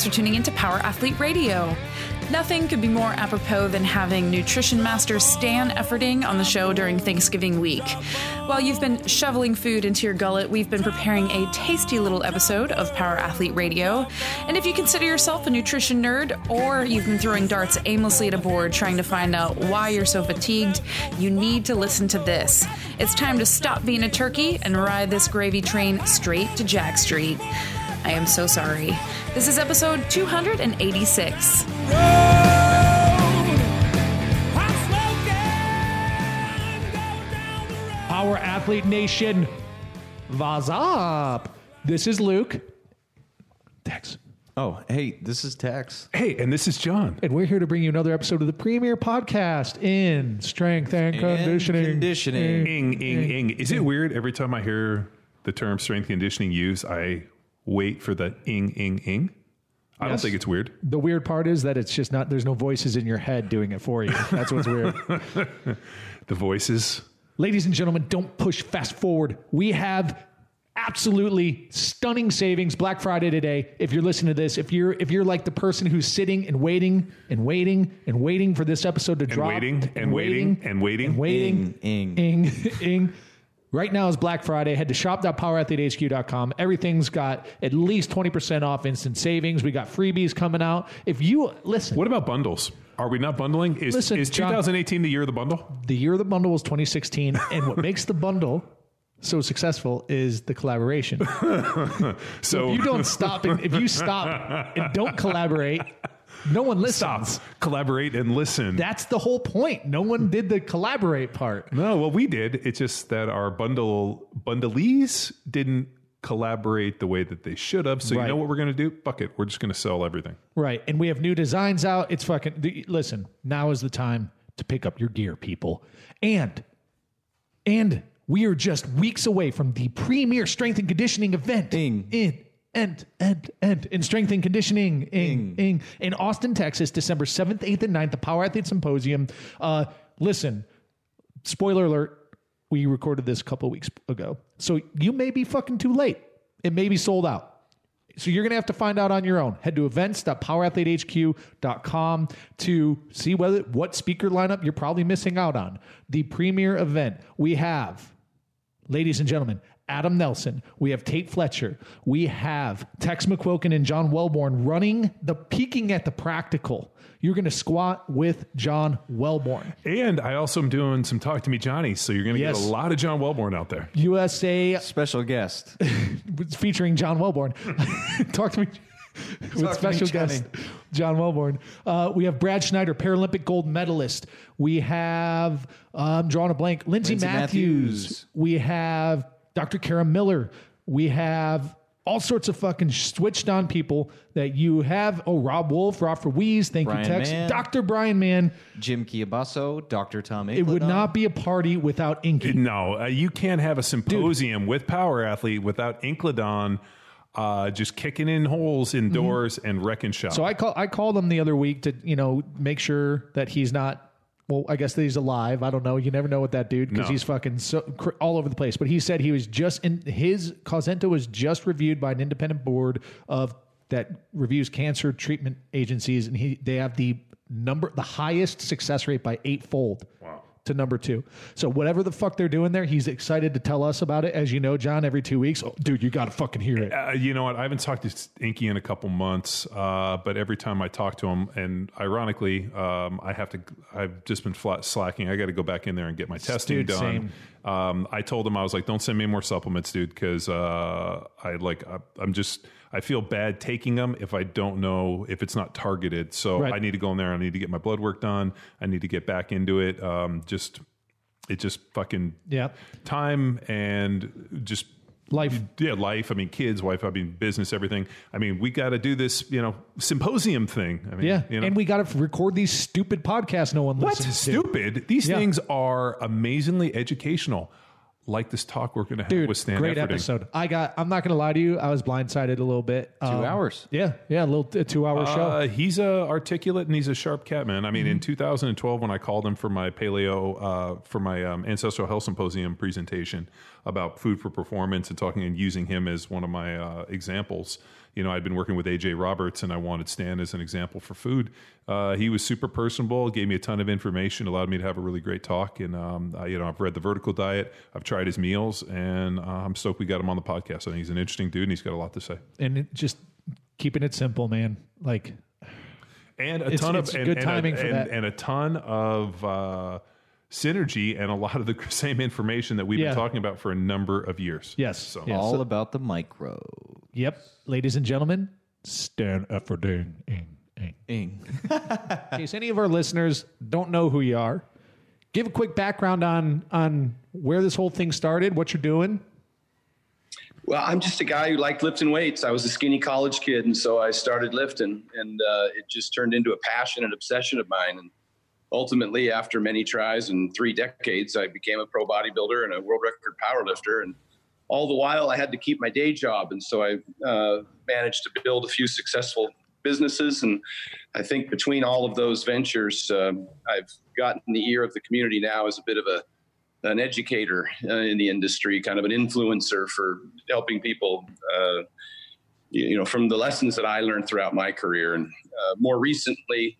Thanks for tuning in to Power Athlete Radio. Nothing could be more apropos than having nutrition master Stan Efferding on the show during Thanksgiving week. While you've been shoveling food into your gullet, we've been preparing a tasty little episode of Power Athlete Radio. And if you consider yourself a nutrition nerd, or you've been throwing darts aimlessly at a board trying to find out why you're so fatigued, you need to listen to this. It's time to stop being a turkey and ride this gravy train straight to Jacked Street. I am so sorry. This is episode 286. Our Athlete Nation, Vaz up. This is Luke. Tex. Oh, hey, this is Tex. Hey, and this is John. And we're here to bring you another episode of the premier podcast in strength and, conditioning. conditioning. Ing, ing, ing. Is it weird every time I hear the term strength conditioning used, I wait for the ing, ing, ing? I don't think it's weird. The weird part is that it's just not, there's no voices in your head doing it for you. That's what's weird. The voices. Ladies and gentlemen, don't push fast forward. We have absolutely stunning savings Black Friday today. If you're listening to this, if you're if you're like the person who's sitting and waiting and waiting and waiting for this episode to drop waiting and waiting and waiting. and waiting Ing, ing. ing ing Right now is Black Friday. Head to shop.powerathletehq.com. Everything's got at least 20% off instant savings. We got freebies coming out. If you listen, What about bundles? Are we not bundling? Is, Listen, is John- 2018 the year of the bundle? the year of the bundle was 2016 and what makes the bundle so successful is the collaboration So if you don't stop and if you stop and don't collaborate no one stop, listens collaborate, and listen. that's the whole point no one did the collaborate part no, well, we did. It's just that our bundle bundlees didn't collaborate the way that they should have. So Right. you know what we're going to do? Fuck it. We're just going to sell everything. right and we have new designs out it's fucking the- listen now is the time to pick up your gear people and and we are just weeks away from the premier strength and conditioning event Ing. in and and and in strength and conditioning ing, ing, in Austin, Texas, December 7th, 8th, and 9th, the Power Athlete Symposium. Uh, listen, spoiler alert, we recorded this a couple of weeks ago. So you may be fucking too late. It may be sold out. So you're going to have to find out on your own. Head to events.powerathletehq.com to see whether what speaker lineup you're probably missing out on. The premier event we have ladies and gentlemen, Adam Nelson. We have Tate Fletcher. We have Tex McQuilkin and John Welbourn running the peaking at the practical. You're going to squat with John Welbourn. And I also am doing some Talk to Me Johnny. So you're going to Yes. get a lot of John Welbourn out there. USA Special guest. featuring John Welbourn. Talk to me. With to special guest John Welbourn. Uh, we have Brad Snyder, Paralympic gold medalist. We have, um, drawing a blank, Lindsay, Lindsay Matthews. Matthews. We have Dr. Kara Miller. We have all sorts of fucking switched on people that you have. Oh, Robb Wolf, Rob Weeze. Thank Bryan you, Tex. Mann. Dr. Bryan Mann. Jim Kielbaso, Dr. Tom It would not be a party without Inky. No, uh, you can't have a symposium with Power Athlete without Inclidon uh, just kicking in holes indoors and wrecking shop. Mm-hmm. So I call I called him the other week to you know make sure that he's not. Well, I guess that he's alive. I don't know. You never know with that dude because No. he's fucking so cr- all over the place. But he said he was just in his Cosento was just reviewed by an independent board of that reviews cancer treatment agencies, and he they have the number the highest success rate by eightfold. Wow. To number two. So, whatever the fuck they're doing there, he's excited to tell us about it. As you know, John, every two weeks, oh, dude, you got to fucking hear it. Uh, you know what? I haven't talked to Inky in a couple months, uh, but every time I talk to him, and ironically, um, I have to. I've just been flat slacking. I got to go back in there and get my testing Dude, done. Um, I told him I was like, "Don't send me more supplements, dude," because uh, I like I, I'm just. I feel bad taking them if I don't know if it's not targeted. So Right. I need to go in there. I need to get my blood work done. I need to get back into it. Um, just it just fucking Yeah. time and just Life. yeah, life. I mean, kids, wife. I mean, business, everything. I mean, we got to do this, you know, symposium thing. I mean, Yeah. you know, And we got to record these stupid podcasts no one what listens to. What's stupid? These Yeah. things are amazingly educational. Like this talk we're going to have Dude, with Stan great Efferding. episode. I got. I'm not going to lie to you. I was blindsided a little bit. Two hours. Yeah, yeah, a little a two hour show. Uh, he's a articulate and he's a sharp cat, man. I mean, in 2012, when I called him for my paleo, uh, for my um, ancestral health symposium presentation about food for performance and talking and using him as one of my uh, examples, you know, I'd been working with AJ Roberts and I wanted Stan as an example for food. Uh, he was super personable, gave me a ton of information, allowed me to have a really great talk. And, um, I, you know, I've read the vertical diet, I've tried his meals, and uh, I'm stoked we got him on the podcast. I think he's an interesting dude and he's got a lot to say. and it just keeping it simple, man. Like and a It's- ton it's of and, good and timing a, for and, that. and a ton of uh, synergy and a lot of the same information that we've Yeah. been talking about for a number of years. Yes, So yeah. All so- about the micro. Yep, ladies and gentlemen, Stan Efferding. Ing, ing. Ing. In case any of our listeners don't know who you are, give a quick background on on where this whole thing started, what you're doing. Well, I'm just a guy who liked lifting weights. I was a skinny college kid, and so I started lifting, and uh, it just turned into a passion and obsession of mine. And ultimately, after many tries and three decades, I became a pro bodybuilder and a world record powerlifter. And all the while, I had to keep my day job, and so I uh, managed to build a few successful businesses. And I think between all of those ventures, um, I've gotten the ear of the community now as a bit of a an educator uh, in the industry, kind of an influencer for helping people, uh, you, know, from the lessons that I learned throughout my career. And uh, more recently,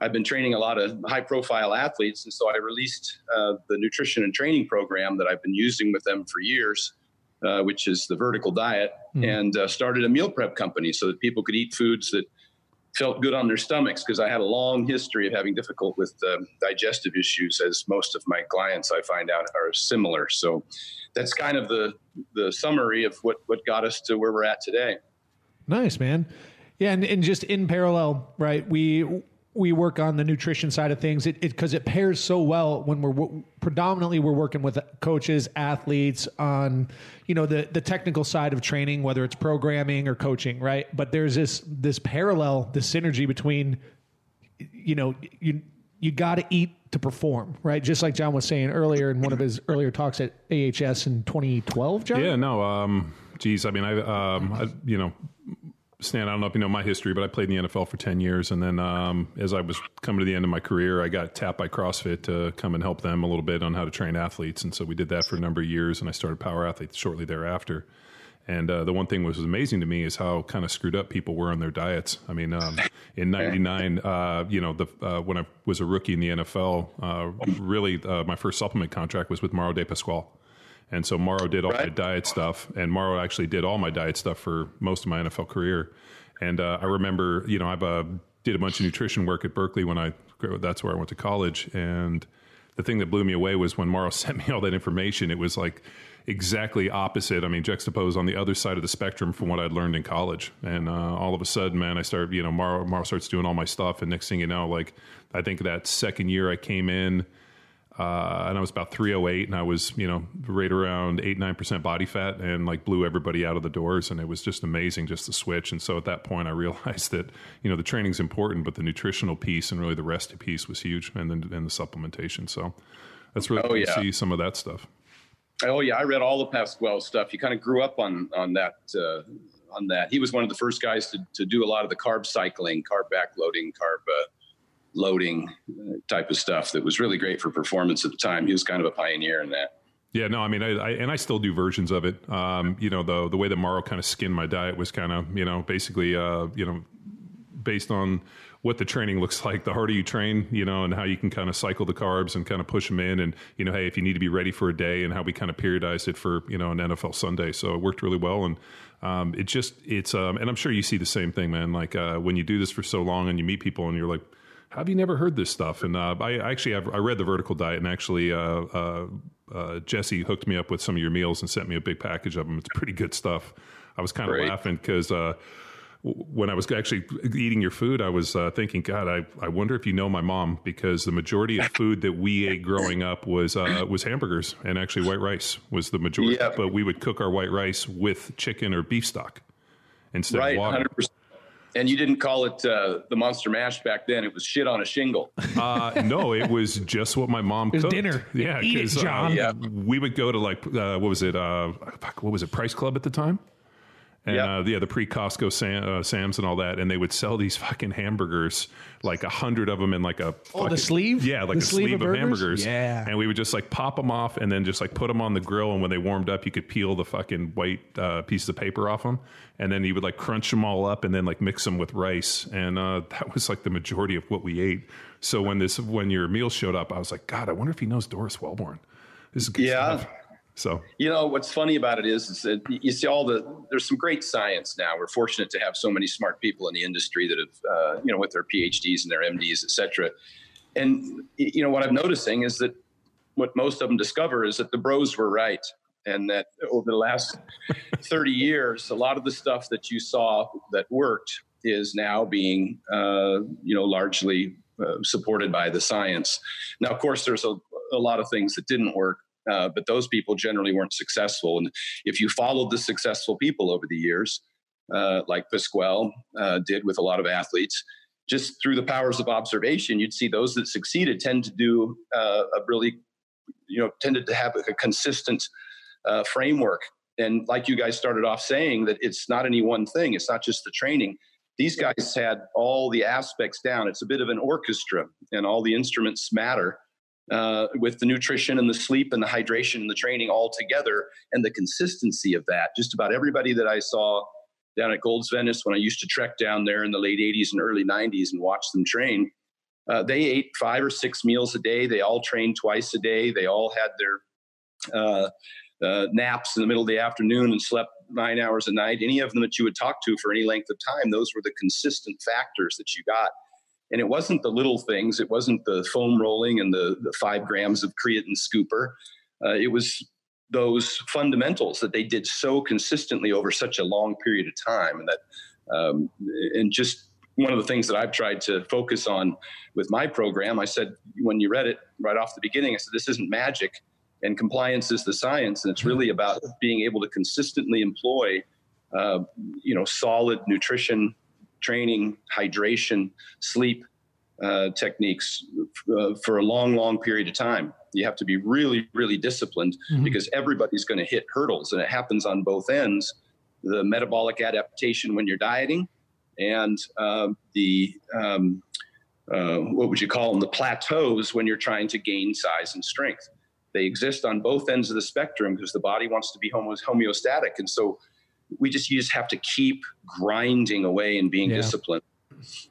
I've been training a lot of high profile athletes. And so I released uh, the nutrition and training program that I've been using with them for years, uh, which is the vertical diet, and uh, started a meal prep company so that people could eat foods that felt good on their stomachs because I had a long history of having difficult with um, digestive issues, as most of my clients I find out are similar. So that's kind of the the summary of what what got us to where we're at today. Nice, man. Yeah, and, and just in parallel, right? We we work on the nutrition side of things it because it, pairs so well when we're w- predominantly we're working with coaches, athletes on you know the the technical side of training, whether it's programming or coaching, right? But there's this this parallel, this synergy between you know you you got to eat to perform, right? Just like John was saying earlier in one of his earlier talks at AHS in 2012, John. Yeah, no, um, geez, I mean, I, um, I, you know, Stan, I don't know if you know my history, but I played in the NFL for 10 years. And then um, as I was coming to the end of my career, I got tapped by CrossFit to come and help them a little bit on how to train athletes. And so we did that for a number of years. And I started Power Athletes shortly thereafter. And uh, the one thing was amazing to me is how kind of screwed up people were on their diets. I mean, um, in '99, uh, you know, the uh, when I was a rookie in the NFL, uh, really uh, my first supplement contract was with Mauro Di Pasquale. And so Mauro did all my diet stuff, and Mauro actually did all my diet stuff for most of my NFL career. And uh, I remember, you know, I uh, did a bunch of nutrition work at Berkeley when I that's where I went to college. And the thing that blew me away was when Mauro sent me all that information. It was like exactly opposite. I mean, juxtaposed on the other side of the spectrum from what I'd learned in college. And uh, all of a sudden, man, I started, you know, Mauro, Mauro starts doing all my stuff, and next thing you know, like I think that second year I came in uh, and I was about 308, and I was, you know, right around eight nine percent body fat, and like blew everybody out of the doors, and it was just amazing just to switch. And so at that point, I realized that you know the training's important, but the nutritional piece and really the rest piece was huge, and then and the supplementation. So that's really Oh, cool to yeah. see some of that stuff. Oh yeah, I read all Di Pasquale stuff. You kind of grew up on on that uh, on that. He was one of the first guys to to do a lot of the carb cycling, carb backloading, carb uh, loading uh, type of stuff. That was really great for performance at the time. He was kind of a pioneer in that. Yeah, no, I mean, I, I and I still do versions of it. Um, you know, the the way that Mauro kind of skinned my diet was kind of, you know, basically, uh, you know, based on what the training looks like. The harder you train, you know, and how you can kind of cycle the carbs and kind of push them in, and you know, hey, if you need to be ready for a day, and how we kind of periodized it for you know an NFL Sunday. So it worked really well, and um, it just it's um, and I'm sure you see the same thing, man. Like uh, when you do this for so long and you meet people and you're like. Have you never heard this stuff? And uh, I actually have, I read the vertical diet, and actually uh, uh, uh, Jesse hooked me up with some of your meals and sent me a big package of them. It's pretty good stuff. I was kind of laughing because uh, when I was actually eating your food, I was uh, thinking, God, I, I wonder if you know my mom because the majority of food that we ate growing up was uh, was hamburgers and actually white rice was the majority. Yep. But we would cook our white rice with chicken or beef stock instead Right, of water. hundred percent. And you didn't call it uh, the Monster Mash back then. It was shit on a shingle. Uh, no, it was just what my mom was cooked. dinner. Yeah, Eat it, 'cause, uh, Yeah. we would go to like uh, what was it? Uh, what was it? Price Club at the time. And Yeah. uh, yeah, the pre Costco Sam, uh, Sam's and all that, and they would sell these fucking hamburgers, like a hundred of them in like a Oh, the sleeve? yeah, like The a sleeve sleeve, of of, hamburgers, Yeah. And we would just like pop them off, and then just like put them on the grill, and when they warmed up, you could peel the fucking white uh, pieces of paper off them, and then you would like crunch them all up, and then like mix them with rice, and uh, that was like the majority of what we ate. So when this when your meal showed up, I was like, God, I wonder if he knows Doris Welbourn. This is good Yeah. stuff. So You know what's funny about it is, is that you see all the there's some great science now. We're fortunate to have so many smart people in the industry that have uh, you know with their PhDs and their MDs, et cetera. And you know what I'm noticing is that what most of them discover is that the bros were right, and that over the last 30 years, a lot of the stuff that you saw that worked is now being uh, you know largely uh, supported by the science. Now, of course, there's a, a lot of things that didn't work. Uh, but those people generally weren't successful. And if you followed the successful people over the years, uh, like Pasquale uh, did with a lot of athletes, just through the powers of observation, you'd see those that succeeded tend to do uh, a really, you know, tended to have a, consistent uh, framework. And like you guys started off saying, that it's not any one thing, it's not just the training. These guys had all the aspects down. It's a bit of an orchestra, and all the instruments matter uh, with the nutrition and the sleep and the hydration and the training all together and the consistency of that. Just about everybody that I saw down at Gold's Venice when I used to trek down there in the late 80s and early 90s and watch them train, uh, they ate five or six meals a day. They all trained twice a day. They all had their uh, uh, naps in the middle of the afternoon and slept nine hours a night. Any of them that you would talk to for any length of time, those were the consistent factors that you got. And it wasn't the little things. It wasn't the foam rolling and the, the five grams of creatine scooper. Uh, it was those fundamentals that they did so consistently over such a long period of time. And that, um, and just one of the things that I've tried to focus on with my program, I said, when you read it right off the beginning, I said, this isn't magic and compliance is the science. And it's really about being able to consistently employ, uh, you know, solid nutrition, training, hydration, sleep uh, techniques uh, for a long, long period of time. You have to be really, really disciplined because everybody's going to hit hurdles, and it happens on both ends. The metabolic adaptation when you're dieting, and um, the um, uh, what would you call them? The plateaus when you're trying to gain size and strength. They exist on both ends of the spectrum because the body wants to be homo- homeostatic, and so we just you just have to keep grinding away and being Yeah. disciplined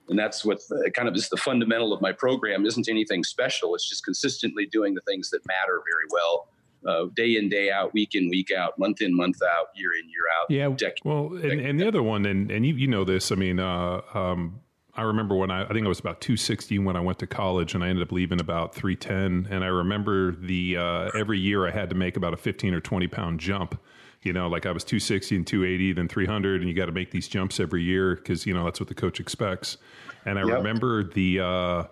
and that's what the, kind of is the fundamental of my program isn't anything special it's just consistently doing the things that matter very well uh, day in day out week in week out month in month out year in year out Yeah. decade. Well, and, and the other one, and, and you, you know this, I mean, uh, um, I remember when I, I think I was about 260 when I went to college and I ended up leaving about 310. And I remember the, uh, every year I had to make about a 15 or 20 pound jump. You know, like I was 260 and 280, then 300, and you got to make these jumps every year because, you know, that's what the coach expects. And I Yep. remember the, uh,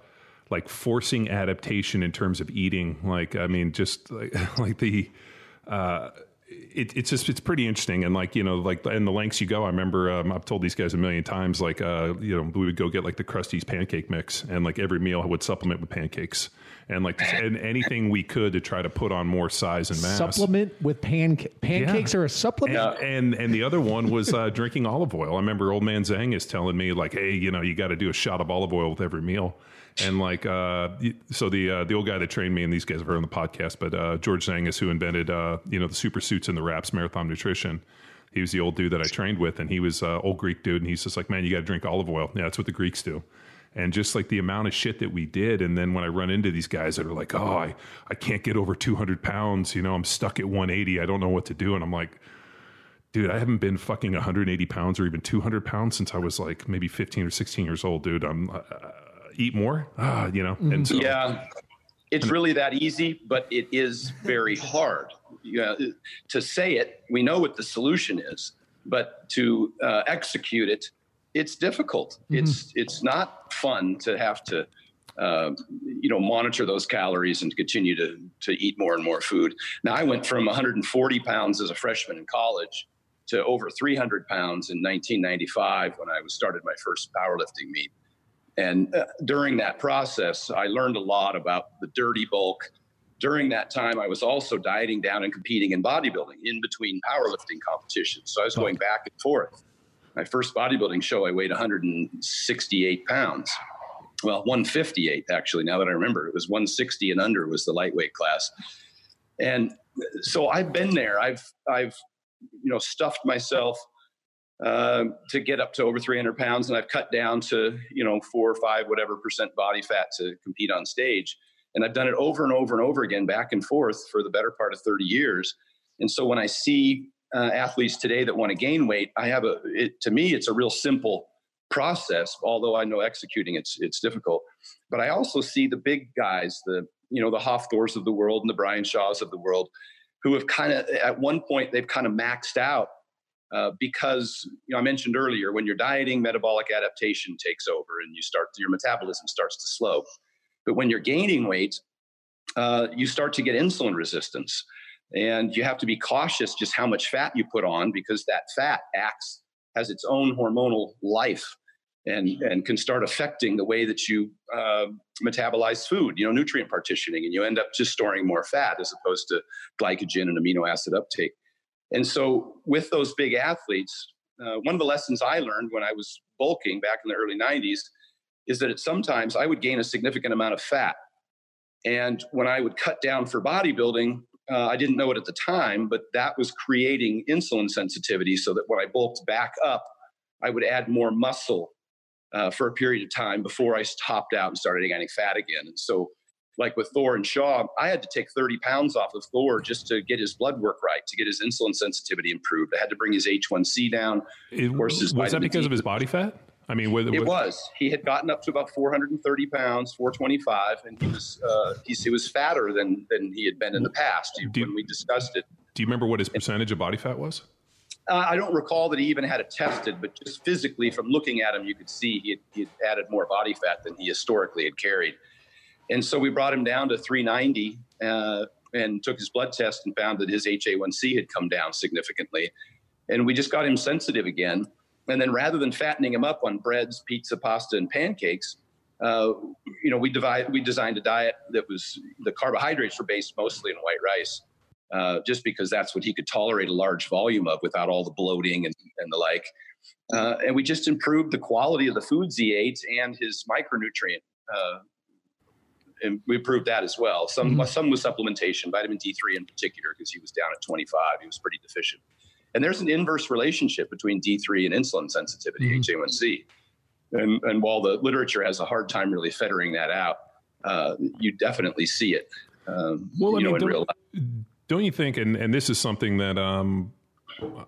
like forcing adaptation in terms of eating. Like, I mean, just like, like the, uh, it, it's just it's pretty interesting and like you know like and the lengths you go i remember um, i've told these guys a million times like uh you know we would go get like the Krusteaz pancake mix and like every meal i would supplement with pancakes and like and anything we could to try to put on more size and mass Supplement with pancakes. Pancakes Yeah. are a supplement. and, and and the other one was uh, drinking olive oil. I remember old man Zhang is telling me like, hey, you know, you got to do a shot of olive oil with every meal. And like, uh, so the uh, the old guy that trained me, and these guys have heard on the podcast, but uh, George Zhang is who invented, uh, you know, the super suits and the wraps, marathon nutrition. He was the old dude that I trained with, and he was uh, old Greek dude, and he's just like, man, you got to drink olive oil. Yeah, that's what the Greeks do. And just like the amount of shit that we did, and then when I run into these guys that are like, oh, I, I can't get over 200 pounds, you know, I'm stuck at 180, I don't know what to do, and I'm like, dude, I haven't been fucking 180 pounds or even 200 pounds since I was like maybe 15 or 16 years old, dude. I'm uh, eat more, ah, you know. And so, yeah it's really that easy but it is very hard yeah, to say it we know what the solution is but to uh, execute it it's difficult it's it's not fun to have to uh, you know monitor those calories and continue to to eat more and more food now i went from 140 pounds as a freshman in college to over 300 pounds in 1995 when I was started my first powerlifting meet. And uh, during that process, I learned a lot about the dirty bulk. During that time, I was also dieting down and competing in bodybuilding in between powerlifting competitions. So I was going back and forth. My first bodybuilding show, I weighed 168 pounds. Well, 158 actually. Now that I remember, it was 160 and under was the lightweight class. And so I've been there. I've I've you know stuffed myself uh, to get up to over 300 pounds, and I've cut down to you know four or five whatever percent body fat to compete on stage. And I've done it over and over and over again, back and forth for the better part of 30 years. And so when I see uh, athletes today that want to gain weight, I have a it, to me it's a real simple process. Although I know executing it's it's difficult, but I also see the big guys, the you know the Hafthors of the world and the Brian Shaws of the world, who have kind of at one point they've kind of maxed out uh, because you know I mentioned earlier when you're dieting, metabolic adaptation takes over and you start your metabolism starts to slow. But when you're gaining weight, uh, you start to get insulin resistance, and you have to be cautious just how much fat you put on because that fat acts has its own hormonal life and and can start affecting the way that you uh, metabolize food. You know, nutrient partitioning, and you end up just storing more fat as opposed to glycogen and amino acid uptake. And so, with those big athletes, uh, one of the lessons I learned when I was bulking back in the early '90s is that sometimes I would gain a significant amount of fat, and when I would cut down for bodybuilding. Uh, I didn't know it at the time, but that was creating insulin sensitivity so that when I bulked back up, I would add more muscle uh, for a period of time before I topped out and started gaining fat again. And so, like with Thor and Shaw, I had to take 30 pounds off of Thor just to get his blood work right, to get his insulin sensitivity improved. I had to bring his H1C down. It, of course, was that because D. of his body fat? I mean, with, It with- was. He had gotten up to about 430 pounds, 425, and he was uh, he, he was fatter than than he had been in the past. Do you- when we discussed it, Do you remember what his percentage of body fat was? Uh, I don't recall that he even had it tested, but just physically from looking at him, you could see he had, he had added more body fat than he historically had carried. And so we brought him down to 390 uh, and took his blood test and found that his HA1C had come down significantly. And we just got him sensitive again. And then rather than fattening him up on breads, pizza, pasta, and pancakes, uh, you know, we, divide, we designed a diet that was the carbohydrates were based mostly on white rice uh, just because that's what he could tolerate a large volume of without all the bloating and, and the like. Uh, and we just improved the quality of the foods he ate and his micronutrient. Uh, and we improved that as well. Some some with supplementation, vitamin D3 in particular, because he was down at 25. He was pretty deficient. And there's an inverse relationship between D3 and insulin sensitivity, HA1C. And, and while the literature has a hard time really fettering that out, uh, you definitely see it. Um, Well, I you know, mean, in don't- real life. Don't you think? And and this is something that um,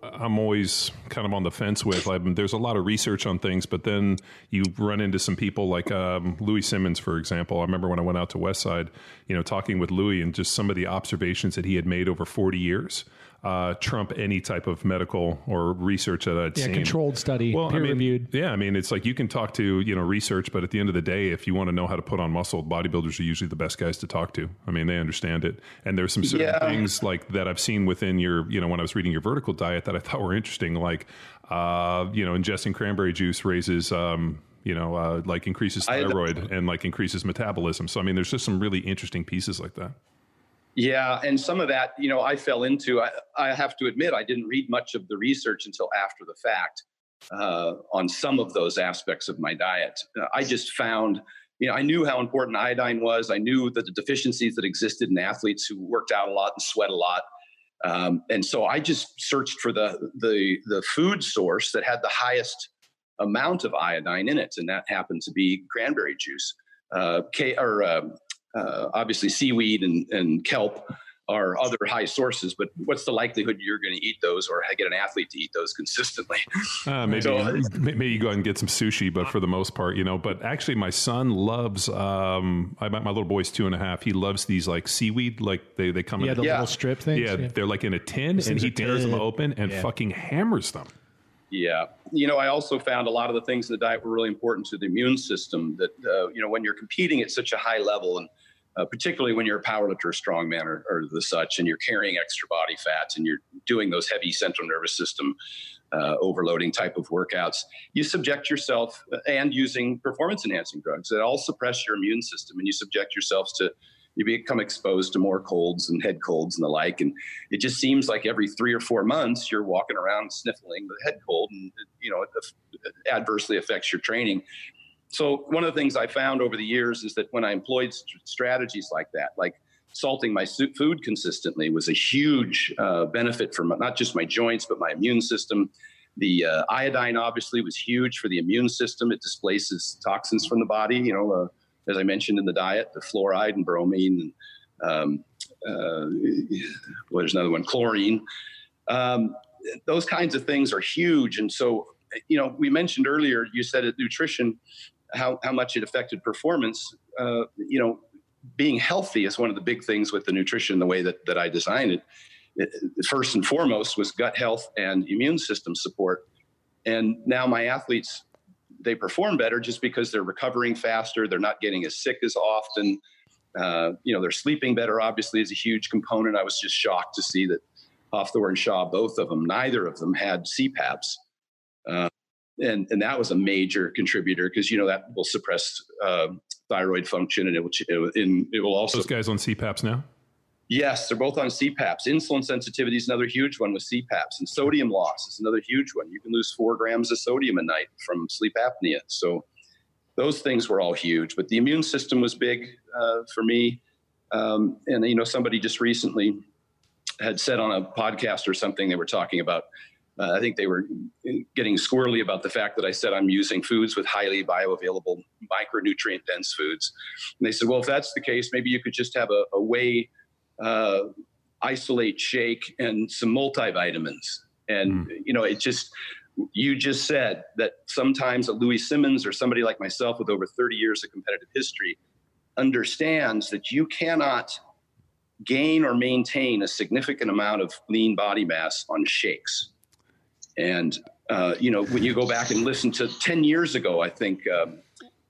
I'm always kind of on the fence with. Like, there's a lot of research on things, but then you run into some people like um, Louie Simmons, for example. I remember when I went out to Westside, you know, talking with Louie and just some of the observations that he had made over 40 years. Uh, trump any type of medical or research that I'd Yeah, seen. controlled study, Well, I peer mean, reviewed. Yeah, I mean, it's like you can talk to you know research, but at the end of the day, if you want to know how to put on muscle, bodybuilders are usually the best guys to talk to. I mean, they understand it, and there's some certain Yeah. things like that I've seen within your you know when I was reading your vertical diet that I thought were interesting, like uh, you know ingesting cranberry juice raises. Um, you know, uh, like increases I- thyroid and like increases metabolism. So, I mean, there's just some really interesting pieces like that. Yeah, and some of that, you know, I fell into. I, I have to admit, I didn't read much of the research until after the fact uh, on some of those aspects of my diet. Uh, I just found, you know, I knew how important iodine was. I knew that the deficiencies that existed in athletes who worked out a lot and sweat a lot. Um, and so I just searched for the the the food source that had the highest amount of iodine in it, and that happened to be cranberry juice. Uh, K, or um, uh, obviously seaweed and, and kelp are other high sources, but what's the likelihood you're going to eat those or get an athlete to eat those consistently? Uh, maybe So- maybe you go out and get some sushi, but for the most part, you know. But actually, my son loves. Um, I, my little boy's two and a half. He loves these like seaweed, like they they come Yeah, in. the Yeah. little strip things. yeah, they're like in a tin, and he are tears them open and Yeah. fucking hammers them. Yeah. You know, I also found a lot of the things in the diet were really important to the immune system that, uh, you know, when you're competing at such a high level and uh, particularly when you're a powerlifter, a strongman or, or the such, and you're carrying extra body fat and you're doing those heavy central nervous system uh, overloading type of workouts, you subject yourself and using performance enhancing drugs that all suppress your immune system, and you subject yourselves to you become exposed to more colds and head colds and the like. And it just seems like every three or four months you're walking around sniffling the head cold, and you know it adversely affects your training. So one of the things I found over the years is that when I employed st- strategies like that, like salting my food consistently was a huge uh, benefit for my, not just my joints but my immune system. The uh, iodine obviously was huge for the immune system. It displaces toxins from the body you know uh, as i mentioned in the diet the fluoride and bromine and um, uh, well, there's another one chlorine. Um, those kinds of things are huge. And so you know we mentioned earlier you said at nutrition how, how much it affected performance uh, you know being healthy is one of the big things with the nutrition, the way that, that I designed it. it. First and foremost was gut health and immune system support. And now my athletes, they perform better just because they're recovering faster. They're not getting as sick as often. Uh, you know, they're sleeping better, obviously, is a huge component. I was just shocked to see that Hafthor and Shaw, both of them, neither of them had CPAPs. And, and that was a major contributor because, you know, that will suppress uh, thyroid function, and it will it, it will also those guys on CPAPs now. Yes, they're both on CPAPs. Insulin sensitivity is another huge one with CPAPs, and sodium loss is another huge one. You can lose four grams of sodium a night from sleep apnea. So those things were all huge. But the immune system was big uh, for me. Um, and you know, somebody just recently had said on a podcast or something they were talking about uh, I think they were getting squirrely about the fact that I said I'm using foods with highly bioavailable micronutrient dense foods. And they said, well, if that's the case, maybe you could just have a, a whey uh, isolate shake and some multivitamins. And, mm. you know, it just, you just said that sometimes a Louie Simmons or somebody like myself with over 30 years of competitive history understands that you cannot gain or maintain a significant amount of lean body mass on shakes and, uh, you know, when you go back and listen to 10 years ago, I think um,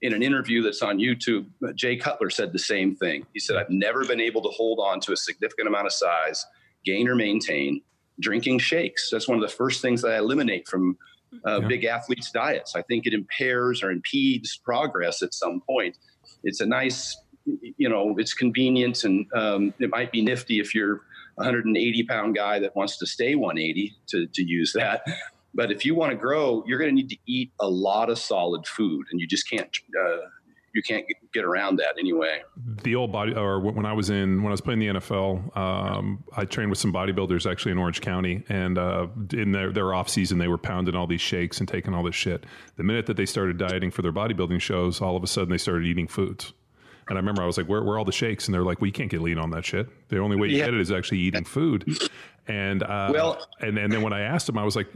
in an interview that's on YouTube, uh, Jay Cutler said the same thing. He said, I've never been able to hold on to a significant amount of size, gain or maintain, drinking shakes. That's one of the first things that I eliminate from uh, yeah. big athletes' diets. I think it impairs or impedes progress at some point. It's a nice, you know, it's convenient and um, it might be nifty if you're 180 pound guy that wants to stay 180 to, to use that. But if you want to grow, you're going to need to eat a lot of solid food, and you just can't. Uh, you can't get around that anyway. The old body, or when I was in, when I was playing the NFL, um, I trained with some bodybuilders actually in Orange County, and uh, in their their off season, they were pounding all these shakes and taking all this shit. The minute that they started dieting for their bodybuilding shows, all of a sudden they started eating foods. And I remember I was like, where, where are all the shakes? And they're like, well, you can't get lean on that shit. The only way you yeah. get it is actually eating food. And, uh, well, and, and then when I asked him, I was like,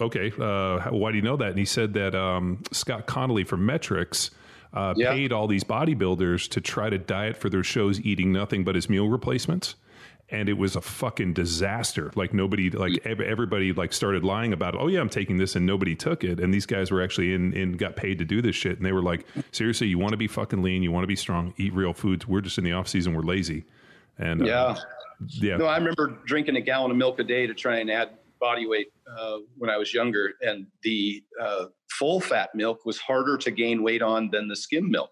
okay, uh, why do you know that? And he said that um, Scott Connelly from Met-Rx uh, yeah. paid all these bodybuilders to try to diet for their shows eating nothing but his meal replacements and it was a fucking disaster. Like nobody, like everybody, like started lying about it. Oh yeah, I'm taking this, and nobody took it. And these guys were actually in, in got paid to do this shit, and they were like, seriously, you want to be fucking lean, you want to be strong, eat real foods. We're just in the off season, we're lazy, and yeah, uh, yeah. No, I remember drinking a gallon of milk a day to try and add body weight uh, when I was younger, and the uh, full fat milk was harder to gain weight on than the skim milk.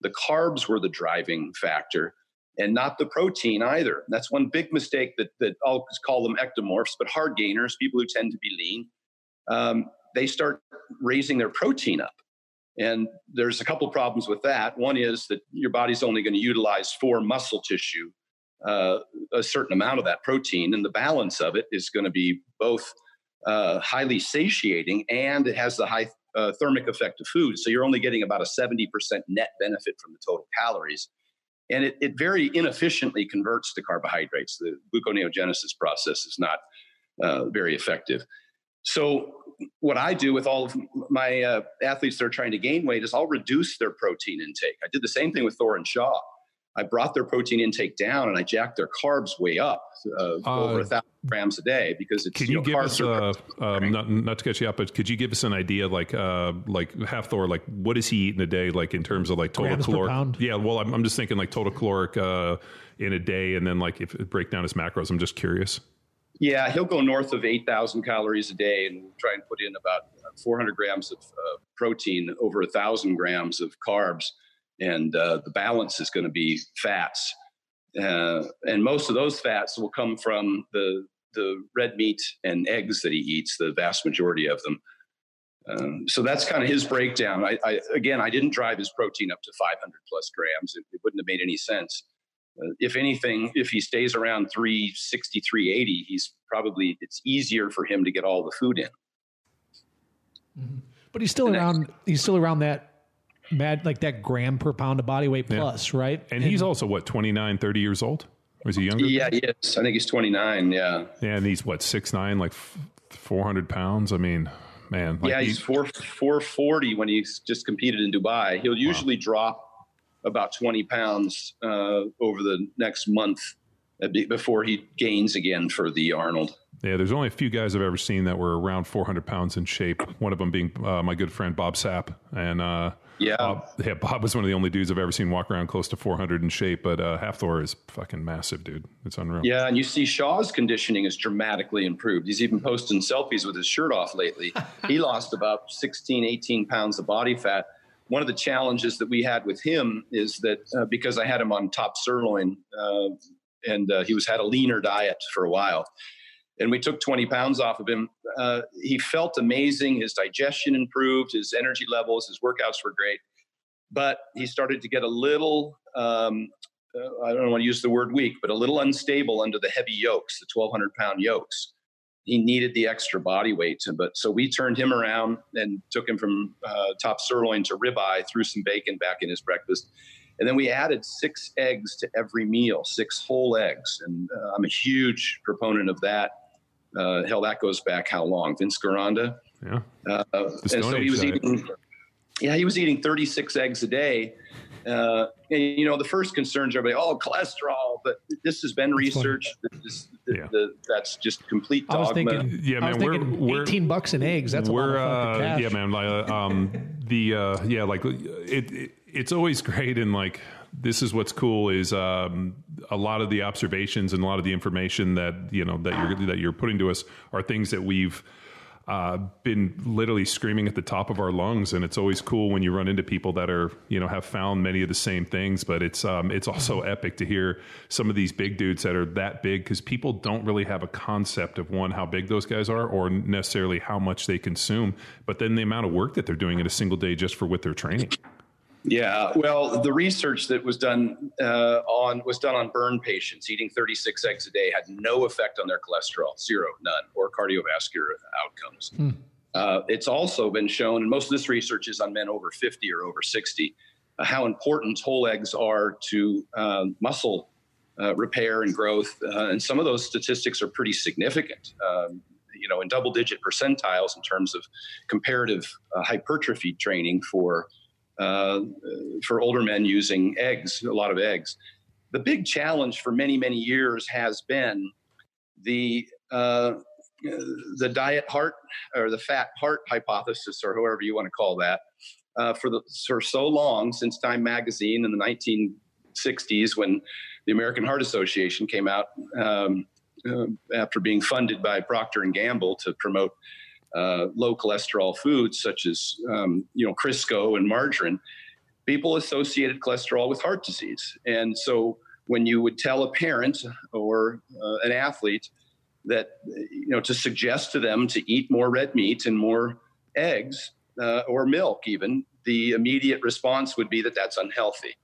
The carbs were the driving factor and not the protein either. That's one big mistake that, that I'll call them ectomorphs, but hard gainers, people who tend to be lean, um, they start raising their protein up. And there's a couple problems with that. One is that your body's only going to utilize for muscle tissue uh, a certain amount of that protein, and the balance of it is going to be both uh, highly satiating and it has the high uh, thermic effect of food. So you're only getting about a 70% net benefit from the total calories and it, it very inefficiently converts to carbohydrates. The gluconeogenesis process is not uh, very effective. So, what I do with all of my uh, athletes that are trying to gain weight is I'll reduce their protein intake. I did the same thing with Thor and Shaw. I brought their protein intake down and I jacked their carbs way up uh, uh, over a thousand grams a day because it's. Can you, you know, give us a, um, not, not to catch you up, but could you give us an idea, like uh, like Hafthor, like what does he eat in a day, like in terms of like total grams caloric? Yeah, well, I'm, I'm, just thinking like total caloric uh, in a day, and then like if it break down his macros. I'm just curious. Yeah, he'll go north of 8,000 calories a day and try and put in about 400 grams of uh, protein over a thousand grams of carbs, and uh, the balance is going to be fats. Uh, and most of those fats will come from the the red meat and eggs that he eats, the vast majority of them. Um, so that's kind of his breakdown. I, I, again, I didn't drive his protein up to 500 plus grams. It, it wouldn't have made any sense. Uh, if anything, if he stays around 360, 380, he's probably it's easier for him to get all the food in. But he's still around. He's still around that mad like that gram per pound of body weight plus, right? And he's also what 29, 30 years old. Or is he younger? Yeah, he is. I think he's 29. Yeah. Yeah, and he's what six nine, like four hundred pounds. I mean, man. Like yeah, he's four 440 when he's just competed in Dubai. He'll usually drop about 20 pounds uh, over the next month uh, before he gains again for the Arnold. Yeah, there's only a few guys I've ever seen that were around 400 pounds in shape. One of them being uh, my good friend Bob Sapp, and uh, Yeah. Bob, yeah, Bob was one of the only dudes I've ever seen walk around close to 400 in shape. But uh, Hafthor is fucking massive, dude. It's unreal. Yeah, and you see Shaw's conditioning is dramatically improved. He's even posting selfies with his shirt off lately. he lost about 16, 18 pounds of body fat. One of the challenges that we had with him is that uh, because I had him on top sirloin uh, and uh, he was had a leaner diet for a while, and we took 20 pounds off of him, uh, he felt amazing. His digestion improved, his energy levels, his workouts were great. But he started to get a little um, uh, I don't want to use the word weak, but a little unstable under the heavy yokes, the 1,200 pound yokes. He needed the extra body weight. But so we turned him around and took him from uh, top sirloin to ribeye, threw some bacon back in his breakfast. And then we added six eggs to every meal, six whole eggs. And uh, I'm a huge proponent of that. Uh, hell, that goes back how long? Vince Gironda? Yeah. Uh, and so he was diet. eating, yeah, he was eating 36 eggs a day. Uh, and you know, the first concerns everybody, oh, cholesterol, but this has been researched. that This, the, Yeah. the, that's just complete I was dogma. thinking, Yeah, I was man, we're- thinking we're- eighteen bucks in eggs. That's a lot we're of fucking uh, cash. yeah man like, uh, um the uh yeah like it, it it's always great and like this is what's cool is um a lot of the observations and a lot of the information that you know that you're that you're putting to us are things that we've uh, been literally screaming at the top of our lungs, and it's always cool when you run into people that are, you know, have found many of the same things. But it's um, it's also epic to hear some of these big dudes that are that big because people don't really have a concept of one how big those guys are, or necessarily how much they consume, but then the amount of work that they're doing in a single day just for what they're training. Yeah, well, the research that was done uh, on was done on burn patients. Eating 36 eggs a day had no effect on their cholesterol, zero, none, or cardiovascular outcomes. Uh, it's also been shown, and most of this research is on men over 50 or over 60, uh, how important whole eggs are to um, muscle uh, repair and growth. Uh, and some of those statistics are pretty significant. Um, you know, in double-digit percentiles in terms of comparative uh, hypertrophy training for uh, for older men using eggs, a lot of eggs. The big challenge for many, many years has been the uh, the diet heart or the fat heart hypothesis, or however you want to call that, uh, for the for so long since Time Magazine in the 1960s when the American Heart Association came out um, uh, after being funded by Procter and Gamble to promote uh, low cholesterol foods such as um, you know Crisco and margarine, people associated cholesterol with heart disease. And so when you would tell a parent or uh, an athlete that you know to suggest to them to eat more red meat and more eggs uh, or milk, even the immediate response would be that that's unhealthy.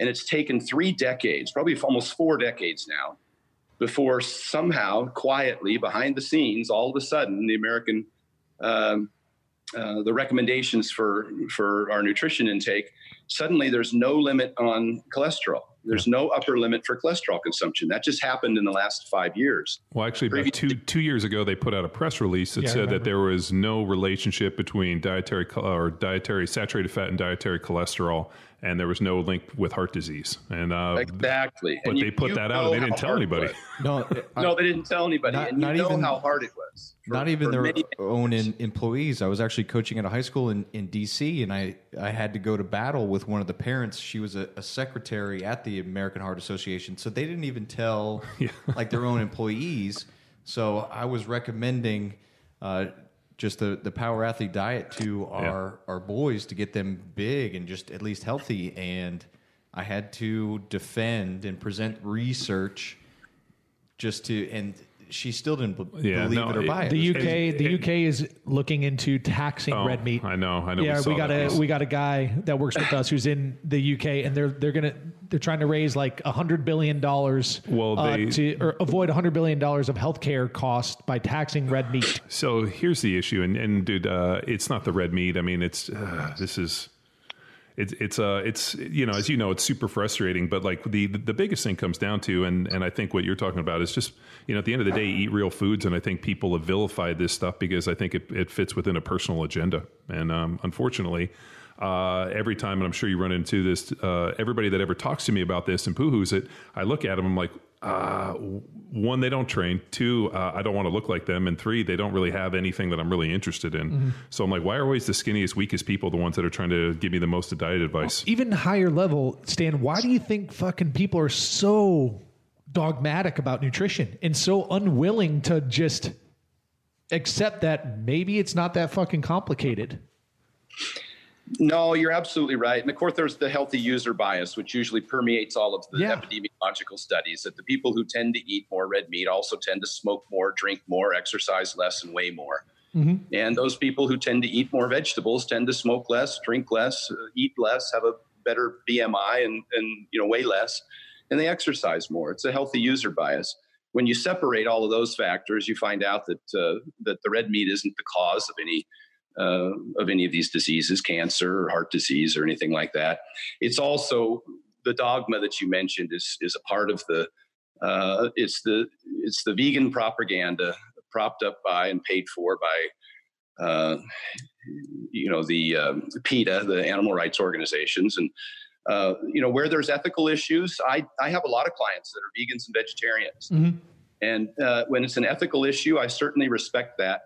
And it's taken three decades, probably almost four decades now, before somehow, quietly, behind the scenes, all of a sudden, the American um, uh, the recommendations for for our nutrition intake, suddenly there's no limit on cholesterol. There's no upper limit for cholesterol consumption. That just happened in the last five years. Well, actually, about Previous- two two years ago, they put out a press release that Yeah, said that there was no relationship between dietary or dietary saturated fat and dietary cholesterol, and there was no link with heart disease. And uh, Exactly. but And they you- put you that out, and they didn't tell anybody. No, I- No, they didn't tell anybody, Not- and you not know even- how hard it was. For- not even their own in, employees. I was actually coaching at a high school in, in DC, and I, I had to go to battle with one of the parents. She was a, a secretary at the American Heart Association, so they didn't even tell like their own employees So I was recommending uh, just the, the power athlete diet to our, our boys to get them big and just at least healthy. And I had to defend and present research just to, and she still didn't b- Yeah, believe no, it or buy it. The UK, It- the it- UK is looking into taxing Oh, red meat. I know. I know. yeah, saw we got a piece. we got a guy that works with us who's in the UK, and they're they're gonna they're trying to raise like a hundred billion dollars. Well, uh, to or avoid a hundred billion dollars of healthcare cost by taxing red meat. So here's the issue, and and dude, uh, it's not the red meat. I mean, it's uh, this is. It's it's uh it's you know as you know it's super frustrating but like the the biggest thing comes down to and and I think what you're talking about is just you know at the end of the day eat real foods and I think people have vilified this stuff because I think it, it fits within a personal agenda. And um, unfortunately uh, every time and I'm sure you run into this uh, everybody that ever talks to me about this and poo-hoos it I look at them I'm like uh, one, they don't train. Two, uh, I don't want to look like them. And three, they don't really have anything that I'm really interested in. So I'm like, why are always the skinniest, weakest people the ones that are trying to give me the most diet advice? Even higher level, Stan. Why do you think fucking people are so dogmatic about nutrition and so unwilling to just accept that maybe it's not that fucking complicated? No, you're absolutely right. And of course, there's the healthy user bias, which usually permeates all of the Yeah. epidemiological studies that the people who tend to eat more red meat also tend to smoke more, drink more, exercise less, and weigh more. And those people who tend to eat more vegetables tend to smoke less, drink less, uh, eat less, have a better BMI, and, and you know weigh less, and they exercise more. It's a healthy user bias. When you separate all of those factors, you find out that uh, that the red meat isn't the cause of any uh, of any of these diseases, cancer or heart disease or anything like that. It's also the dogma that you mentioned is is a part of the uh, it's the it's the vegan propaganda propped up by and paid for by uh, you know the um, PETA, the animal rights organizations, and uh, you know where there's ethical issues. I I have a lot of clients that are vegans and vegetarians, Mhm. and uh, when it's an ethical issue, I certainly respect that.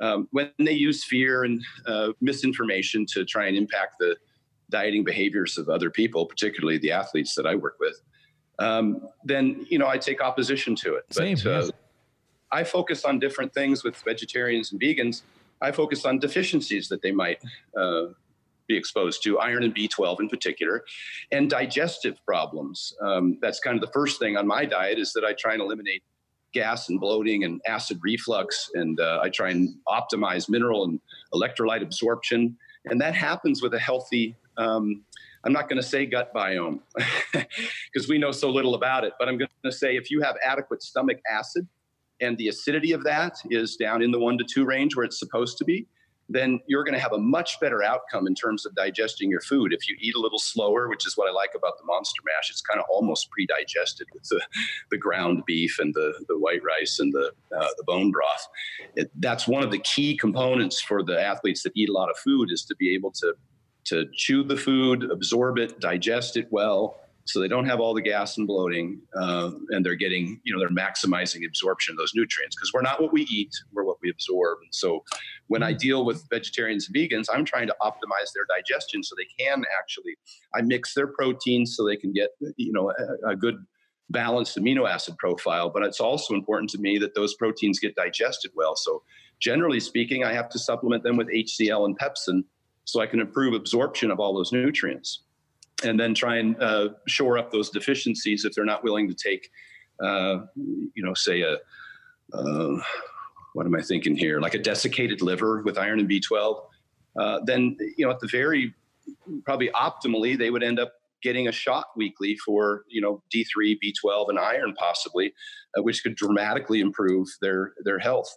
Um, when they use fear and uh, misinformation to try and impact the dieting behaviors of other people, particularly the athletes that I work with, um, then you know I take opposition to it. Same, uh, yeah. I focus on different things with vegetarians and vegans. I focus on deficiencies that they might uh, be exposed to, iron and B12 in particular, and digestive problems. Um, that's kind of the first thing on my diet is that I try and eliminate gas and bloating and acid reflux, and uh, I try and optimize mineral and electrolyte absorption. And that happens with a healthy, um, I'm not going to say gut biome because we know so little about it, but I'm going to say if you have adequate stomach acid, and the acidity of that is down in the one to two range where it's supposed to be, then you're going to have a much better outcome in terms of digesting your food. If you eat a little slower, which is what I like about the Monster Mash, it's kind of almost pre-digested with the, the ground beef and the, the white rice and the, uh, the bone broth. It, that's one of the key components for the athletes that eat a lot of food is to be able to, to chew the food, absorb it, digest it well, so they don't have all the gas and bloating uh, and they're getting you know they're maximizing absorption of those nutrients because we're not what we eat we're what we absorb. And so when i deal with vegetarians and vegans i'm trying to optimize their digestion so they can actually i mix their proteins so they can get you know a, a good balanced amino acid profile. But it's also important to me that those proteins get digested well. So generally speaking i have to supplement them with hcl and pepsin so i can improve absorption of all those nutrients and then try and uh, shore up those deficiencies if they're not willing to take, uh, you know, say a, uh, what am I thinking here? Like a desiccated liver with iron and B12. Uh, then, you know, at the very, probably optimally, they would end up getting a shot weekly for, you know, D3, B12, and iron possibly, uh, which could dramatically improve their their health.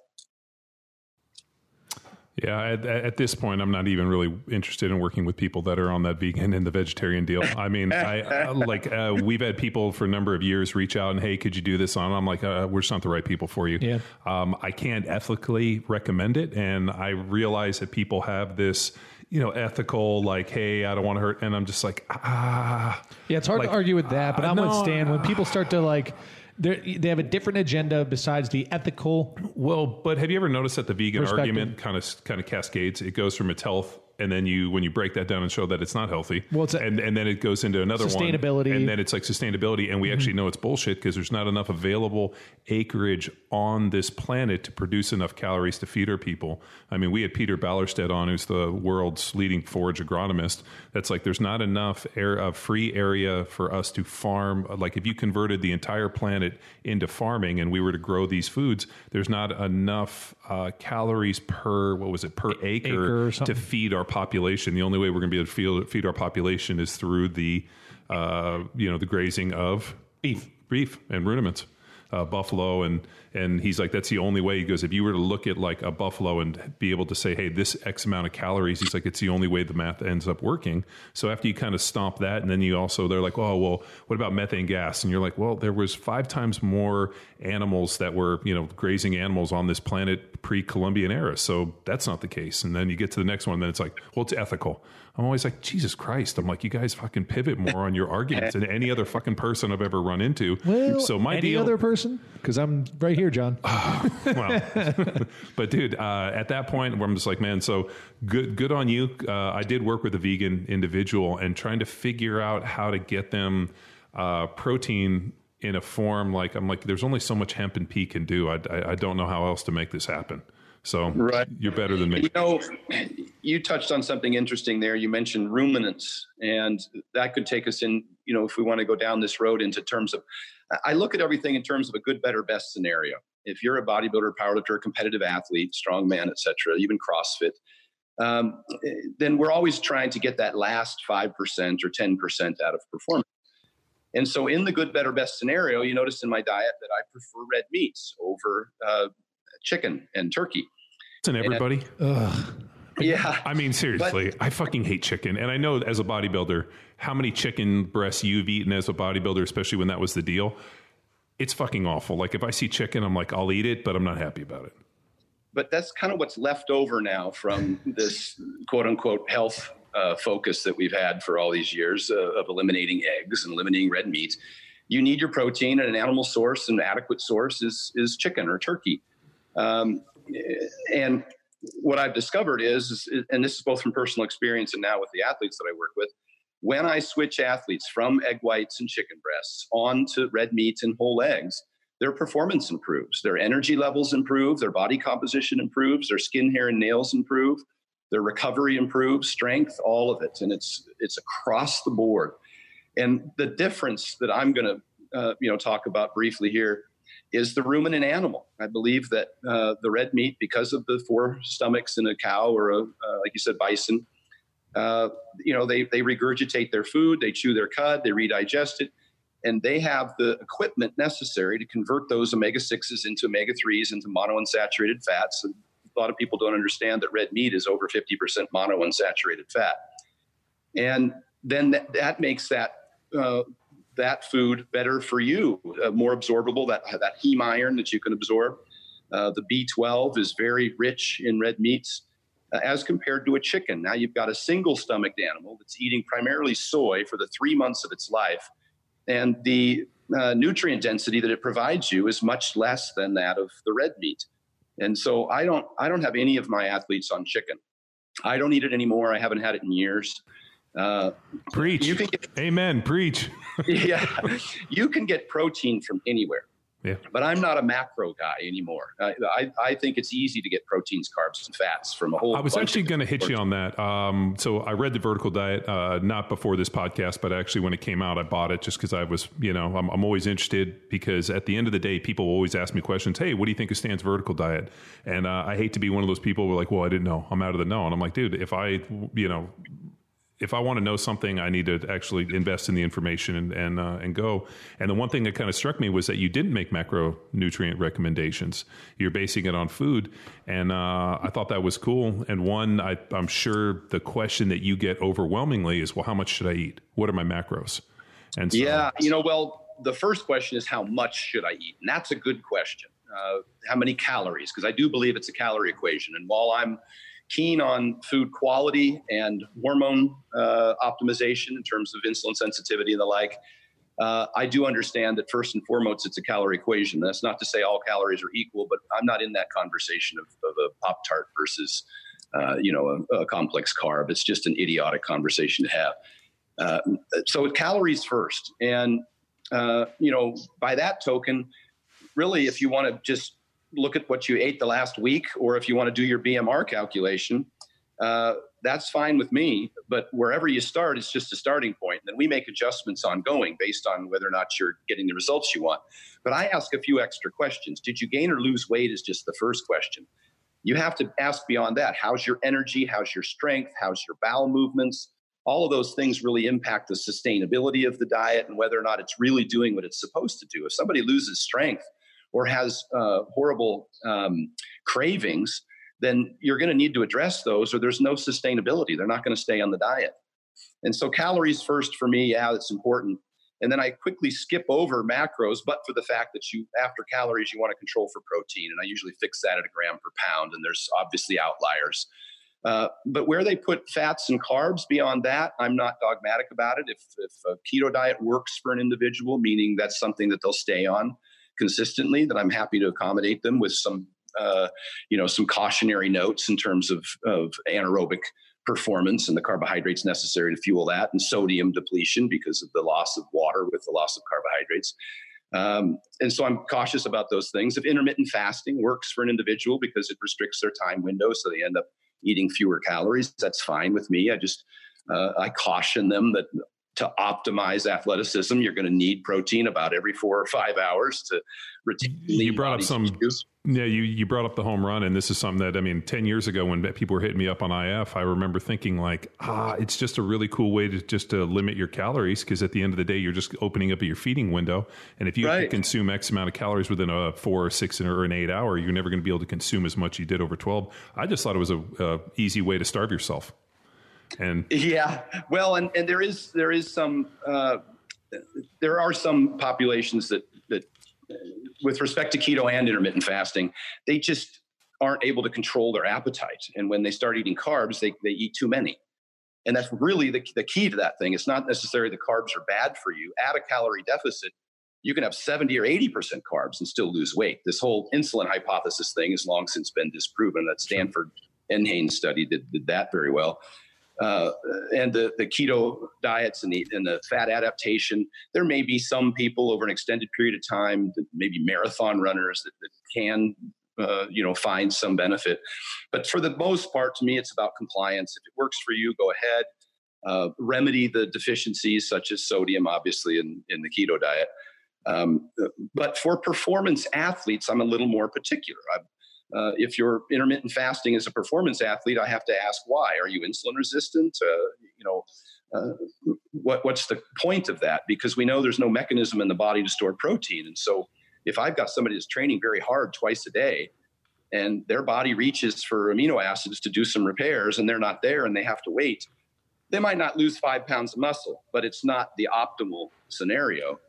Yeah, at, at this point, I'm not even really interested in working with people that are on that vegan and the vegetarian deal. I mean, I uh, like uh, we've had people for a number of years reach out and hey, could you do this on? I'm like, uh, we're just not the right people for you. Yeah. Um, I can't ethically recommend it, and I realize that people have this, you know, ethical like, hey, I don't want to hurt, and I'm just like, ah. Yeah, it's hard Like, to argue with that, but uh, I'm with no, Stan. When people start to like, they're- they have a different agenda besides the ethical. Well, but have you ever noticed that the vegan argument kind of kind of cascades? It goes from its health and then you when you break that down and show that it's not healthy Well, it's a- and and then it goes into another Sustainability. one and then it's like sustainability and we mm-hmm. actually know it's bullshit because there's not enough available acreage on this planet to produce enough calories to feed our people i mean we had peter ballerstedt on who's the world's leading forage agronomist that's like there's not enough air uh, free area for us to farm. Like if you converted the entire planet into farming and we were to grow these foods there's not enough uh, calories per what was it per acre, Acre or to feed our population. The only way we're going to be able to feed, feed our population is through the, uh, you know, the grazing of beef, beef and ruminants, uh, buffalo, and and he's like, that's the only way. He goes, if you were to look at like a buffalo and be able to say, hey, this X amount of calories, he's like, it's the only way the math ends up working. So after you kind of stomp that, and then you also they're like, oh well, what about methane gas? And you're like, well, there was five times more animals that were you know grazing animals on this planet pre-Columbian era, so that's not the case. And then you get to the next one, and then it's like, well, it's ethical. I'm always like, Jesus Christ! I'm like, you guys fucking pivot more on your arguments than any other fucking person I've ever run into. Well, so my any deal, other person? Because I'm right here, John. well, but dude, uh, at that point where I'm just like, man, so good, good on you. Uh, I did work with a vegan individual and trying to figure out how to get them uh, protein in a form like I'm like, there's only so much hemp and pea can do. I, I, I don't know how else to make this happen. So Right. you're better than me. You know, you touched on something interesting there. You mentioned ruminants, and that could take us in, you know, if we want to go down this road into terms of, I look at everything in terms of a good, better, best scenario. If you're a bodybuilder, powerlifter, competitive athlete, strongman, et cetera, even CrossFit, um, then we're always trying to get that last 5% or 10% out of performance. And so, in the good, better, best scenario, you notice in my diet that I prefer red meats over uh, chicken and turkey. Listen, everybody. Yeah. I mean, seriously, I fucking hate chicken. And I know as a bodybuilder, how many chicken breasts you've eaten as a bodybuilder, especially when that was the deal. It's fucking awful. Like if I see chicken, I'm like, I'll eat it, but I'm not happy about it. but that's kind of what's left over now from this quote unquote health uh, focus that we've had for all these years uh, of eliminating eggs and eliminating red meat. You need your protein, and an animal source, an adequate source, is is chicken or turkey. Um, and what I've discovered is, and this is both from personal experience and now with the athletes that I work with, when I switch athletes from egg whites and chicken breasts onto red meat and whole eggs, their performance improves, their energy levels improve, their body composition improves, their skin, hair, and nails improve, their recovery improves, strength, all of it, and it's it's across the board. And the difference that I'm going to uh, you know talk about briefly here is the ruminant animal. I believe that uh, the red meat, because of the four stomachs in a cow or a, uh, like you said, bison, uh, you know, they, they regurgitate their food, they chew their cud, they redigest it, and they have the equipment necessary to convert those omega 6s into omega 3s into monounsaturated fats. And a lot of people don't understand that red meat is over 50% monounsaturated fat. And then that, that makes that uh, that food better for you, uh, more absorbable, that, that heme iron that you can absorb. Uh, the B12 is very rich in red meats uh, as compared to a chicken. Now you've got a single stomached animal that's eating primarily soy for the three months of its life. And the uh, nutrient density that it provides you is much less than that of the red meat. And so I don't, I don't have any of my athletes on chicken. I don't eat it anymore. I haven't had it in years. Uh, Preach. You can get, Amen. Preach. yeah, you can get protein from anywhere. Yeah. But I'm not a macro guy anymore. I, I, I think it's easy to get proteins, carbs, and fats from a whole. I was actually going to hit you on that. Um, so I read the Vertical Diet, uh, not before this podcast, but actually when it came out, I bought it just because I was, you know, I'm, I'm always interested because at the end of the day, people always ask me questions. Hey, what do you think of Stan's Vertical Diet? And uh, I hate to be one of those people who are like, well, I didn't know. I'm out of the know. And I'm like, dude, if I, you know, if I want to know something, I need to actually invest in the information and and, uh, and go. And the one thing that kind of struck me was that you didn't make macronutrient recommendations. You're basing it on food, and uh, I thought that was cool. And one, I, I'm sure the question that you get overwhelmingly is, well, how much should I eat? What are my macros? And so, Yeah, you know, well, the first question is how much should I eat, and that's a good question. Uh, how many calories? Because I do believe it's a calorie equation. And while I'm keen on food quality and hormone uh, optimization in terms of insulin sensitivity and the like, uh, I do understand that first and foremost it's a calorie equation. That's not to say all calories are equal, but I'm not in that conversation of, of a Pop Tart versus uh, you know, a, a, complex carb. It's just an idiotic conversation to have. Uh, so calories first, and uh, you know, by that token, really, if you want to just look at what you ate the last week, or if you want to do your BMR calculation, uh, that's fine with me. But wherever you start, it's just a starting point. Then we make adjustments ongoing based on whether or not you're getting the results you want. But I ask a few extra questions. Did you gain or lose weight? Is just the first question. You have to ask beyond that. How's your energy? How's your strength? How's your bowel movements? All of those things really impact the sustainability of the diet and whether or not it's really doing what it's supposed to do. If somebody loses strength or has uh, horrible um, cravings, then you're going to need to address those or there's no sustainability. They're not going to stay on the diet. And so, calories first for me, yeah, it's important. And then I quickly skip over macros, but for the fact that you, after calories, you want to control for protein. And I usually fix that at a gram per pound. And there's obviously outliers. Uh, but where they put fats and carbs beyond that, I'm not dogmatic about it. If, if a keto diet works for an individual, meaning that's something that they'll stay on consistently, that I'm happy to accommodate them with some uh, you know some cautionary notes in terms of, of anaerobic performance and the carbohydrates necessary to fuel that and sodium depletion because of the loss of water with the loss of carbohydrates. Um, and so i'm cautious about those things. If intermittent fasting works for an individual because it restricts their time window so they end up eating fewer calories that's fine with me. I just uh, i caution them that to optimize athleticism, you're going to need protein about every four or five hours to retain. You brought up some. Tissues. Yeah, you, you brought up the home run, and this is something that I mean, ten years ago when people were hitting me up on IF, I remember thinking like, ah, it's just a really cool way to just to limit your calories because at the end of the day, you're just opening up your feeding window, and if you right. consume X amount of calories within a four or six or an eight hour, you're never going to be able to consume as much you did over twelve. I just thought it was a, a easy way to starve yourself. And yeah, well, and, and there is there is some uh, there are some populations that that with respect to keto and intermittent fasting, they just aren't able to control their appetite, and when they start eating carbs, they they eat too many. And that's really the, the key to that thing. It's not necessarily the carbs are bad for you. At a calorie deficit, you can have 70 or 80% carbs and still lose weight. This whole insulin hypothesis thing has long since been disproven. That Stanford NHANES study did, did that very well uh, and the, the keto diets and the, and the fat adaptation, there may be some people over an extended period of time, maybe marathon runners that, that can, uh, you know, find some benefit. But for the most part, to me, it's about compliance. If it works for you, go ahead. Uh, remedy the deficiencies such as sodium, obviously, in, in the keto diet. Um, but for performance athletes, I'm a little more particular. i uh, if you're intermittent fasting as a performance athlete, I have to ask why. Are you insulin resistant? Uh, you know, uh, what, what's the point of that? Because we know there's no mechanism in the body to store protein. And so if I've got somebody that's training very hard twice a day and their body reaches for amino acids to do some repairs and they're not there and they have to wait, they might not lose five pounds of muscle, but it's not the optimal scenario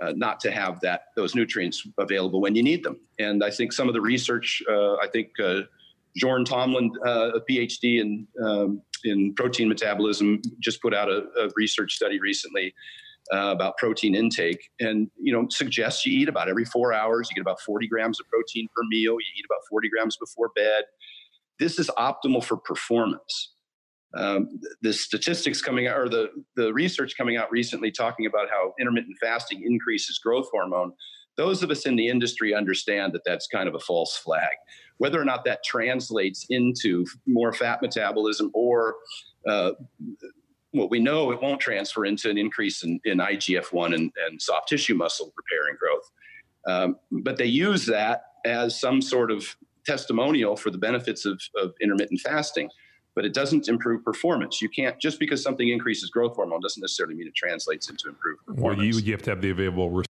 uh, not to have that those nutrients available when you need them. And I think some of the research, uh, I think uh, Jorn Trommelen, uh, a PhD in um, in protein metabolism, just put out a, a research study recently uh, about protein intake, and you know suggests you eat about every four hours. You get about 40 grams of protein per meal. You eat about 40 grams before bed. This is optimal for performance um, the statistics coming out or the, the research coming out recently talking about how intermittent fasting increases growth hormone those of us in the industry understand that that's kind of a false flag. Whether or not that translates into more fat metabolism or uh, what we know it won't transfer into an increase in, in igf-1 and, and, soft tissue muscle repair and growth. Um, but they use that as some sort of testimonial for the benefits of, of intermittent fasting but it doesn't improve performance. You can't just because something increases growth hormone doesn't necessarily mean it translates into improved performance. Well, you you have to have the available.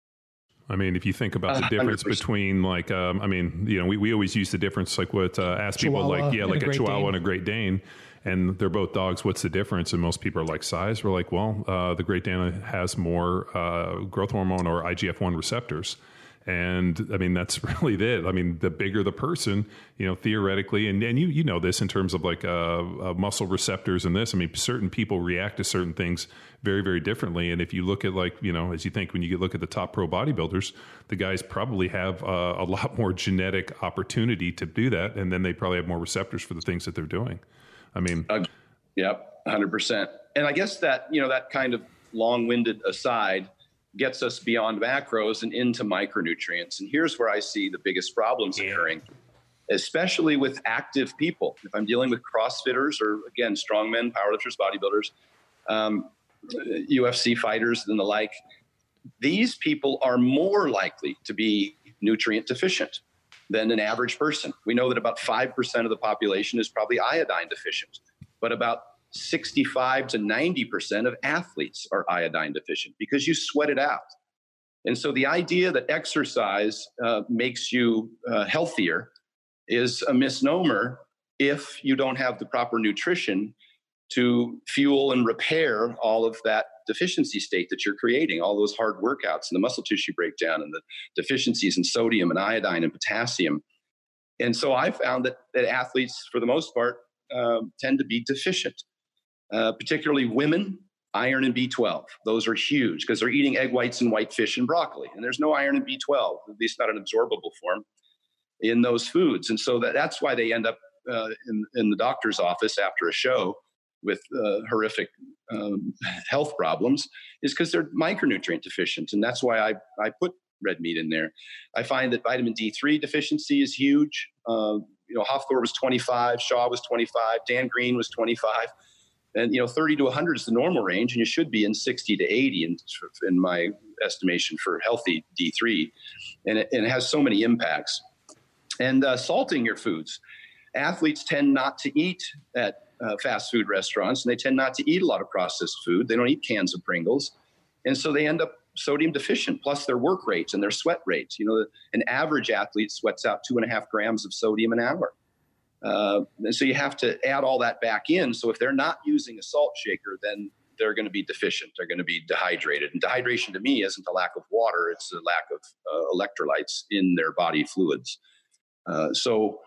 I mean, if you think about the difference 100%. between like, um, I mean, you know, we, we always use the difference like what uh, ask people like, yeah, like a, a Chihuahua Dane. and a Great Dane, and they're both dogs. What's the difference? And most people are like size. We're like, well, uh, the Great Dane has more uh, growth hormone or IGF one receptors And I mean, that's really it. I mean, the bigger the person, you know, theoretically, and, and you, you know this in terms of like uh, uh, muscle receptors and this. I mean, certain people react to certain things very, very differently. And if you look at like, you know, as you think when you look at the top pro bodybuilders, the guys probably have uh, a lot more genetic opportunity to do that. And then they probably have more receptors for the things that they're doing. I mean, yep, 100%. And I guess that, you know, that kind of long winded aside, gets us beyond macros and into micronutrients. And here's where I see the biggest problems yeah. occurring, especially with active people. If I'm dealing with CrossFitters or, again, strongmen, powerlifters, bodybuilders, um, UFC fighters, and the like, these people are more likely to be nutrient deficient than an average person. We know that about 5% of the population is probably iodine deficient, but about 65 to 90% of athletes are iodine deficient because you sweat it out. And so the idea that exercise uh, makes you uh, healthier is a misnomer if you don't have the proper nutrition to fuel and repair all of that deficiency state that you're creating, all those hard workouts and the muscle tissue breakdown and the deficiencies in sodium and iodine and potassium. And so I found that, that athletes, for the most part, um, tend to be deficient uh, particularly women, iron and B12. Those are huge because they're eating egg whites and white fish and broccoli. And there's no iron in B12, at least not an absorbable form in those foods. And so that, that's why they end up uh, in, in the doctor's office after a show with uh, horrific um, health problems is because they're micronutrient deficient. And that's why I, I put red meat in there. I find that vitamin D3 deficiency is huge. Uh, you know, Hafthor was 25, Shaw was 25, Dan Green was 25 and you know 30 to 100 is the normal range and you should be in 60 to 80 in, in my estimation for healthy d3 and it, and it has so many impacts. And uh, salting your foods. Athletes tend not to eat at uh, fast food restaurants and they tend not to eat a lot of processed food. They don't eat cans of pringles. And so they end up sodium deficient plus their work rates and their sweat rates. You know an average athlete sweats out two and a half grams of sodium an hour uh, and so you have to add all that back in. So if they're not using a salt shaker, then they're going to be deficient. They're going to be dehydrated. And dehydration to me isn't a lack of water, it's a lack of uh, electrolytes in their body fluids. Uh, so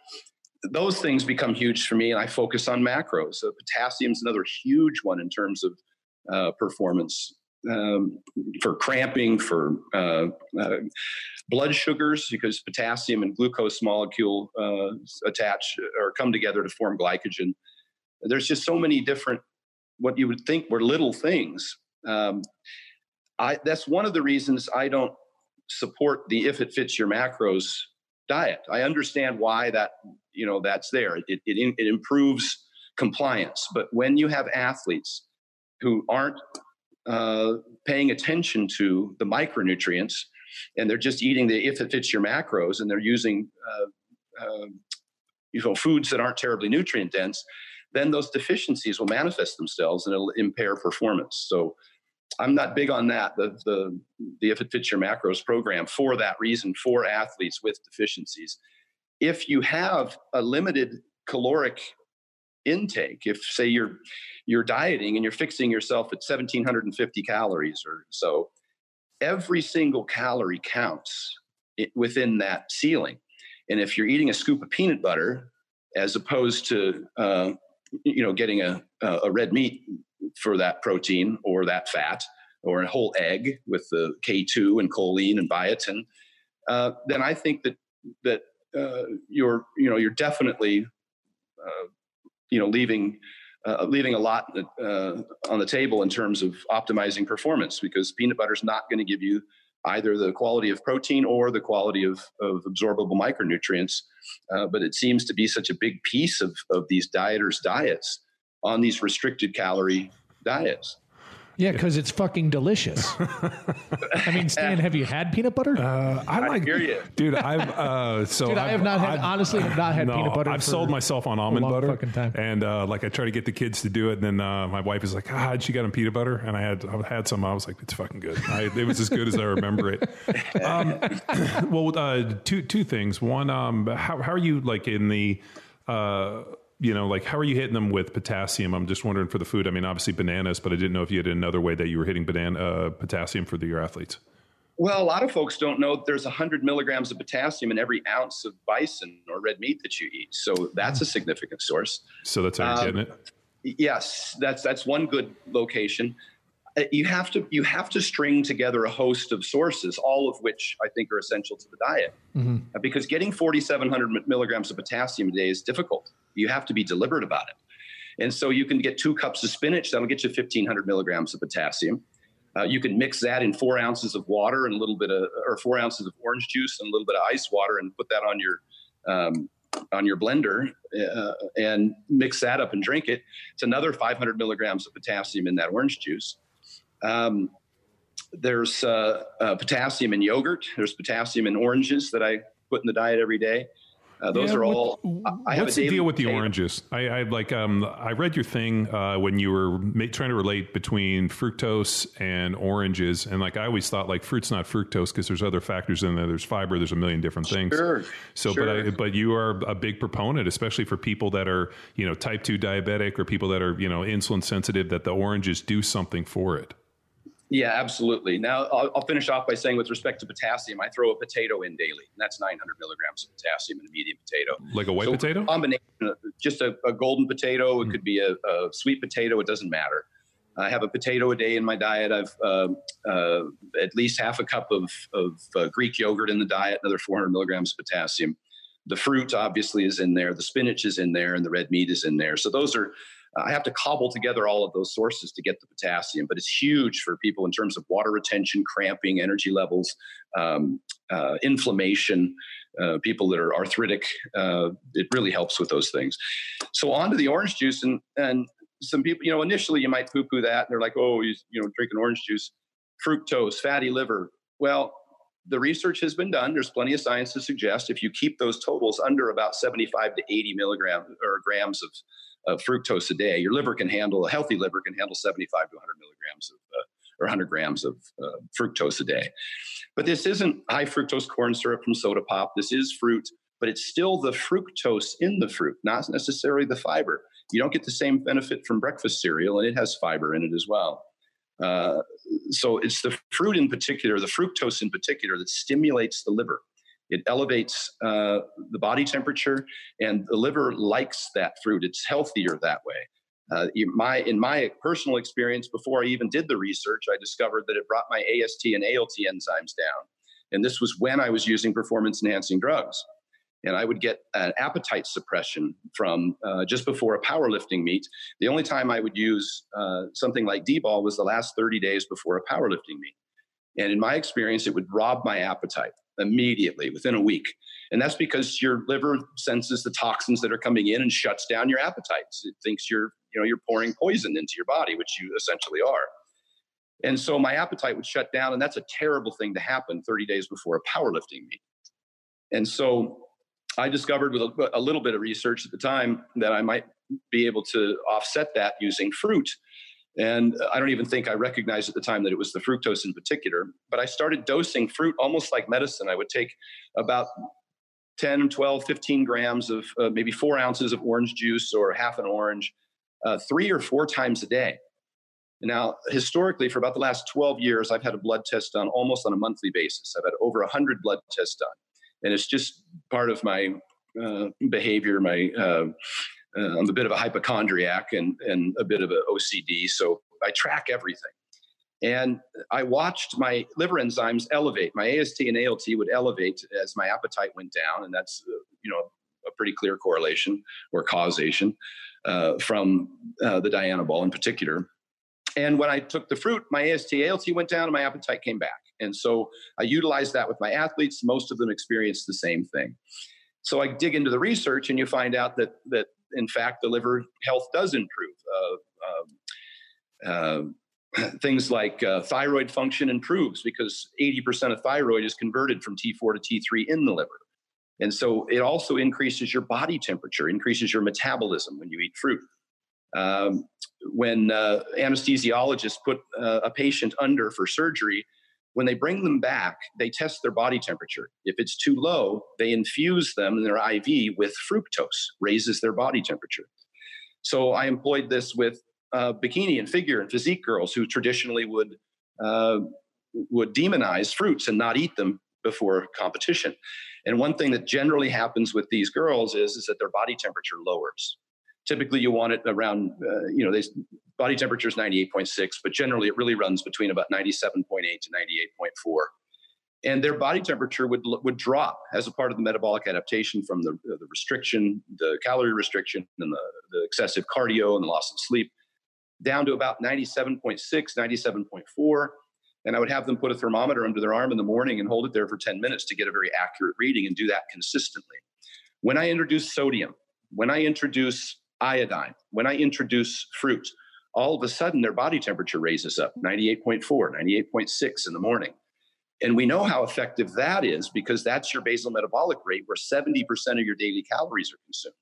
those things become huge for me, and I focus on macros. So potassium is another huge one in terms of uh, performance um, for cramping, for uh, uh, blood sugars, because potassium and glucose molecule uh, attach or come together to form glycogen. There's just so many different, what you would think were little things. Um, I, that's one of the reasons I don't support the if it fits your macros diet. I understand why that you know that's there. It, it, it improves compliance, but when you have athletes who aren't uh, paying attention to the micronutrients and they're just eating the if it fits your macros and they're using uh, uh, you know foods that aren't terribly nutrient dense then those deficiencies will manifest themselves and it'll impair performance. So i'm not big on that the, the, the if it fits your macros program for that reason for athletes with deficiencies. If you have a limited caloric intake. If say you're you're dieting and you're fixing yourself at 1750 calories or so every single calorie counts within that ceiling. And if you're eating a scoop of peanut butter as opposed to uh, you know getting a, a red meat for that protein or that fat or a whole egg with the K2 and choline and biotin, uh, then I think that that uh, you're you know you're definitely uh, you know leaving uh, leaving a lot uh, on the table in terms of optimizing performance because peanut butter is not going to give you either the quality of protein or the quality of, of absorbable micronutrients. Uh, but it seems to be such a big piece of, of these dieters' diets on these restricted calorie diets. Yeah, because it's fucking delicious. I mean, Stan, have you had peanut butter? Uh, I, I like, hear you, dude. I've uh, so dude, I've, I have not had. Honestly, I've, honestly, have not had no, peanut butter. I've sold myself on almond butter, fucking time. and uh, like I try to get the kids to do it, and then uh, my wife is like, "Ah, she got on peanut butter," and I had I had some. I was like, "It's fucking good." I, it was as good as I remember it. Um, well, uh, two two things. One, um, how how are you like in the uh, you know, like how are you hitting them with potassium? I'm just wondering for the food. I mean, obviously bananas, but I didn't know if you had another way that you were hitting banana uh, potassium for the, your athletes. Well, a lot of folks don't know there's 100 milligrams of potassium in every ounce of bison or red meat that you eat. So that's a significant source. So that's how you're Um, getting it. Yes, that's that's one good location. Uh, You have to you have to string together a host of sources, all of which I think are essential to the diet. Mhm. Uh, Because getting 4,700 milligrams of potassium a day is difficult. You have to be deliberate about it. And so you can get two cups of spinach, that'll get you 1,500 milligrams of potassium. Uh, you can mix that in four ounces of water and a little bit of, or four ounces of orange juice and a little bit of ice water, and put that on your um, on your blender uh, and mix that up and drink it. It's another 500 milligrams of potassium in that orange juice. Um, there's uh, uh, potassium in yogurt. There's potassium in oranges that I put in the diet every day. Uh, those Yeah, are what- all. I- I have What's the deal with the oranges? I, I like. Um, I read your thing uh, when you were ma- trying to relate between fructose and oranges, and like I always thought, like fruit's not fructose because there's other factors in there. There's fiber. There's a million different things. Sure. So, sure. but I, but you are a big proponent, especially for people that are you know type two diabetic or people that are you know insulin sensitive, that the oranges do something for it. Yeah, absolutely. Now, I'll, I'll finish off by saying, with respect to potassium, I throw a potato in daily, and that's 900 milligrams of potassium in a medium potato. Like a white So potato. Combination, of just a, a golden potato. It could be a, a sweet potato. It doesn't matter. I have a potato a day in my diet. I've uh, uh, at least half a cup of, of uh, Greek yogurt in the diet, another 400 milligrams of potassium. The fruit obviously is in there. The spinach is in there, and the red meat is in there. So those are. I have to cobble together all of those sources to get the potassium, but it's huge for people in terms of water retention, cramping, energy levels, um, uh, inflammation. Uh, people that are arthritic, uh, it really helps with those things. So on to the orange juice, and and some people, you know, initially you might poo-poo that, and they're like, oh, you, you know, drinking orange juice, fructose, fatty liver. Well, the research has been done. There's plenty of science to suggest if you keep those totals under about 75 to 80 milligrams or grams of, of fructose a day, your liver can handle a healthy liver can handle 75 to 100 milligrams of uh, or 100 grams of uh, fructose a day. But this isn't high fructose corn syrup from soda pop. This is fruit, but it's still the fructose in the fruit, not necessarily the fiber. You don't get the same benefit from breakfast cereal, and it has fiber in it as well. Uh, so it's the fruit in particular, the fructose in particular, that stimulates the liver. It elevates uh, the body temperature, and the liver likes that fruit. It's healthier that way. Uh, you- my, in my personal experience, before I even did the research, I discovered that it brought my AST and ALT enzymes down. And this was when I was using performance enhancing drugs. And I would get an appetite suppression from uh, just before a powerlifting meet. The only time I would use uh, something like D-bol was the last 30 days before a powerlifting meet. And in my experience, it would rob my appetite immediately within a week. And that's because your liver senses the toxins that are coming in and shuts down your appetites. It thinks you're, you know, you're pouring poison into your body, which you essentially are. And so my appetite would shut down, and that's a terrible thing to happen 30 days before a powerlifting meet. And so I discovered with a, a little bit of research at the time that I might be able to offset that using fruit. And I don't even think I recognized at the time that it was the fructose in particular, but I started dosing fruit almost like medicine. I would take about 10, 12, 15 grams of uh, maybe four ounces of orange juice or half an orange uh, three or four times a day. Now, historically, for about the last 12 years, I've had a blood test done almost on a monthly basis. I've had over 100 blood tests done. And it's just part of my uh, behavior. My uh, uh, I'm a bit of a hypochondriac and, and a bit of an OCD. So I track everything. And I watched my liver enzymes elevate. My AST and ALT would elevate as my appetite went down. And that's, uh, you know, a pretty clear correlation or causation uh, from uh, the Dianabol in particular. And when I took the fruit, my AST, ALT went down and my appetite came back. And so I utilize that with my athletes. Most of them experience the same thing. So I dig into the research and you find out that, that in fact, the liver health does improve. Uh, uh, things like uh, thyroid function improves because 80% of thyroid is converted from T4 to T3 in the liver. And so it also increases your body temperature, increases your metabolism when you eat fruit. Um, when uh, anesthesiologists put uh, a patient under for surgery, when they bring them back, they test their body temperature. If it's too low, they infuse them in their IV with fructose, raises their body temperature. So I employed this with uh, bikini and figure and physique girls who traditionally would uh, would demonize fruits and not eat them before competition. And one thing that generally happens with these girls is, is that their body temperature lowers. Typically, you want it around, uh, you know, they, body temperature is 98.6, but generally it really runs between about 97.8 to 98.4 and their body temperature would would drop as a part of the metabolic adaptation from the, the restriction, the calorie restriction, and the, the excessive cardio and the loss of sleep, down to about 97.6, 97.4. And I would have them put a thermometer under their arm in the morning and hold it there for 10 minutes to get a very accurate reading and do that consistently. When I introduce sodium, when I introduce iodine, when I introduce fruit, all of a sudden their body temperature raises up 98.4, 98.6 in the morning. And we know how effective that is because that's your basal metabolic rate where 70% of your daily calories are consumed.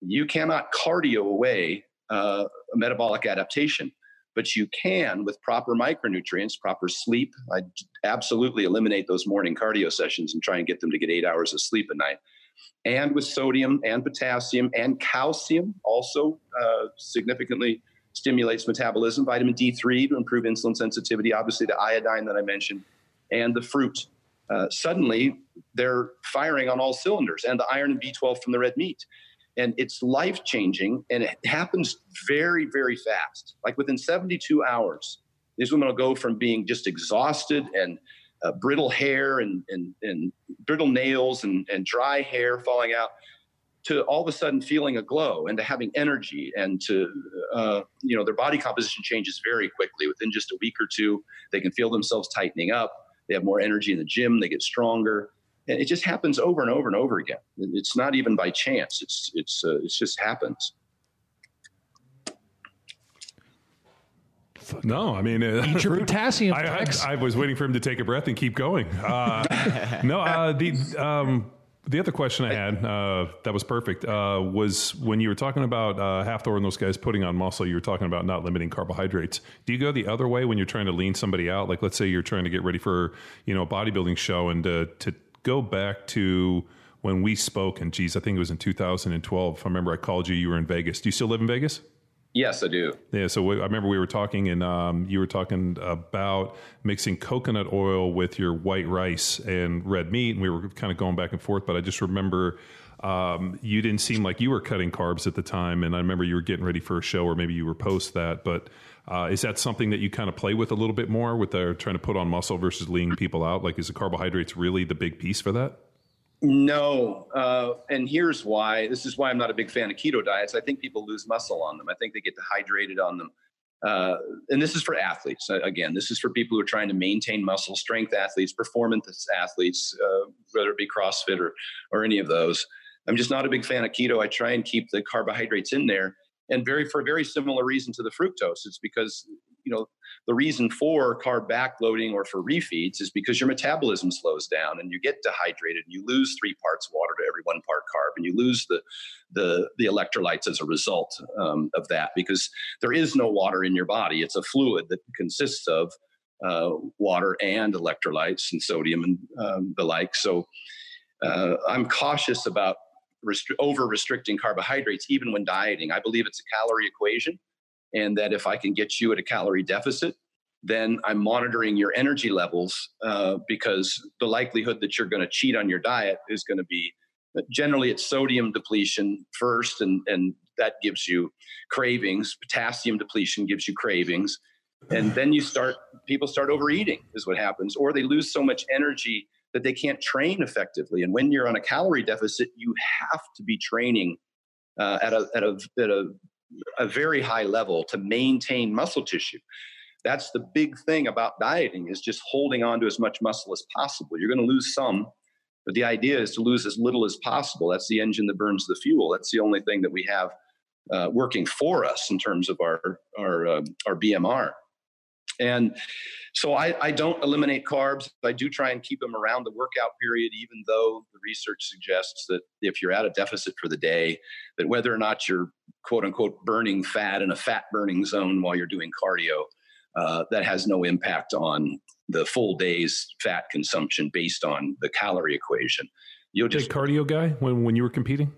You cannot cardio away uh, a metabolic adaptation, but you can with proper micronutrients, proper sleep. I absolutely eliminate those morning cardio sessions and try and get them to get eight hours of sleep a night. And with sodium and potassium and calcium, also uh, significantly stimulates metabolism. Vitamin D3 to improve insulin sensitivity. Obviously, the iodine that I mentioned and the fruit. Uh, suddenly, they're firing on all cylinders, and the iron and B12 from the red meat. And it's life changing, and it happens very, very fast. Like within 72 hours, these women will go from being just exhausted and uh, brittle hair and, and, and brittle nails and, and dry hair falling out to all of a sudden feeling a glow and to having energy and to uh, you know their body composition changes very quickly within just a week or two they can feel themselves tightening up they have more energy in the gym. They get stronger. And it just happens over and over and over again. It's not even by chance. It's it's uh, it just happens. No, I mean, uh, Eat your potassium. I, I, I, was waiting for him to take a breath and keep going. Uh, no, uh, the um, the other question I had uh, that was perfect uh, was when you were talking about uh, Hafthor and those guys putting on muscle. You were talking about not limiting carbohydrates. Do you go the other way when you're trying to lean somebody out? Like, let's say you're trying to get ready for you know a bodybuilding show, and to go back to when we spoke, and geez, I think it was in 2012. If I remember, I called you. You were in Vegas. Do you still live in Vegas? Yes, I do. Yeah. So we, I remember we were talking, and um, you were talking about mixing coconut oil with your white rice and red meat, and we were kind of going back and forth. But I just remember um, you didn't seem like you were cutting carbs at the time, and I remember you were getting ready for a show, or maybe you were post that. But uh, is that something that you kind of play with a little bit more with the, trying to put on muscle versus leaning people out? Like, is the carbohydrates really the big piece for that? No, uh, and here's why. This is why I'm not a big fan of keto diets. I think people lose muscle on them. I think they get dehydrated on them. Uh, and this is for athletes. Again, this is for people who are trying to maintain muscle, strength athletes, performance athletes, uh, whether it be CrossFit or or any of those. I'm just not a big fan of keto. I try and keep the carbohydrates in there, and very for a very similar reason to the fructose. It's because you know the reason for carb backloading or for refeeds is because your metabolism slows down and you get dehydrated and you lose three parts water to every one part carb and you lose the the, the electrolytes as a result um, of that because there is no water in your body. It's a fluid that consists of uh, water and electrolytes and sodium and um, the like. So uh, i'm cautious about restri- over restricting carbohydrates even when dieting. I believe it's a calorie equation and that if I can get you at a calorie deficit, then I'm monitoring your energy levels uh, because the likelihood that you're going to cheat on your diet is going to be generally it's sodium depletion first, and and that gives you cravings. Potassium depletion gives you cravings, and then you start people start overeating is what happens, or they lose so much energy that they can't train effectively. And when you're on a calorie deficit, you have to be training uh, at a at a at a a very high level to maintain muscle tissue. That's the big thing about dieting is just holding on to as much muscle as possible. You're going to lose some, but the idea is to lose as little as possible. That's the engine that burns the fuel. That's the only thing that we have uh, working for us in terms of our our uh, our BMR. And so I, I, don't eliminate carbs. I do try and keep them around the workout period, even though the research suggests that if you're at a deficit for the day, that whether or not you're quote unquote burning fat in a fat burning zone while you're doing cardio, uh, that has no impact on the full day's fat consumption based on the calorie equation. You'll just cardio guy when when you were competing.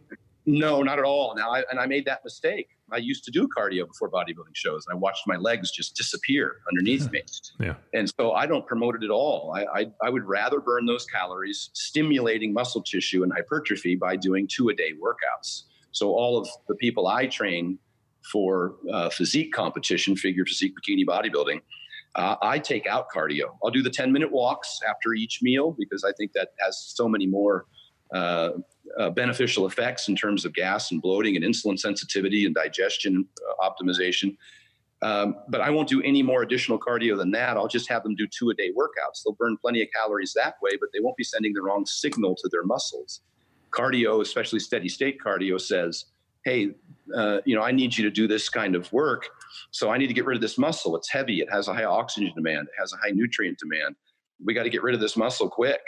No, not at all. Now, I, and I made that mistake I used to do cardio before bodybuilding shows. And I watched my legs just disappear underneath me. Yeah. And so I don't promote it at all. I, I, I would rather burn those calories stimulating muscle tissue and hypertrophy by doing two a day workouts. So all of the people I train for uh, physique competition, figure physique, bikini bodybuilding, uh, I take out cardio. I'll do the 10 minute walks after each meal because I think that has so many more uh, uh, beneficial effects in terms of gas and bloating and insulin sensitivity and digestion uh, optimization. Um, but I won't do any more additional cardio than that. I'll just have them do two a day workouts. They'll burn plenty of calories that way, but they won't be sending the wrong signal to their muscles. Cardio, especially steady state cardio, says, hey, uh, you know, I need you to do this kind of work. So I need to get rid of this muscle. It's heavy. It has a high oxygen demand. It has a high nutrient demand. We got to get rid of this muscle quick.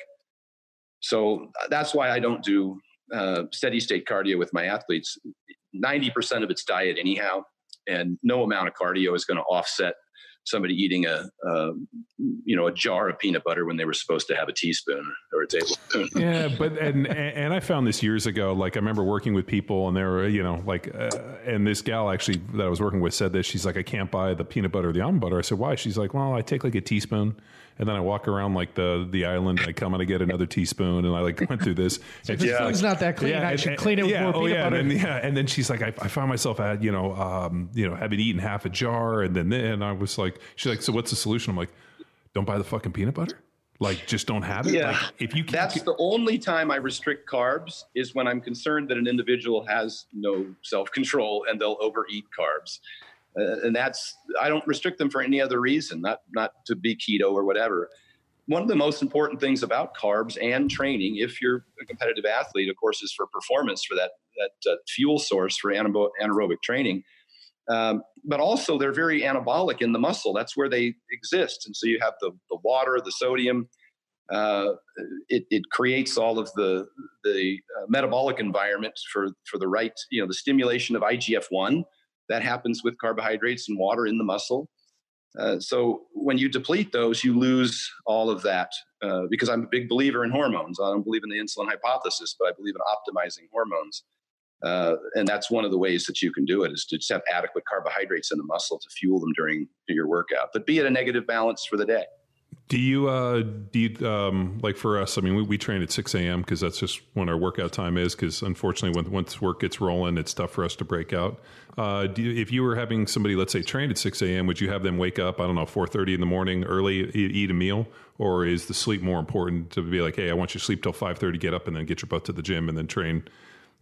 So uh, that's why I don't do uh, steady state cardio with my athletes. 90% of it's diet, anyhow, and no amount of cardio is going to offset somebody eating a, you know a jar of peanut butter when they were supposed to have a teaspoon or a tablespoon. yeah, but and and I found this years ago. Like I remember working with people, and they were you know like, uh, and this gal actually that I was working with said this. She's like, I can't buy the peanut butter or the almond butter. I said, why? She's like, well, I take like a teaspoon and then I walk around like the the island. And I come and I get another teaspoon, and I like went through this. and this yeah, food's not that clean. I and- should and- clean it with yeah, more oh, peanut yeah, butter. And then, yeah, and then she's like, I, I found myself at you know, um, you know, having eaten half a jar, and then then I was like, she's like, so what's the solution? I'm like, don't buy the fucking peanut butter. Like, just don't have it. Yeah. Like, if you can't, That's the only time I restrict carbs is when I'm concerned that an individual has no self control and they'll overeat carbs. Uh, and that's I don't restrict them for any other reason, not not to be keto or whatever. One of the most important things about carbs and training, if you're a competitive athlete, of course, is for performance, for that that uh, fuel source for anaerobic, anaerobic training. Um, but also, they're very anabolic in the muscle. That's where they exist. And so you have the the water, the sodium, uh, it, it creates all of the the uh, metabolic environment for for the right you know the stimulation of IGF one that happens with carbohydrates and water in the muscle. Uh, so when you deplete those, you lose all of that. Uh, because I'm a big believer in hormones. I don't believe in the insulin hypothesis, but I believe in optimizing hormones. Uh, and that's one of the ways that you can do it is to just have adequate carbohydrates in the muscle to fuel them during your workout, but be at a negative balance for the day. Do you, uh, do you, um, like for us, I mean, we, we train at 6 a.m. because that's just when our workout time is. Because unfortunately, when, once work gets rolling, it's tough for us to break out. Uh, do you, if you were having somebody, let's say, trained at 6 a.m., would you have them wake up, I don't know, 4.30 in the morning early, eat, eat a meal? Or is the sleep more important to be like, hey, I want you to sleep till 5.30, get up and then get your butt to the gym and then train,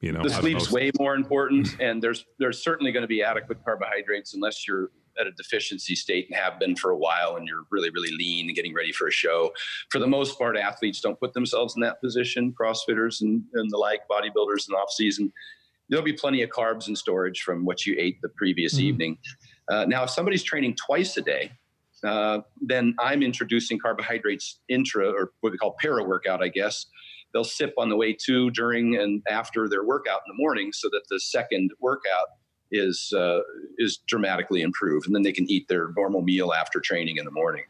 you know? the sleep's know. way more important and there's there's certainly going to be adequate carbohydrates unless you're at a deficiency state and have been for a while and you're really really lean and getting ready for a show. For the most part athletes don't put themselves in that position crossfitters and, and the like bodybuilders in the off season there'll be plenty of carbs in storage from what you ate the previous evening. Uh, now if somebody's training twice a day uh, then i'm introducing carbohydrates intra or what we call para workout i guess. They'll sip on the way to, during, and after their workout in the morning, so that the second workout is uh, is dramatically improved, and then they can eat their normal meal after training in the morning.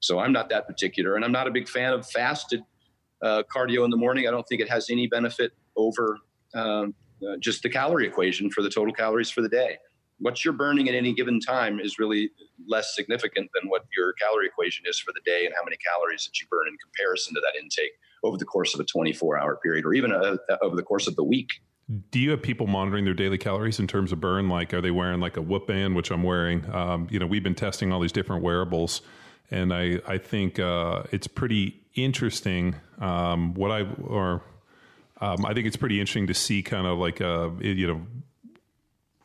So I'm not that particular, and I'm not a big fan of fasted uh, cardio in the morning. I don't think it has any benefit over um, uh, just the calorie equation for the total calories for the day. What you're burning at any given time is really less significant than what your calorie equation is for the day and how many calories that you burn in comparison to that intake over the course of a 24 hour period or even uh over the course of the week. Do you have people monitoring their daily calories in terms of burn? Like, are they wearing like a Whoop band, which I'm wearing? Um, you know, we've been testing all these different wearables, and I I think uh, it's pretty interesting. Um, what I or um, I think it's pretty interesting to see kind of like uh, you know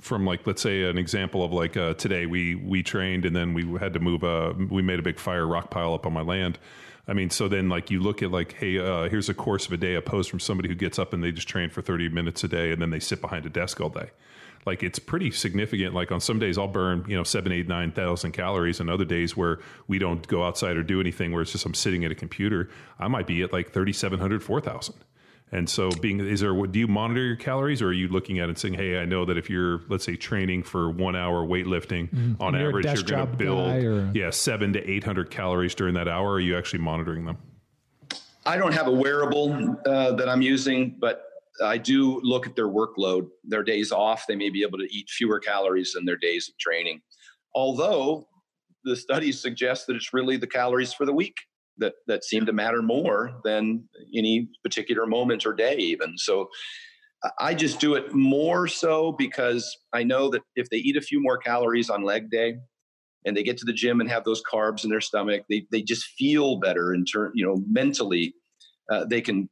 from like let's say an example of like uh, today we we trained and then we had to move a we made a big fire rock pile up on my land i mean so then like you look at like hey uh, here's a course of a day a post from somebody who gets up and they just train for 30 minutes a day and then they sit behind a desk all day. Like it's pretty significant. Like on some days i'll burn you know seven eight nine thousand calories and other days where we don't go outside or do anything where it's just i'm sitting at a computer i might be at like 3700 4000 and so, being is there? Do you monitor your calories, or are you looking at it and saying, "Hey, I know that if you're, let's say, training for one hour weightlifting, on Mm-hmm. You're average, you're going to build, or- yeah, seven to eight hundred calories during that hour." Are you actually monitoring them? I don't have a wearable uh, that I'm using, but I do look at their workload, their days off. They may be able to eat fewer calories than their days of training. Although the studies suggest that it's really the calories for the week that, that seem to matter more than any particular moment or day, even. So I just do it more so because I know that if they eat a few more calories on leg day, and they get to the gym and have those carbs in their stomach, they, they just feel better in turn, you know, mentally. Uh, they can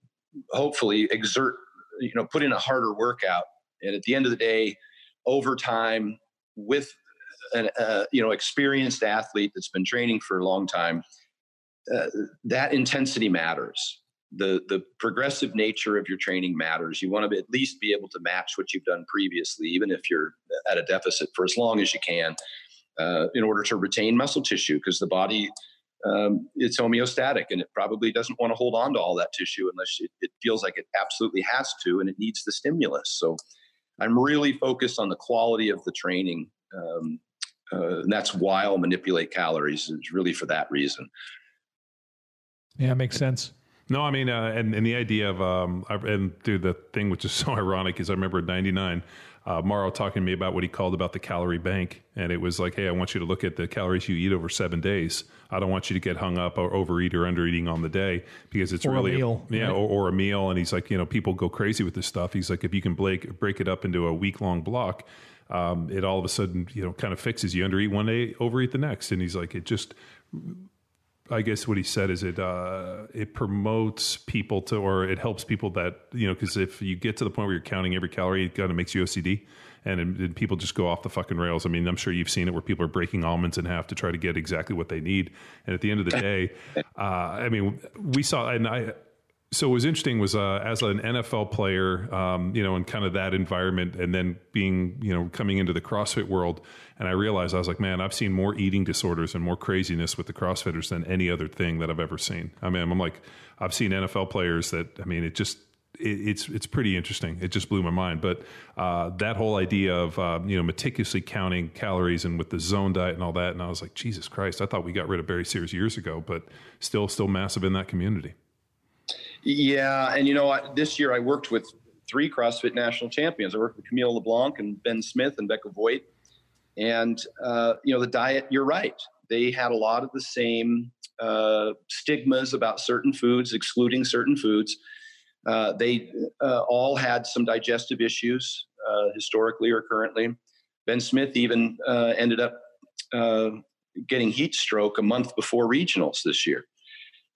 hopefully exert, you know, put in a harder workout. And at the end of the day, over time, with an uh, you know experienced athlete that's been training for a long time, uh, that intensity matters. The the progressive nature of your training matters. You want to at least be able to match what you've done previously, even if you're at a deficit for as long as you can uh, in order to retain muscle tissue because the body um, it's homeostatic and it probably doesn't want to hold on to all that tissue unless it, it, feels like it absolutely has to and it needs the stimulus so i'm really focused on the quality of the training um, uh, and that's why i'll manipulate calories is really for that reason yeah makes sense no, I mean, uh, and, and the idea of, um, and dude, the thing which is so ironic is I remember in 99, uh, Mauro talking to me about what he called about the calorie bank. And it was like, hey, I want you to look at the calories you eat over seven days. I don't want you to get hung up or overeat or undereating on the day because it's or really, a meal, yeah, right? or, or, a meal. And he's like, you know, people go crazy with this stuff. He's like, if you can break, break it up into a week long block, um, it all of a sudden, you know, kind of fixes you undereat one day, overeat the next. And he's like, it just, I guess what he said is it uh, it promotes people to, or it helps people that you know, because if you get to the point where you're counting every calorie, it kind of makes you OCD, and, and, people just go off the fucking rails. I mean, I'm sure you've seen it where people are breaking almonds in half to try to get exactly what they need, and at the end of the day, uh, I mean, we saw, and I so what was interesting was uh, as an NFL player, um, you know, in kind of that environment, and then being, you know, coming into the CrossFit world, and I realized I was like, man, I've seen more eating disorders and more craziness with the CrossFitters than any other thing that I've ever seen. I mean, I'm like, I've seen NFL players that, I mean, it just it, it's it's pretty interesting. It just blew my mind. But uh, that whole idea of uh, you know meticulously counting calories and with the zone diet and all that, and I was like, Jesus Christ, I thought we got rid of Barry Sears years ago, but still still massive in that community. Yeah, and you know, this year I worked with three CrossFit national champions. I worked with Camille LeBlanc and Ben Smith and Becca Voigt. And uh, you know, the diet. You're right. They had a lot of the same uh, stigmas about certain foods, excluding certain foods. Uh, they uh, all had some digestive issues uh, historically or currently. Ben Smith even uh, ended up getting heat stroke a month before regionals this year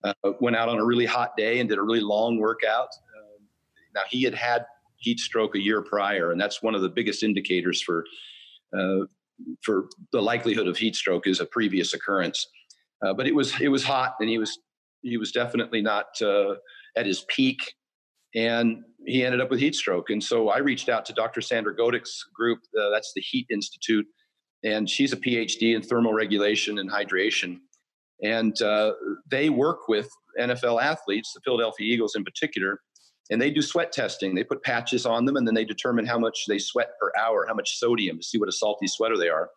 uh, went out on a really hot day and did a really long workout. Uh, now he had had heat stroke a year prior, and that's one of the biggest indicators for uh, for the likelihood of heat stroke is a previous occurrence. Uh, but it was it was hot, and he was he was definitely not uh, at his peak, and he ended up with heat stroke. And so I reached out to Dr. Sandra Godek's group. Uh, that's the Heat Institute, and she's a PhD in thermoregulation and hydration and uh, they work with NFL athletes, the Philadelphia Eagles in particular, and they do sweat testing. They put patches on them, and then they determine how much they sweat per hour, how much sodium to see what a salty sweater they are.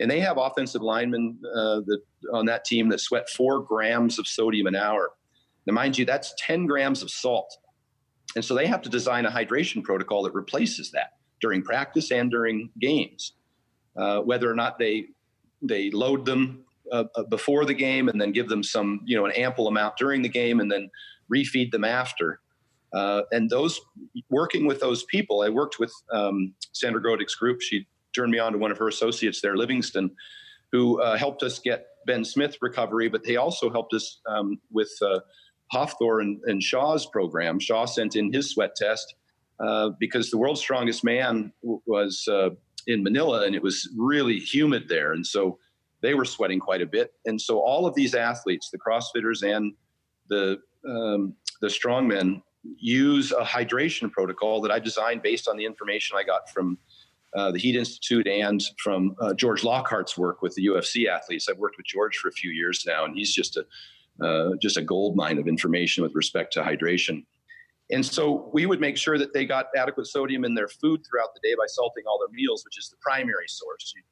And they have offensive linemen uh, that, on that team that sweat four grams of sodium an hour. Now, mind you, that's 10 grams of salt. And so they have to design a hydration protocol that replaces that during practice and during games. Uh, whether or not they they load them uh, uh, before the game and then give them some, you know, an ample amount during the game and then refeed them after. Uh, and those working with those people, I worked with um, Sandra Godek's group. She turned me on to one of her associates there, Livingston, who uh, helped us get Ben Smith recovery, but they also helped us um, with uh, Hafthor and, and, Shaw's program. Shaw sent in his sweat test uh, because the world's strongest man w- was in Manila and it was really humid there. And so they were sweating quite a bit. And so all of these athletes, the CrossFitters and the um, the strongmen, use a hydration protocol that I designed based on the information I got from uh, the Heat Institute and from uh, George Lockhart's work with the UFC athletes. I've worked with George for a few years now, and he's just a uh, just a gold mine of information with respect to hydration. And so we would make sure that they got adequate sodium in their food throughout the day by salting all their meals, which is the primary source. You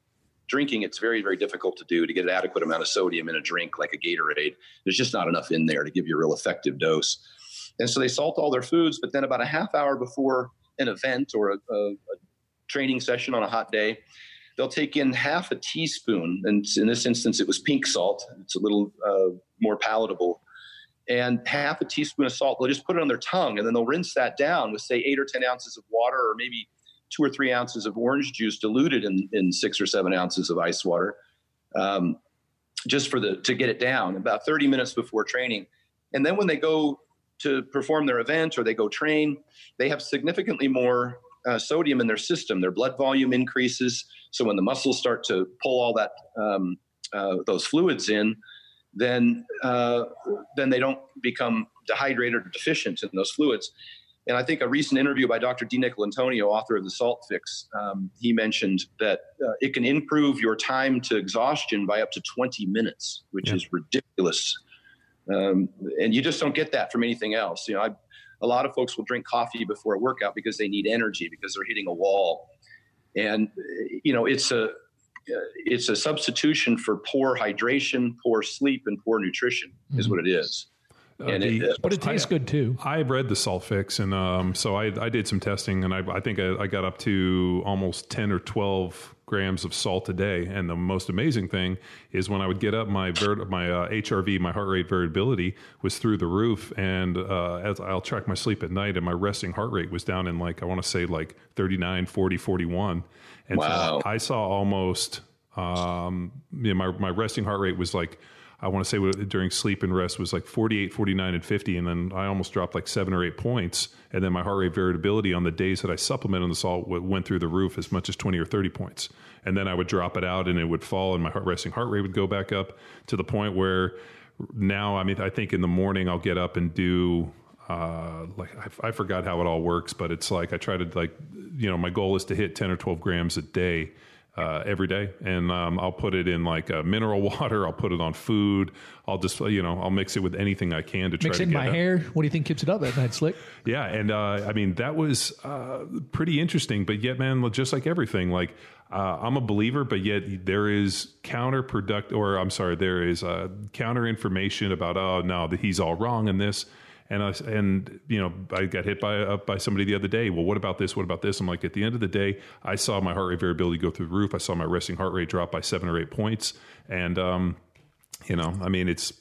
drinking, it's very, very difficult to do to get an adequate amount of sodium in a drink like a Gatorade. There's just not enough in there to give you a real effective dose. And so they salt all their foods, but then about a half hour before an event or a, a, a training session on a hot day, they'll take in half a teaspoon. And in this instance, it was pink salt. It's a little uh, more palatable. And half a teaspoon of salt, they'll just put it on their tongue and then they'll rinse that down with, say, eight or 10 ounces of water or maybe two or three ounces of orange juice diluted in, in six or seven ounces of ice water. Um, just for the to get it down about 30 minutes before training. And then when they go to perform their event or they go train they have significantly more uh, sodium in their system. Their blood volume increases. So when the muscles start to pull all that um, uh, those fluids in then uh, then they don't become dehydrated or deficient in those fluids and I think a recent interview by Dr. DiNicolantonio, author of The Salt Fix, um, he mentioned that uh, it can improve your time to exhaustion by up to 20 minutes, which yeah. is ridiculous. Um, and you just don't get that from anything else. You know, I, a lot of folks will drink coffee before a workout because they need energy because they're hitting a wall, and you know it's a it's a substitution for poor hydration, poor sleep, and poor nutrition is mm-hmm. what it is. Uh, and the, it, but it tastes I, good too. I read the salt fix, and um, so I, I, did some testing, and I, I think I, I, got up to almost ten or twelve grams of salt a day. And the most amazing thing is when I would get up, my my uh, HRV, my heart rate variability, was through the roof, and uh, as I'll track my sleep at night, and my resting heart rate was down in like I want to say like 39, 40, 41. and wow. so I saw almost um, you know, my my resting heart rate was like I want to say during sleep and rest was like 48, 49, and 50. And then I almost dropped like seven or eight points. And then my heart rate variability on the days that I supplemented on the salt went through the roof as much as 20 or 30 points. And then I would drop it out and it would fall and my heart resting heart rate would go back up to the point where now, I mean, I think in the morning I'll get up and do uh, like I, I, forgot how it all works, but it's like I try to like you know my goal is to hit ten or twelve grams a day, uh, every day, and um, I'll put it in like mineral water. I'll put it on food. I'll just you know I'll mix it with anything I can to mix try it to in my hair. What do you think keeps it up at night, Slick? Yeah, and uh, I mean that was uh, pretty interesting. But yet, man, just like everything, like uh, I'm a believer, but yet there is counterproductive, or I'm sorry, there is uh, counter information about oh no, that he's all wrong in this and I, and you know I got hit by uh, by somebody the other day. Well, what about this? What about this? I'm like, at the end of the day, I saw my heart rate variability go through the roof. I saw my resting heart rate drop by seven or eight points, and um, you know, I mean, it's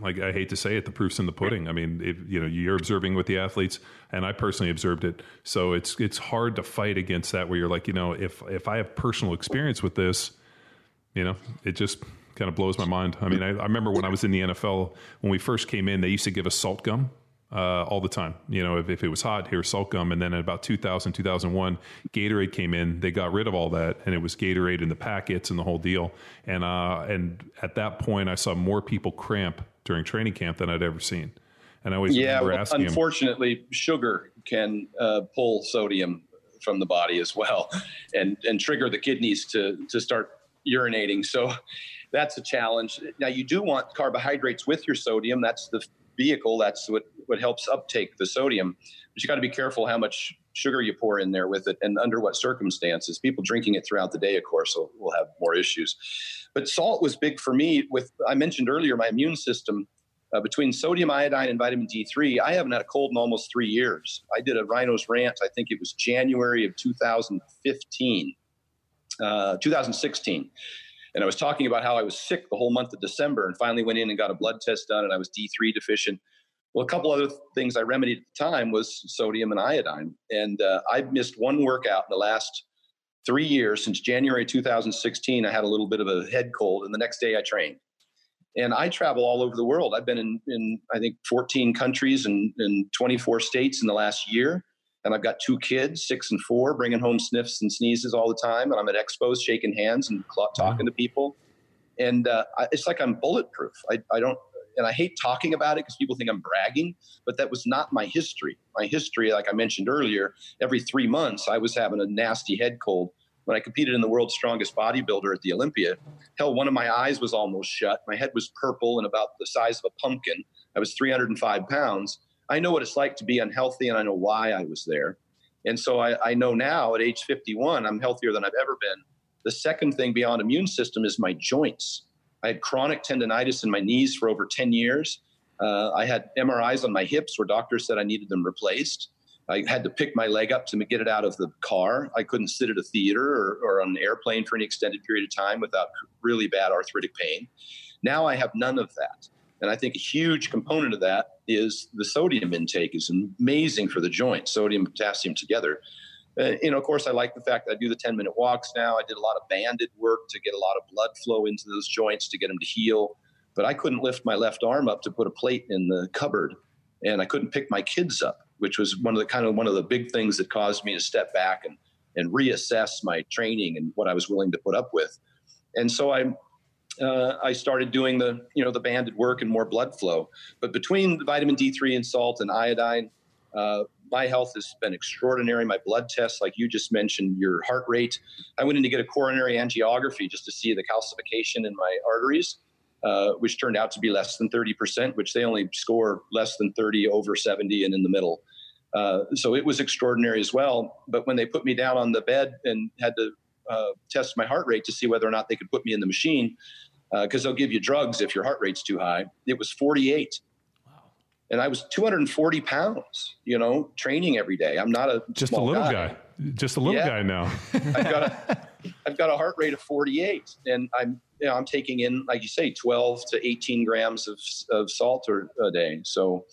like I hate to say it, the proof's in the pudding. I mean, if, you know, you're observing with the athletes, and I personally observed it. So it's it's hard to fight against that. Where you're like, you know, if if I have personal experience with this, you know, it just kind of blows my mind. I mean, I, I, remember when I was in the NFL, when we first came in, they used to give us salt gum uh, all the time. You know, if, if it was hot, here's salt gum. And then in about 2000, 2001, Gatorade came in. They got rid of all that, and it was Gatorade in the packets and the whole deal. And uh, and at that point, I saw more people cramp during training camp than I'd ever seen. And I always yeah, well, unfortunately, him, sugar can uh, pull sodium from the body as well, and and trigger the kidneys to to start urinating. So that's a challenge. Now you do want carbohydrates with your sodium. That's the vehicle. That's what what helps uptake the sodium. But you got to be careful how much sugar you pour in there with it and under what circumstances. People drinking it throughout the day, of course, will, will have more issues. But salt was big for me. With I mentioned earlier, my immune system. Uh, between sodium iodine and vitamin D3, I haven't had a cold in almost three years. I did a rhino's rant, I think it was January of 2015, uh, 2016 and I was talking about how I was sick the whole month of December and finally went in and got a blood test done and I was D3 deficient. Well, a couple other things I remedied at the time was sodium and iodine. And uh, I missed one workout in the last three years since January 2016. I had a little bit of a head cold, and the next day I trained. And I travel all over the world. I've been in, in I think, 14 countries and, and 24 states in the last year and I've got two kids, six and four, bringing home sniffs and sneezes all the time. And I'm at expos shaking hands and talking to people. And uh, it's like I'm bulletproof. I, I don't, and I hate talking about it because people think I'm bragging, but that was not my history. My history, like I mentioned earlier, every three months I was having a nasty head cold. When I competed in the world's strongest bodybuilder at the Olympia, hell, one of my eyes was almost shut. My head was purple and about the size of a pumpkin. I was 305 pounds I know what it's like to be unhealthy and I know why I was there. And so I, I, know now at age 51, I'm healthier than I've ever been. The second thing beyond immune system is my joints. I had chronic tendonitis in my knees for over 10 years. Uh, I had MRIs on my hips where doctors said I needed them replaced. I had to pick my leg up to get it out of the car. I couldn't sit at a theater or, or on an airplane for any extended period of time without really bad arthritic pain. Now I have none of that. And I think a huge component of that is the sodium intake is amazing for the joint, sodium and potassium together. Uh, you know, of course, I like the fact that I do the 10 minute walks now. I did a lot of banded work to get a lot of blood flow into those joints to get them to heal. But I couldn't lift my left arm up to put a plate in the cupboard, and I couldn't pick my kids up, which was one of the kind of one of the big things that caused me to step back and and reassess my training and what I was willing to put up with. And so I uh, I started doing the you know the banded work and more blood flow. But between vitamin D3 and salt and iodine, uh, my health has been extraordinary. My blood tests, like you just mentioned, your heart rate. I went in to get a coronary angiography just to see the calcification in my arteries, uh, which turned out to be less than 30%, which they only score less than 30 over 70 and in the middle. Uh, so it was extraordinary as well. But when they put me down on the bed and had to uh, test my heart rate to see whether or not they could put me in the machine, because uh, they'll give you drugs if your heart rate's too high, it was 48 and I was 240 pounds, you know, training every day. I'm not a just a little guy. guy. just a little yeah. guy now. I've got a, I've got a heart rate of 48, and I'm, you know, I'm taking in, like you say, 12 to 18 grams of, of salt a day. So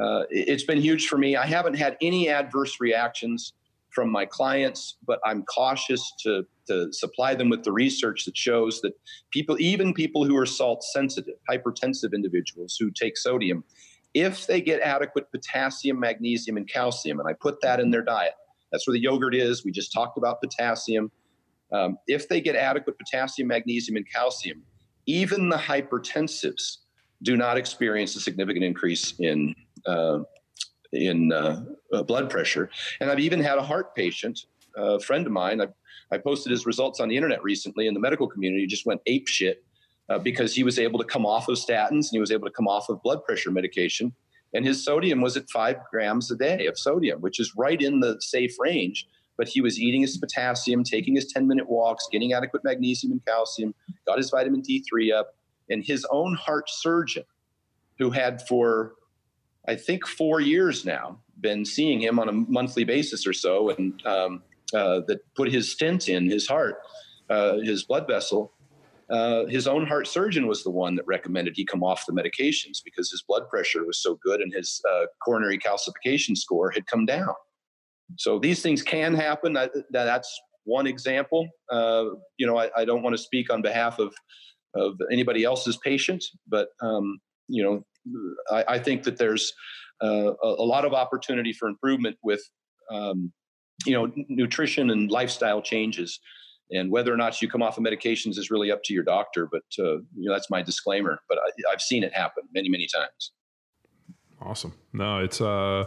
uh, it's been huge for me. I haven't had any adverse reactions from my clients, but I'm cautious to, to supply them with the research that shows that people, even people who are salt sensitive, hypertensive individuals who take sodium, if they get adequate potassium, magnesium, and calcium, and I put that in their diet, that's where the yogurt is. We just talked about potassium. Um, if they get adequate potassium, magnesium, and calcium, even the hypertensives do not experience a significant increase in uh, in uh, uh, blood pressure. And I've even had a heart patient, a friend of mine. I, I posted his results on the internet recently, and the medical community just went ape shit uh, because he was able to come off of statins and he was able to come off of blood pressure medication. And his sodium was at five grams a day of sodium, which is right in the safe range. But he was eating his potassium, taking his 10 minute walks, getting adequate magnesium and calcium, got his vitamin D3 up. And his own heart surgeon, who had for, I think, four years now, been seeing him on a monthly basis or so, and um, uh, that put his stent in his heart, uh, his blood vessel, uh, his own heart surgeon was the one that recommended he come off the medications because his blood pressure was so good and his uh, coronary calcification score had come down. So these things can happen. I, that's one example. Uh, you know, I, I, don't want to speak on behalf of of anybody else's patient, but um, you know, I, I, think that there's uh, a, lot of opportunity for improvement with um, you know nutrition and lifestyle changes. And whether or not you come off of medications is really up to your doctor but uh, you know that's my disclaimer but I, have seen it happen many many times. Awesome. No it's uh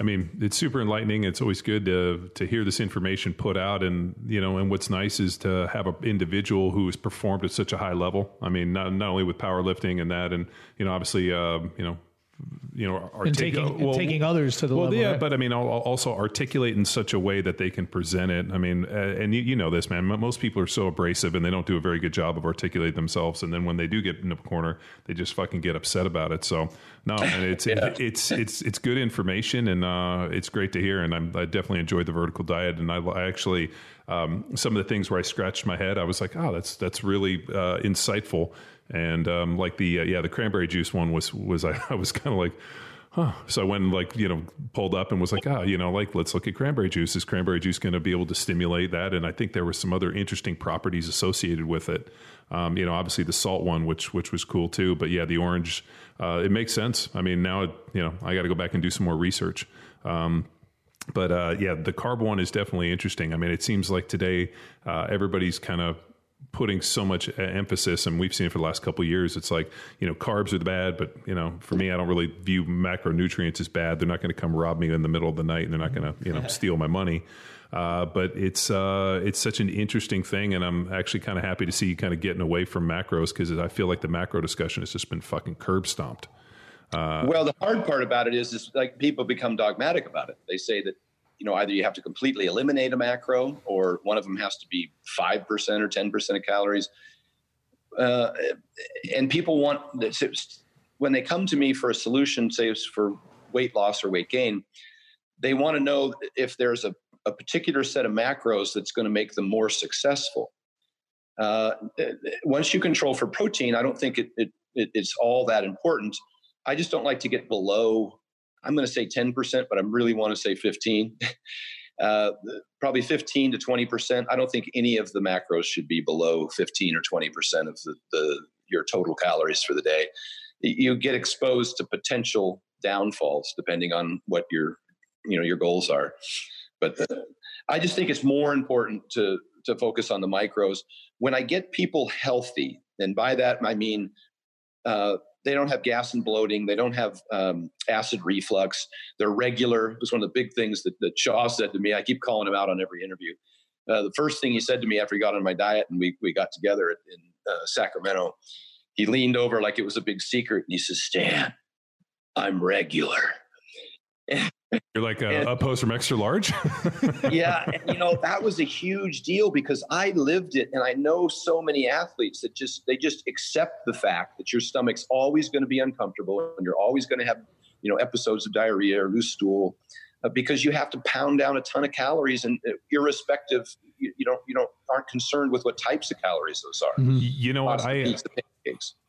I mean, it's super enlightening. It's always good to to hear this information put out, and you know, and what's nice is to have an individual who has performed at such a high level. I mean, not not only with powerlifting and that, and you know, obviously, uh, you know, you know, artic- and taking, well, taking others to the well, level. Yeah, right? but I mean, also articulate in such a way that they can present it. I mean, uh, and you, you, know this, man. Most people are so abrasive and they don't do a very good job of articulating themselves. And then when they do get in a corner, they just fucking get upset about it. So no, and it's yeah. it, it's it's it's good information and uh, it's great to hear. And I'm, i definitely enjoyed the vertical diet. And I, I actually um, some of the things where I scratched my head, I was like, oh, that's that's really uh, insightful. And um, like the uh, yeah, the cranberry juice one was was I, I was kind of like huh. So I went and like, you know, pulled up and was like, ah, you know, like, let's look at cranberry juice. Is cranberry juice going to be able to stimulate that? And I think there were some other interesting properties associated with it. Um, you know, obviously the salt one, which, which was cool too. But yeah, the orange, uh, it makes sense. I mean, now, you know, I got to go back and do some more research. Um, but uh, yeah, the carb one is definitely interesting. I mean, it seems like today uh, everybody's kind of putting so much emphasis, and we've seen it for the last couple years. It's like you know, carbs are the bad, but you know, for me, I don't really view macronutrients as bad. They're not going to come rob me in the middle of the night, and they're not going to you know steal my money. Uh, but it's uh, it's such an interesting thing, and I'm actually kind of happy to see you kind of getting away from macros because I feel like the macro discussion has just been fucking curb stomped. Uh, well, the hard part about it is, is like people become dogmatic about it. They say that you know, either you have to completely eliminate a macro or one of them has to be 5% or 10% of calories. Uh, and people want when they come to me for a solution, say for weight loss or weight gain, they want to know if there's a, a particular set of macros that's going to make them more successful. Uh, once you control for protein, I don't think it, it, it, it's all that important. I just don't like to get below. I'm going to say 10%, but I really want to say 15. uh, probably 15 to 20%. I don't think any of the macros should be below 15 or 20% of the, the your total calories for the day. You get exposed to potential downfalls depending on what your you know your goals are. But uh, I just think it's more important to to focus on the micros. When I get people healthy, and by that I mean uh, they don't have gas and bloating. They don't have um, acid reflux. They're regular. It was one of the big things that, that Shaw said to me. I keep calling him out on every interview. Uh, the first thing he said to me after he got on my diet and we, we got together in uh, Sacramento, he leaned over like it was a big secret and he says, Stan, I'm regular. You're like a, a post from extra large. yeah, and, you know that was a huge deal because I lived it, and I know so many athletes that just they just accept the fact that your stomach's always going to be uncomfortable and you're always going to have you know episodes of diarrhea or loose stool uh, because you have to pound down a ton of calories, and uh, irrespective, you, you, don't you don't aren't concerned with what types of calories those are. Mm-hmm. You know what I.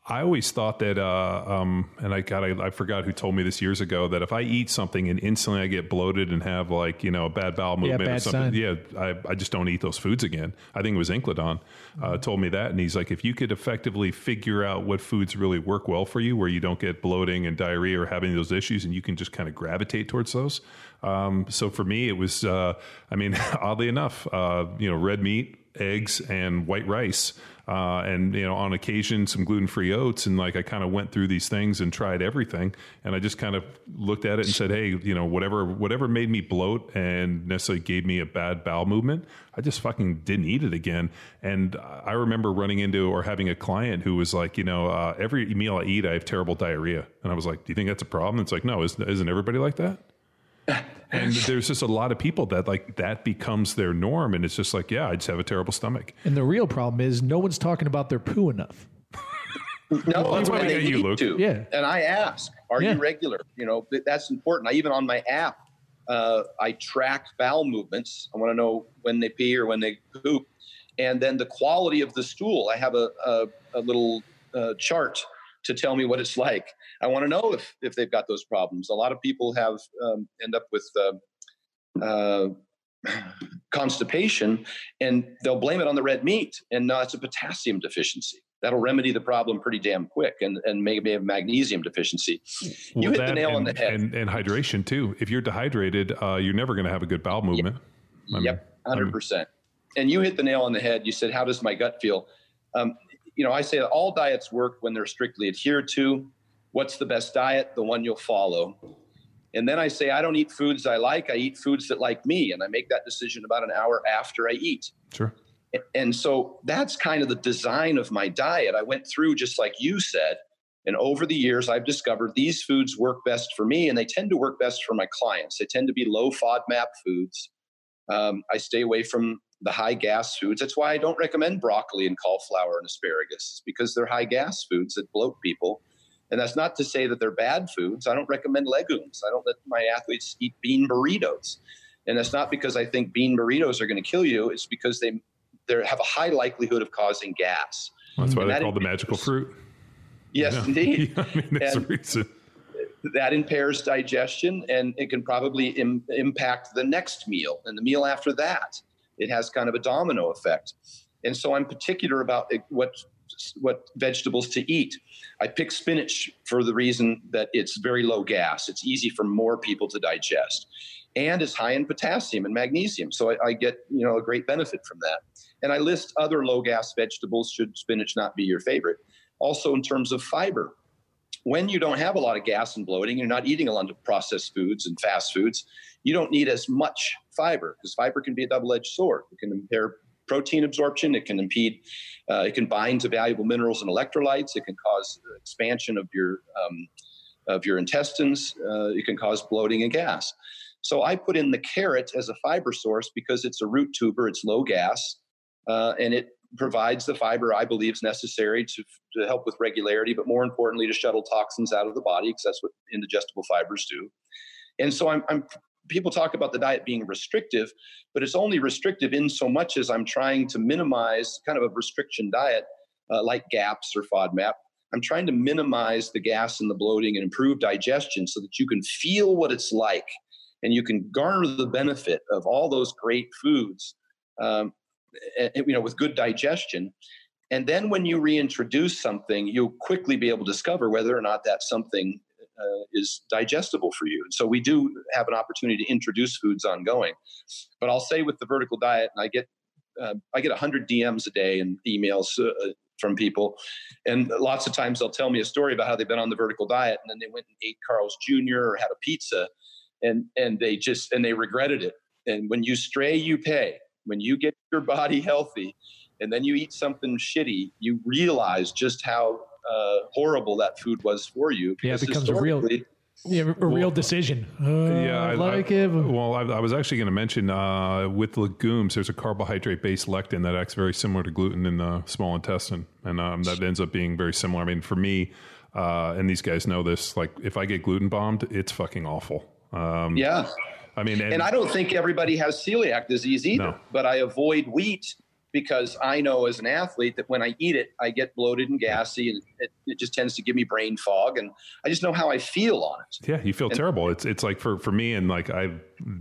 I always thought that, uh, um, and I got I, I, forgot who told me this years ago that if I eat something and instantly I get bloated and have like you know a bad bowel movement yeah, bad or something, sign. yeah, I, I just don't eat those foods again. I think it was Incledon uh, mm-hmm. told me that, and he's like, if you could effectively figure out what foods really work well for you, where you don't get bloating and diarrhea or having those issues, and you can just kind of gravitate towards those. Um, so for me, it was, uh, I mean, oddly enough, uh, you know, red meat, eggs, and white rice uh, and you know on occasion some gluten free oats and like I kind of went through these things and tried everything and I just kind of looked at it and said hey you know whatever whatever made me bloat and necessarily gave me a bad bowel movement I just fucking didn't eat it again. And I remember running into or having a client who was like you know uh, every meal I eat I have terrible diarrhea. And I was like do you think that's a problem? It's like no isn't, isn't everybody like that and there's just a lot of people that like that becomes their norm and it's just like yeah i just have a terrible stomach and the real problem is no one's talking about their poo enough no well, that's why they you, Luke. To. yeah and i ask are yeah. you regular you know that's important i even on my app uh, i track bowel movements i want to know when they pee or when they poop and then the quality of the stool i have a, a, a little uh, chart to tell me what it's like. I want to know if if they've got those problems. A lot of people have um, end up with uh, uh, constipation, and they'll blame it on the red meat, and no, it's a potassium deficiency. That'll remedy the problem pretty damn quick, and and maybe a magnesium deficiency. You hit the nail and, on the head. And, and, hydration too. If you're dehydrated, uh, you're never going to have a good bowel movement. Yep, yep, hundred percent. And you hit the nail on the head. You said, "How does my gut feel?" Um, you know, I say that all diets work when they're strictly adhered to. What's the best diet? The one you'll follow. And then I say, I don't eat foods I like. I eat foods that like me. And I make that decision about an hour after I eat. Sure. And so that's kind of the design of my diet. I went through just like you said. And over the years, I've discovered these foods work best for me, and they tend to work best for my clients. They tend to be low FODMAP foods. Um, I stay away from the high gas foods. That's why I don't recommend broccoli and cauliflower and asparagus, it's because they're high gas foods that bloat people. And that's not to say that they're bad foods. I don't recommend legumes. I don't let my athletes eat bean burritos. And that's not because I think bean burritos are going to kill you. It's because they they have a high likelihood of causing gas. Well, that's why they call the magical fruit. Yes, yeah. indeed. Yeah, I mean, that's and, the reason that impairs digestion and it can probably Im- impact the next meal and the meal after that it has kind of a domino effect. And so I'm particular about what what vegetables to eat. I pick spinach for the reason that it's very low gas. It's easy for more people to digest, and it's high in potassium and magnesium. So I, I get you know a great benefit from that. And I list other low gas vegetables should spinach not be your favorite. Also in terms of fiber, when you don't have a lot of gas and bloating, you're not eating a lot of processed foods and fast foods, you don't need as much fiber because fiber can be a double-edged sword. It can impair protein absorption. It can impede. Uh, it can bind to valuable minerals and electrolytes. It can cause expansion of your um, of your intestines. Uh, it can cause bloating and gas. So I put in the carrot as a fiber source because it's a root tuber. It's low gas, uh, and it provides the fiber I believe is necessary to, to help with regularity, but more importantly, to shuttle toxins out of the body because that's what indigestible fibers do. And so I'm, I'm people talk about the diet being restrictive, but it's only restrictive in so much as I'm trying to minimize kind of a restriction diet uh, like GAPS or FODMAP. I'm trying to minimize the gas and the bloating and improve digestion so that you can feel what it's like and you can garner the benefit of all those great foods um, you know with good digestion and then when you reintroduce something you'll quickly be able to discover whether or not that something uh, is digestible for you. And So we do have an opportunity to introduce foods ongoing. But I'll say with the vertical diet, and I get uh, I get 100 DMs a day and emails uh, from people, and lots of times they'll tell me a story about how they've been on the vertical diet and then they went and ate Carl's Jr. or had a pizza, and and they just and they regretted it. And when you stray, you pay. When you get your body healthy, and then you eat something shitty, you realize just how uh, horrible that food was for you. Yeah, it becomes a real yeah, a well, real decision. Uh, yeah, I like I, it. Well, I, I was actually going to mention uh, with legumes, there's a carbohydrate-based lectin that acts very similar to gluten in the small intestine, and um, that ends up being very similar. I mean, for me, uh, and these guys know this. Like, if I get gluten bombed, it's fucking awful. Um, yeah. I mean, and, and, I don't think everybody has celiac disease either. No. But I avoid wheat because I know as an athlete that when I eat it, I get bloated and gassy, and it, it, just tends to give me brain fog, and I just know how I feel on it. Yeah, you feel and, terrible. It's it's like for for me and like I,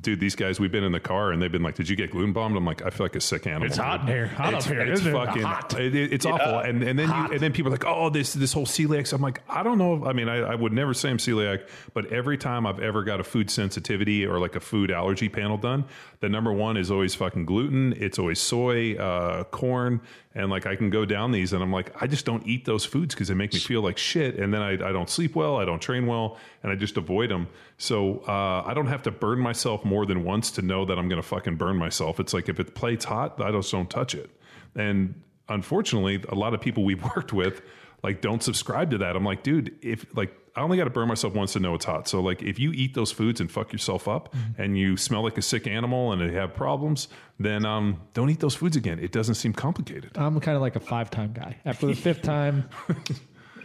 dude, these guys we've been in the car and they've been like, "Did you get gluten bombed?" I'm like, I feel like a sick animal. It's hot in here. Hot it's, up here. It's fucking hot. It, it's yeah. awful. And and then you, and then people are like, "Oh, this this whole celiac." I'm like, I don't know. I mean, I, I would never say I'm celiac, but every time I've ever got a food sensitivity or like a food allergy panel done, the number one is always fucking gluten. It's always soy, uh, corn and like I can go down these and I'm like I just don't eat those foods because they make me feel like shit and then I, I don't sleep well I don't train well and I just avoid them so uh, I don't have to burn myself more than once to know that I'm gonna fucking burn myself. It's like if it plates hot I just don't touch it. And unfortunately a lot of people we've worked with like don't subscribe to that I'm like dude if like I only got to burn myself once to know it's hot. So like if you eat those foods and fuck yourself up mm-hmm. and you smell like a sick animal and you have problems, then um, don't eat those foods again. It doesn't seem complicated. I'm kind of like a five time guy. After the fifth time,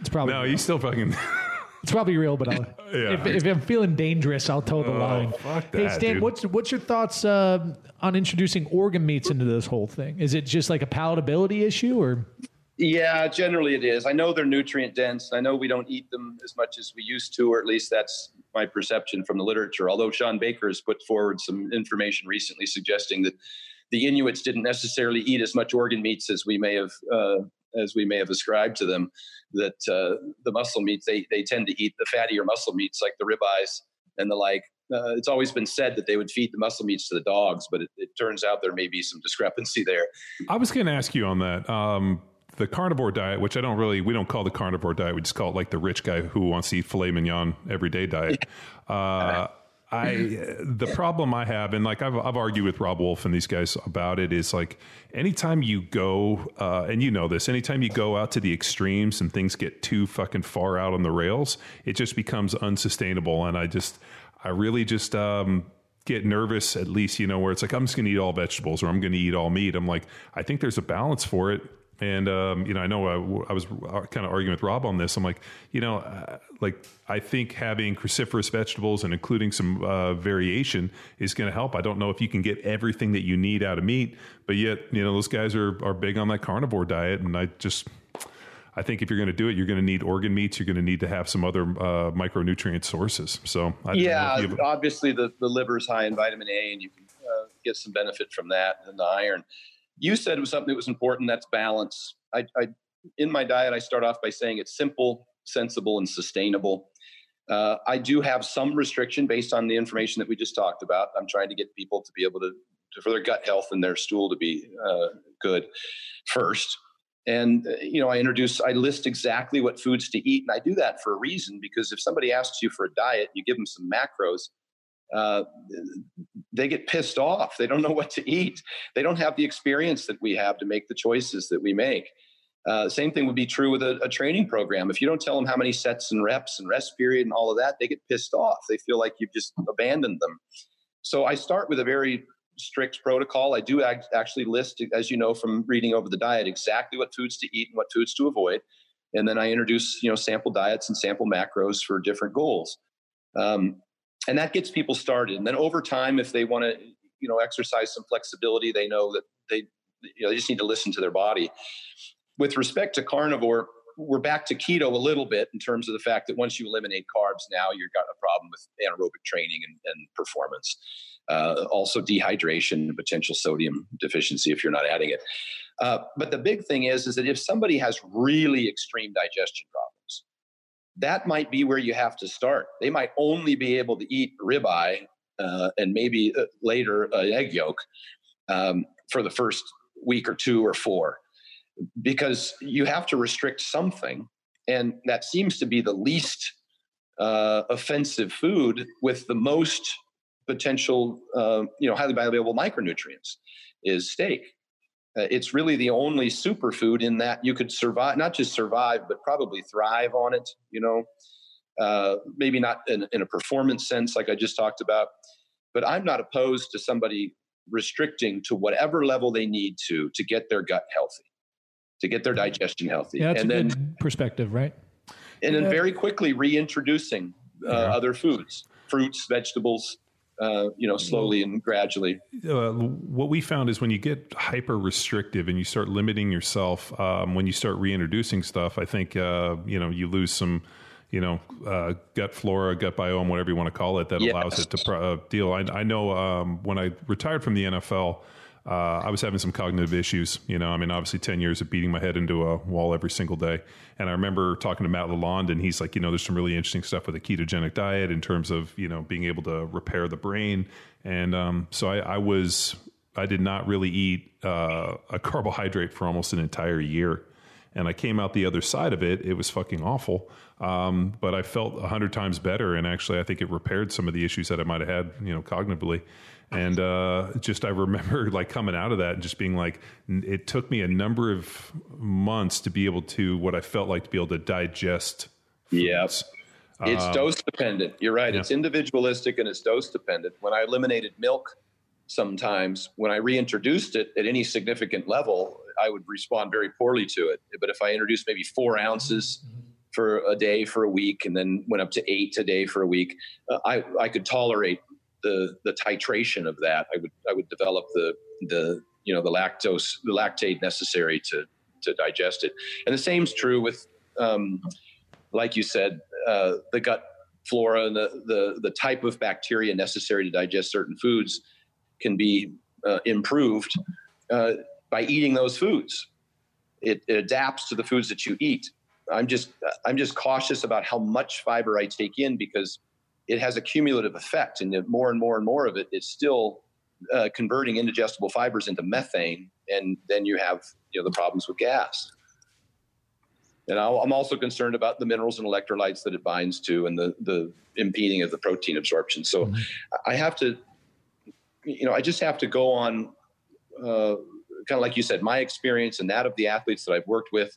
it's probably no. You still fucking. It's probably real, but I'll, yeah. if, if, I'm feeling dangerous, I'll toe the oh, line. Fuck that, hey, Stan, dude. what's what's your thoughts uh, on introducing organ meats into this whole thing? Is it just like a palatability issue, or yeah, generally it is. I know they're nutrient dense. I know we don't eat them as much as we used to, or at least that's my perception from the literature. Although Shawn Baker has put forward some information recently suggesting that the Inuits didn't necessarily eat as much organ meats as we may have uh, as we may have ascribed to them. That uh, the muscle meats they they tend to eat the fattier muscle meats like the ribeyes and the like. Uh, it's always been said that they would feed the muscle meats to the dogs, but it, it turns out there may be some discrepancy there. I was going to ask you on that. Um, the carnivore diet, which I don't really, we don't call the carnivore diet. We just call it like the rich guy who wants to eat filet mignon every day diet. Uh, I the problem I have, and like I've I've argued with Robb Wolf and these guys about it, is like anytime you go, uh, and you know this, anytime you go out to the extremes and things get too fucking far out on the rails, it just becomes unsustainable. And I just, I really just. Um, get nervous at least you know where it's like i'm just going to eat all vegetables or i'm going to eat all meat i'm like i think there's a balance for it and um, you know, I know I, I was kind of arguing with Robb on this. I'm like, you know, uh, like I think having cruciferous vegetables and including some uh, variation is going to help. I don't know if you can get everything that you need out of meat, but yet you know those guys are are big on that carnivore diet, and I just. I think if you're going to do it, you're going to need organ meats. You're going to need to have some other uh, micronutrient sources. So, I yeah, obviously the, the liver is high in vitamin A, and you can uh, get some benefit from that and the iron you said it was something that was important. That's balance. I, I in my diet, I start off by saying it's simple, sensible, and sustainable. Uh, I do have some restriction based on the information that we just talked about. I'm trying to get people to be able to, to for their gut health and their stool to be uh, good first. And uh, you know, I introduce, I list exactly what foods to eat, and I do that for a reason because if somebody asks you for a diet, you give them some macros uh, they get pissed off. They don't know what to eat. They don't have the experience that we have to make the choices that we make. Uh, same thing would be true with a, a, training program. If you don't tell them how many sets and reps and rest period and all of that, they get pissed off. They feel like you've just abandoned them. So I start with a very strict protocol. I do act, actually list, as you know from reading over the diet, exactly what foods to eat and what foods to avoid. And then I introduce, you know, sample diets and sample macros for different goals. Um, and that gets people started. And then over time, if they want to, you know, exercise some flexibility, they know that they, you know, they just need to listen to their body. With respect to carnivore, we're back to keto a little bit in terms of the fact that once you eliminate carbs, now you've got a problem with anaerobic training and, and performance. Uh, also, dehydration and potential sodium deficiency if you're not adding it. Uh, but the big thing is, is that if somebody has really extreme digestion problems, that might be where you have to start. They might only be able to eat ribeye uh, and maybe uh, later an egg yolk um, for the first week or two or four because you have to restrict something. And that seems to be the least uh, offensive food with the most potential, uh, you know, highly bioavailable micronutrients is steak. Uh, it's really the only superfood in that you could survive, not just survive, but probably thrive on it. You know, uh, maybe not in, in a performance sense, like I just talked about, but I'm not opposed to somebody restricting to whatever level they need to to get their gut healthy to get their digestion healthy. Yeah, that's and a then good perspective, right? and then very quickly reintroducing uh, Yeah. other foods, fruits, vegetables, uh, you know, slowly and gradually. uh, what we found is when you get hyper restrictive and you start limiting yourself, um, when you start reintroducing stuff, I think uh, you know you lose some, you know, uh, gut flora, gut biome, whatever you want to call it, that Yes. allows it to pro- uh, deal. I, I know um, when I retired from the NFL. Uh, I was having some cognitive issues, you know. I mean, obviously, ten years of beating my head into a wall every single day. And I remember talking to Matt Lalonde, and he's like, you know, there's some really interesting stuff with a ketogenic diet in terms of you know being able to repair the brain. And um, so I, I was I did not really eat uh, a carbohydrate for almost an entire year. And I came out the other side of it. It was fucking awful. Um, but I felt a hundred times better. And actually, I think it repaired some of the issues that I might have had, you know, cognitively. And uh, just I remember like coming out of that and just being like, it took me a number of months to be able to, what I felt like to be able to digest. Yes. It's dose dependent. You're right. yeah. It's individualistic and it's dose dependent. When I eliminated milk, sometimes when I reintroduced it at any significant level, I would respond very poorly to it. But if I introduced maybe four ounces for a day for a week and then went up to eight a day for a week, uh, I, I could tolerate the, the titration of that. I would, I would develop the, the, you know, the lactose, the lactase necessary to, to digest it. And the same's true with, um, like you said, uh, the gut flora and the, the, the type of bacteria necessary to digest certain foods can be uh, improved uh, by eating those foods. It, it adapts to the foods that you eat. I'm just I'm just cautious about how much fiber I take in because it has a cumulative effect, and the more and more and more of it, it's still uh, converting indigestible fibers into methane, and then you have you know the problems with gas. And I'll, I'm also concerned about the minerals and electrolytes that it binds to, and the the impeding of the protein absorption. So I have to, you know, I just have to go on, uh, kind of like you said, my experience and that of the athletes that I've worked with.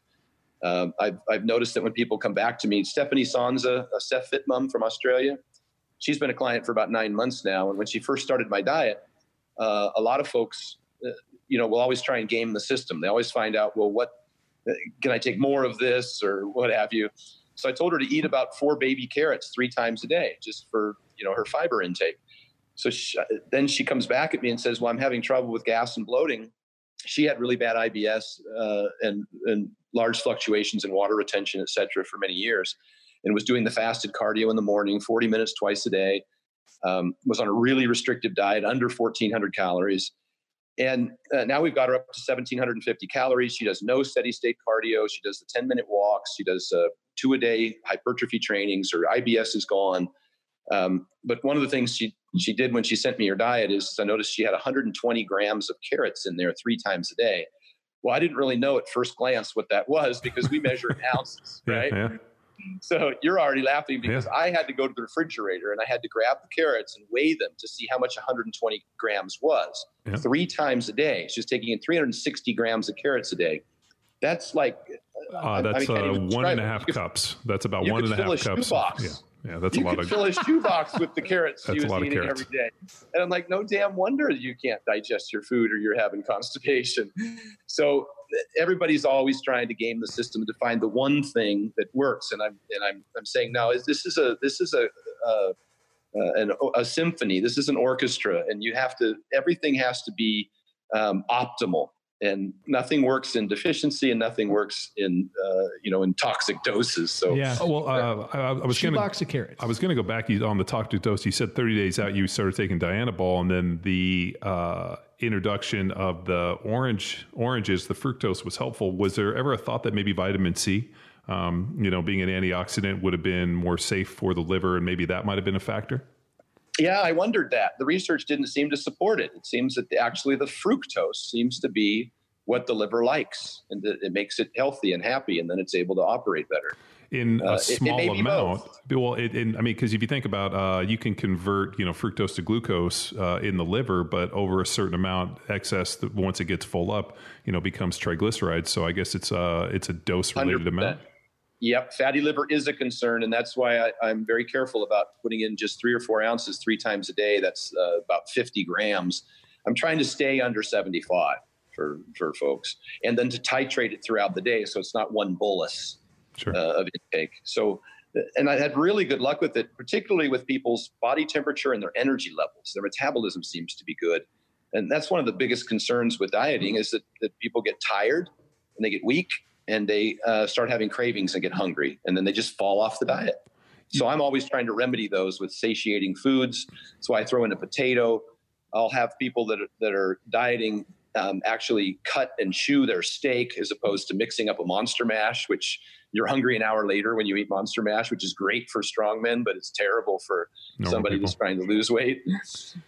Um, I've, I've noticed that when people come back to me, Stephanie Sanza, a Steph Fit mom from Australia, she's been a client for about nine months now. And when she first started my diet, uh, a lot of folks, uh, you know, will always try and game the system. They always find out, well, what can I take more of this or what have you? So I told her to eat about four baby carrots three times a day, just for you know her fiber intake. So she, then she comes back at me and says, "Well, I'm having trouble with gas and bloating." She had really bad IBS uh, and and large fluctuations in water retention, et cetera, for many years, and was doing the fasted cardio in the morning, 40 minutes twice a day. Um, was on a really restrictive diet, under 1,400 calories. And uh, now we've got her up to 1,750 calories. She does no steady state cardio. She does the 10 minute walks. She does uh, two a day hypertrophy trainings. Her IBS is gone. Um, but one of the things she she did when she sent me her diet is I noticed she had 120 grams of carrots in there three times a day. Well, I didn't really know at first glance what that was because we measure in ounces, Yeah, right? yeah. So you're already laughing because I had to go to the refrigerator and I had to grab the carrots and weigh them to see how much 120 grams was. Yeah. Three times a day. She's taking in 360 grams of carrots a day. That's like Uh, I- I that's can't uh, even one and a half could- cups. That's about one and a half a cups. shoebox. Yeah. Yeah, that's you a lot could of fill a shoebox with the carrots That's she a was eating carrots. every day. And I'm like, no damn wonder you can't digest your food or you're having constipation. So everybody's always trying to game the system to find the one thing that works. And I'm and I'm I'm saying no, is this is a this is a uh, an, a symphony. This is an orchestra, and you have to everything has to be um, optimal. And nothing works in deficiency, and nothing works in uh, you know in toxic doses. So Yeah. Oh, well, uh, I, I was going to Shoebox of carrots. I was going to go back on the toxic to dose. You said 30 days out, you started taking Dianabol, and then the uh, introduction of the orange oranges, the fructose was helpful. Was there ever a thought that maybe vitamin C, um, you know, being an antioxidant, would have been more safe for the liver, and maybe that might have been a factor? Yeah, I wondered that. The research didn't seem to support it. It seems that actually the fructose seems to be what the liver likes, and that it makes it healthy and happy, and then it's able to operate better. in Uh, a it- it small may amount. Well, it, in, I mean, because if you think about, uh, you can convert, you know, fructose to glucose uh, in the liver, but over a certain amount, excess that once it gets full up, you know, becomes triglycerides. So I guess it's uh, it's a dose related 100%. amount. Yep, fatty liver is a concern, and that's why I, I'm very careful about putting in just three or four ounces three times a day. That's uh, about 50 grams. I'm trying to stay under 75 for for folks, and then to titrate it throughout the day, so it's not one bolus. Sure. uh, of intake. So, and I had really good luck with it, particularly with people's body temperature and their energy levels. Their metabolism seems to be good, and that's one of the biggest concerns with dieting is that that people get tired and they get weak and they uh, start having cravings and get hungry, and then they just fall off the diet. So I'm always trying to remedy those with satiating foods. So I throw in a potato. I'll have people that are, that are dieting um, actually cut and chew their steak as opposed to mixing up a monster mash, which you're hungry an hour later when you eat monster mash, which is great for strong men, but it's terrible for Normal somebody people. who's trying to lose weight.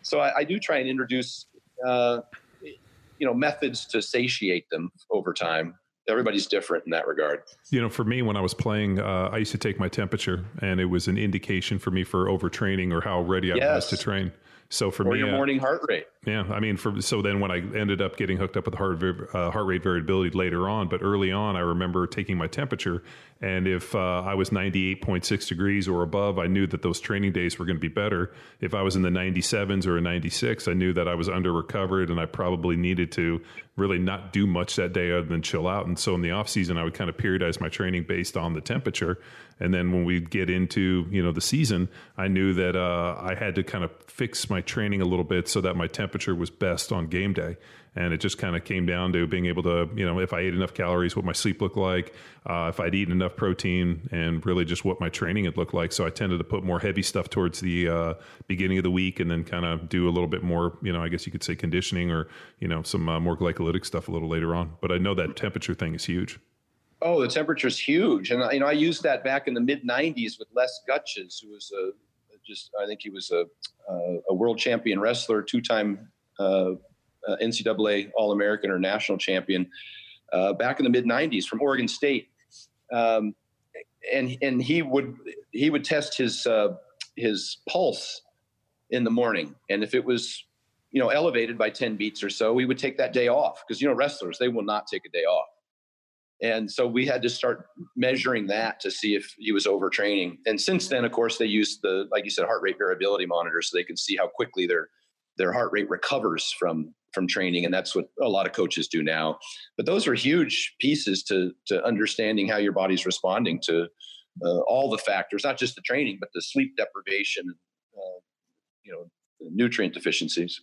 So I, I do try and introduce, uh, you know, methods to satiate them over time. Everybody's different in that regard. You know, for me, when I was playing, uh, I used to take my temperature, and it was an indication for me for overtraining or how ready I was to train. So for Or me, your uh, morning heart rate. Yeah, I mean, for so then when I ended up getting hooked up with heart uh, heart rate variability later on, but early on, I remember taking my temperature, and if uh, I was ninety eight point six degrees or above, I knew that those training days were going to be better. If I was in the ninety sevens or a ninety six, I knew that I was under recovered, and I probably needed to really not do much that day other than chill out. And so in the off season, I would kind of periodize my training based on the temperature. And then when we get into you know the season, I knew that uh, I had to kind of fix my training a little bit so that my temperature was best on game day. And it just kind of came down to being able to you know if I ate enough calories, what my sleep looked like, uh, if I'd eaten enough protein, and really just what my training had looked like. So I tended to put more heavy stuff towards the uh, beginning of the week, and then kind of do a little bit more you know I guess you could say conditioning or you know some uh, more glycolytic stuff a little later on. But I know that temperature thing is huge. Oh, the temperature's huge, and you know I used that back in the mid '90s with Les Gutches, who was a just I think he was a uh, a world champion wrestler, two-time uh, uh, NCAA All-American or national champion uh, back in the mid '90s from Oregon State, um, and and he would he would test his uh, his pulse in the morning, and if it was you know elevated by 10 beats or so, we would take that day off. Because you know wrestlers they will not take a day off. And so we had to start measuring that to see if he was overtraining. And since then, of course, they use the, like you said, heart rate variability monitor so they can see how quickly their their heart rate recovers from from training. And that's what a lot of coaches do now. But those are huge pieces to to understanding how your body's responding to uh, all the factors, not just the training, but the sleep deprivation, uh, you know, nutrient deficiencies.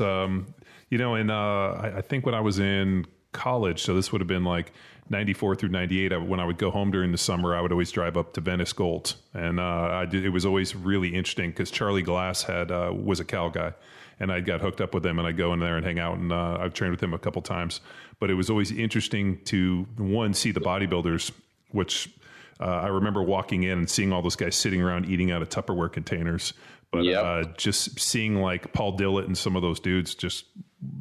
Um, you know, and uh, I, I think when I was in college, so this would have been like 94 through 98, I, when I would go home during the summer, I would always drive up to Venice Gold. And uh, did, it was always really interesting because Charlie Glass had uh, was a Cal guy. And I got hooked up with him, and I'd go in there and hang out, and uh, I've trained with him a couple times. But it was always interesting to one see the bodybuilders, which uh, I remember walking in and seeing all those guys sitting around eating out of Tupperware containers. But Yep. uh, just seeing like Paul Dillett and some of those dudes, just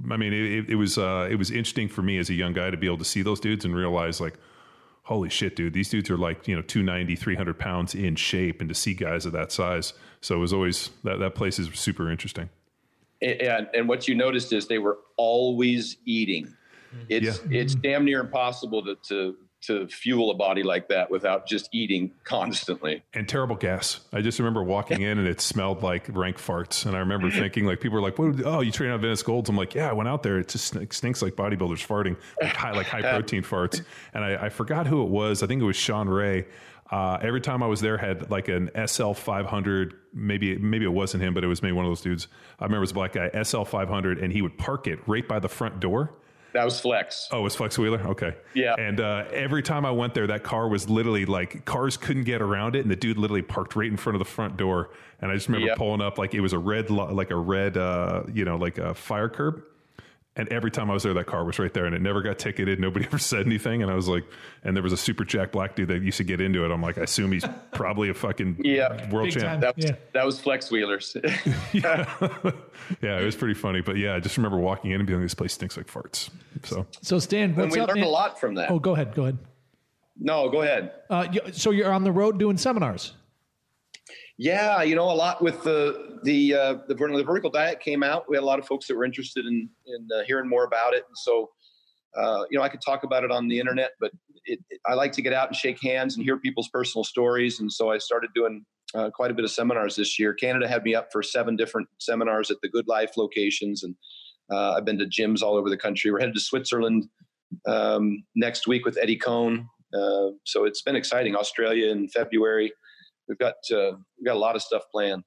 I mean, it, it was uh, it was interesting for me as a young guy to be able to see those dudes and realize like, holy shit, dude, these dudes are like you know 290, 300 pounds in shape, and to see guys of that size, so it was always that that place is super interesting. and and what you noticed is they were always eating. It's it's damn near impossible to, to to fuel a body like that without just eating constantly. And terrible gas. I just remember walking in and it smelled like rank farts. And I remember thinking, like, people were like, what, oh, you train on Venice Golds? I'm like, yeah, I went out there. It just stinks like bodybuilders farting, like high, like high protein farts. And I, I forgot who it was. I think it was Shawn Ray. Uh, every time I was there, had like an SL 500. Maybe maybe it wasn't him, but it was maybe one of those dudes. I remember it was a black guy, SL 500, and he would park it right by the front door. That was Flex. Oh, it was Flex Wheeler? Okay. Yeah. And uh, every time I went there, that car was literally like cars couldn't get around it, and the dude literally parked right in front of the front door. And I just remember Yep. pulling up like it was a red, like a red, uh, you know, like a fire curb. And every time I was there, that car was right there, and it never got ticketed. Nobody ever said anything. And I was like, and there was a super jack black dude that used to get into it. I'm like, I assume he's probably a fucking Yeah. world Big champ. That was, Yeah. that was Flex Wheelers. yeah, yeah, it was pretty funny. But yeah, I just remember walking in and being like, this place stinks like farts. So So Stan, and what's we up, learned man? a lot from that. Oh, go ahead. Go ahead. No, go ahead. Uh, so you're on the road doing seminars. Yeah, you know, a lot with the the uh, the, the vertical diet came out. We had a lot of folks that were interested in in uh, hearing more about it, and so uh, you know, I could talk about it on the internet, but it, it, I like to get out and shake hands and hear people's personal stories, and so I started doing uh, quite a bit of seminars this year. Canada had me up for seven different seminars at the Good Life locations, and uh, I've been to gyms all over the country. We're headed to Switzerland um, next week with Eddie Cohn, uh, so it's been exciting. Australia in February we've got uh, we've got a lot of stuff planned.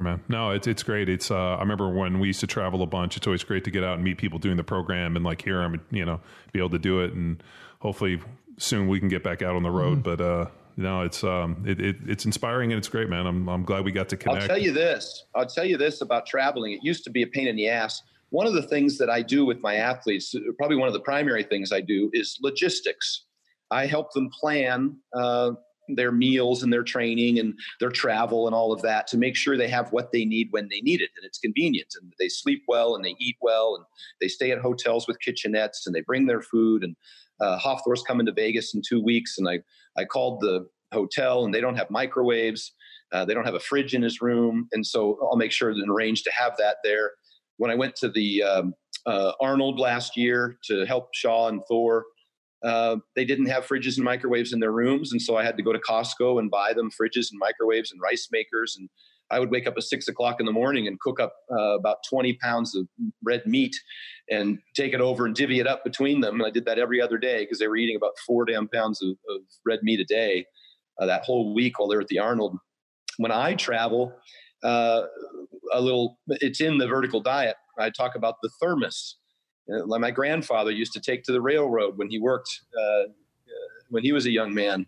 Man, no, it's it's great. It's uh, I remember when we used to travel a bunch. It's always great to get out and meet people doing the program and like hear them, you know, be able to do it. And hopefully soon we can get back out on the road. But uh, no, it's um, it, it it's inspiring and it's great, man. I'm I'm glad we got to connect. I'll tell you this. I'll tell you this about traveling. It used to be a pain in the ass. One of the things that I do with my athletes, probably one of the primary things I do, is logistics. I help them plan uh, their meals and their training and their travel and all of that to make sure they have what they need when they need it and it's convenient and they sleep well and they eat well and they stay at hotels with kitchenettes and they bring their food and uh, Hafthor's coming to Vegas in two weeks and I I called the hotel and they don't have microwaves uh, they don't have a fridge in his room and so I'll make sure and arrange to have that there. When I went to the um, uh, Arnold last year to help Shaw and Thor uh, they didn't have fridges and microwaves in their rooms, and so I had to go to Costco and buy them fridges and microwaves and rice makers. And I would wake up at six o'clock in the morning and cook up uh, about twenty pounds of red meat and take it over and divvy it up between them. And I did that every other day because they were eating about four damn pounds of, of red meat a day uh, that whole week while they were at the Arnold. When I travel, uh, a little, it's in the vertical diet. I talk about the thermos like my grandfather used to take to the railroad when he worked uh, uh, when he was a young man.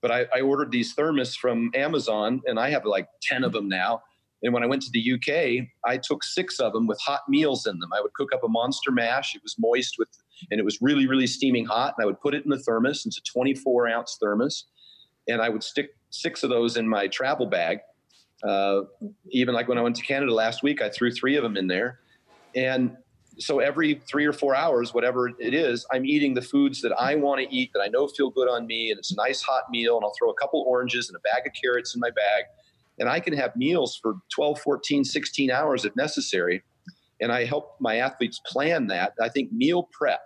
But I, I ordered these thermos from Amazon, and I have like ten of them now. And when I went to the UK, I took six of them with hot meals in them. I would cook up a monster mash. It was moist with, and it was really, really steaming hot. And I would put it in the thermos. It's a 24 ounce thermos, and I would stick six of those in my travel bag. Uh, even like when I went to Canada last week, I threw three of them in there, and so every three or four hours, whatever it is, I'm eating the foods that I want to eat that I know feel good on me, and it's a nice hot meal. And I'll throw a couple oranges and a bag of carrots in my bag, and I can have meals for 12, 14, 16 hours if necessary. And I help my athletes plan that. I think meal prep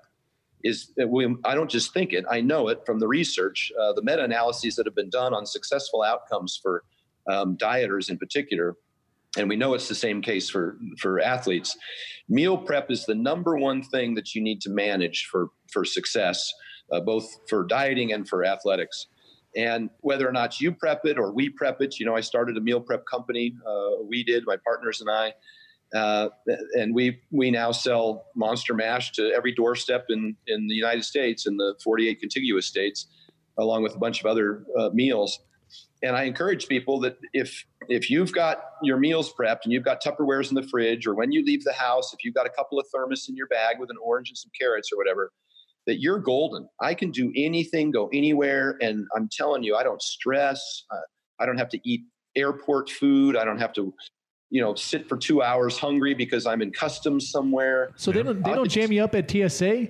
is I don't just think it, I know it from the research, uh, the meta analyses that have been done on successful outcomes for um, dieters in particular and we know it's the same case for for athletes. Meal prep is the number one thing that you need to manage for for success uh, both for dieting and for athletics. And whether or not you prep it or we prep it you know i started a meal prep company uh, we did my partners and i uh, and we we now sell monster mash to every doorstep in in the united states in the 48 contiguous states along with a bunch of other uh, meals and I encourage people that if if you've got your meals prepped and you've got Tupperwares in the fridge, or when you leave the house, if you've got a couple of thermos in your bag with an orange and some carrots or whatever, that you're golden. I can do anything, go anywhere, and I'm telling you, I don't stress. Uh, I don't have to eat airport food. I don't have to, you know, sit for two hours hungry because I'm in customs somewhere. So they don't they don't jam you up at TSA.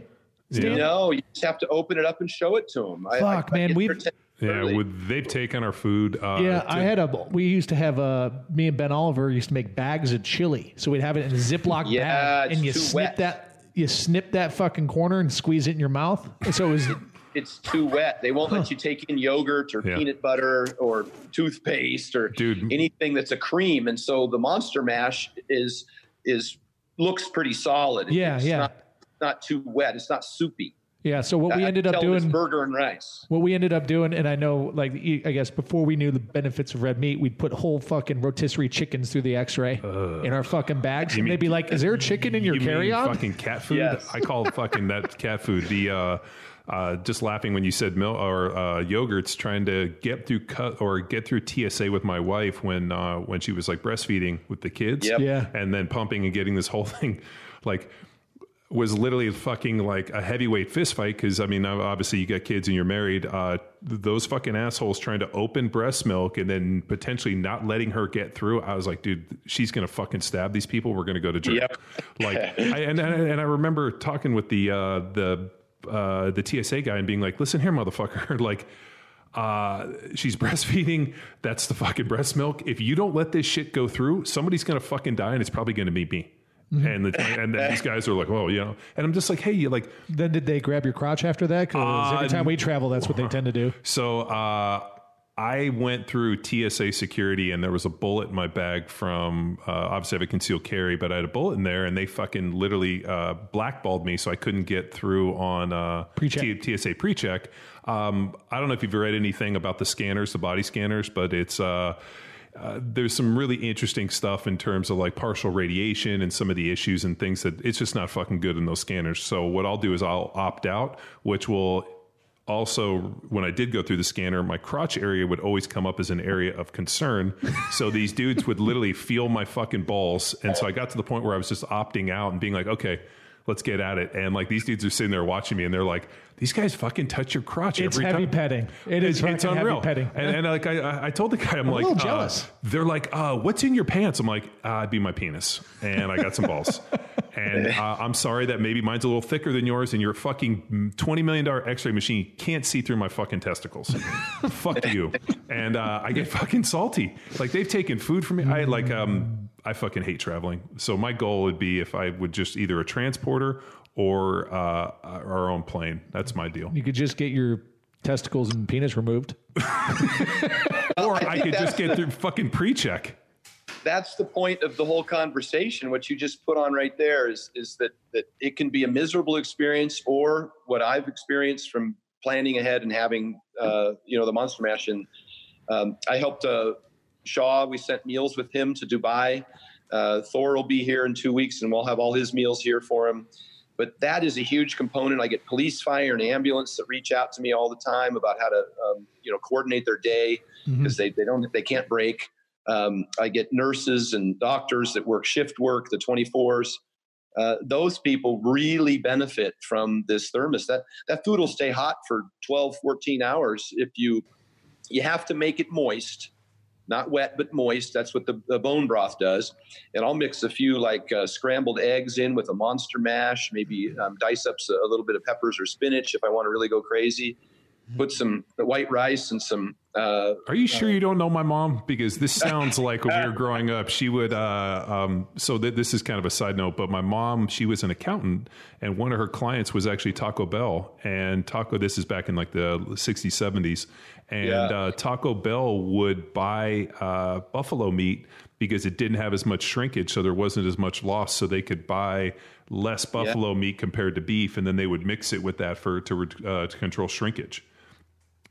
No, you just have to open it up and show it to them. Fuck, man, get we've- 10 Yeah, early. would they've taken our food? Uh, Yeah, to- I had a. We used to have a. Me and Ben Oliver used to make bags of chili, so we'd have it in a Ziploc Yeah, bag, it's and you too snip wet. that. You snip that fucking corner and squeeze it in your mouth. So it was it's too wet. They won't let you take in yogurt or Yeah. peanut butter or toothpaste or Dude. anything that's a cream. And so the Monster Mash is is looks pretty solid. Yeah, it's yeah. Not, not too wet. It's not soupy. Yeah. So what we ended up doing, burger and rice. what we ended up doing, and I know, like, I guess before we knew the benefits of red meat, we'd put whole fucking rotisserie chickens through the X-ray in our fucking bags, and mean- they'd be like, "Is there a chicken in your You carry-on?" fucking cat food? Yes. I call fucking that cat food. The uh, uh, just laughing when you said milk or uh, yogurts, trying to get through cut or get through TSA with my wife when uh, when she was like breastfeeding with the kids, Yep. Yeah. and then pumping and getting this whole thing like was literally fucking like a heavyweight fist fight because I mean obviously you got kids and you're married. Uh, those fucking assholes trying to open breast milk and then potentially not letting her get through. I was like, dude, she's gonna fucking stab these people. We're gonna go to jail. Yep. Like, I, and and and I remember talking with the uh, the uh, the TSA guy and being like, listen here, motherfucker, like. Uh, she's breastfeeding. That's the fucking breast milk. If you don't let this shit go through, somebody's gonna fucking die, and it's probably gonna be me. And the, and then these guys are like, oh, you know, and I'm just like, hey, you like, Then did they grab your crotch after that? Because every Uh, time we travel, that's what they tend to do. So uh, I went through TSA security, and there was a bullet in my bag from uh, obviously I have a concealed carry, but I had a bullet in there, and they fucking literally uh, blackballed me, so I couldn't get through on uh, Pre-check. T- TSA pre-check. Um, I don't know if you've read anything about the scanners, the body scanners, but it's. Uh, uh, there's some really interesting stuff in terms of like partial radiation and some of the issues and things that it's just not fucking good in those scanners. So what I'll do is I'll opt out, which will also when I did go through the scanner, my crotch area would always come up as an area of concern. so these dudes would literally feel my fucking balls, and so I got to the point where I was just opting out and being like, okay. Let's get at it. And like these dudes are sitting there watching me and they're like, these guys fucking touch your crotch It's every heavy time. petting. It is It's, it's heavy unreal. petting. And, and like I- I, told the guy, I'm, like, little uh, jealous. they're like, uh, what's in your pants? I'm like, uh, I'd be my penis, and I got some balls. And uh, I'm sorry that maybe mine's a little thicker than yours, and your fucking twenty million dollar X-ray machine can't see through my fucking testicles. Fuck you. And uh, I get fucking salty. Like they've taken food from me. I like um, I fucking hate traveling. So my goal would be if I would just either a transporter or uh, our own plane. That's my deal. You could just get your testicles and penis removed. Or I, think could just that's get through fucking pre-check. that's the point of the whole conversation. What you just put on right there is is that that it can be a miserable experience, or what I've experienced from planning ahead and having uh, you know the Monster Mash. And um, I helped uh, Shaw. We sent meals with him to Dubai. Uh, Thor will be here in two weeks, and we'll have all his meals here for him. But that is a huge component. I get police, fire, and ambulance that reach out to me all the time about how to, um, you know, coordinate their day because they, they don't they can't break. Um, I get nurses and doctors that work shift work, the 24s. Uh, those people really benefit from this thermos. That that food will stay hot for 12, 14 hours if you you have to make it moist, not wet but moist. That's what the, the bone broth does. And I'll mix a few like uh, scrambled eggs in with a monster mash. Maybe um, dice up a little bit of peppers or spinach if I want to really go crazy. Put some white rice and some uh, Are you sure you don't know my mom? Because this sounds like when we were growing up, she would. Uh, um, so th- this is kind of a side note, but my mom, she was an accountant, and one of her clients was actually Taco Bell. And Taco, this is back in like the '60s, '70s, and Yeah. uh, Taco Bell would buy uh, buffalo meat because it didn't have as much shrinkage, so there wasn't as much loss, so they could buy less buffalo meat compared to beef, and then they would mix it with that for to, uh, to control shrinkage.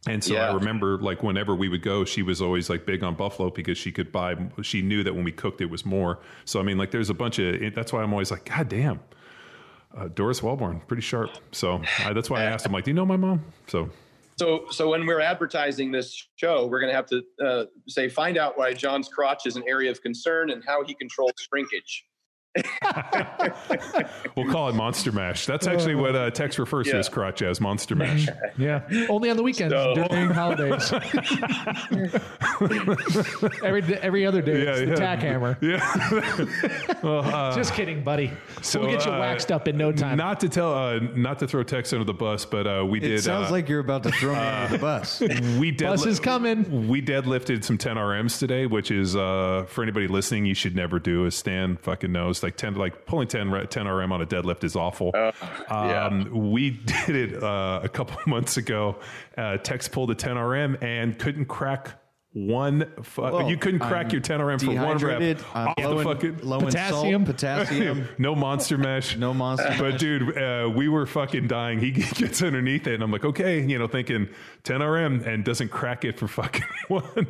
And so I remember, like, whenever we would go, she was always like big on buffalo because she could buy. She knew that when we cooked, it was more. So I mean, like, there's a bunch of. That's why I'm always like, God damn, uh, Doris Welbourn, pretty sharp. So I, that's why I asked him, like, Do you know my mom? So So, so when we're advertising this show, we're going to have to uh, say, find out why John's crotch is an area of concern and how he controls shrinkage. we'll call it Monster Mash. That's actually what uh, Tex refers to Yeah. as crotch as Monster Mash. Yeah, only on the weekends So- during holidays. every every other day, Yeah, it's the yeah. tack hammer. yeah. well, uh, Just kidding, buddy. so, we'll get you uh, waxed up in no time. Not to tell, uh, not to throw Tex under the bus, but uh, we It did. sounds uh, like you're about to throw me under the bus. we deadli- Bus is coming. We deadlifted some 10 RMs today, which is uh, for anybody listening, you should never do. As Stan fucking knows, just like 10, like pulling 10, 10 RM on a deadlift is awful. Uh, yeah. um, We did it uh, a couple months ago. Uh, Tex pulled a 10 RM and couldn't crack one. Fu- Well, you couldn't crack I'm your 10 RM for one rep. dehydrated, I'm off low the in- fucking low in Potassium. salt, potassium. no monster mash. No monster But mash. dude, uh, we were fucking dying. He gets underneath it, and I'm like, okay, you know, thinking 10 RM and doesn't crack it for fucking one.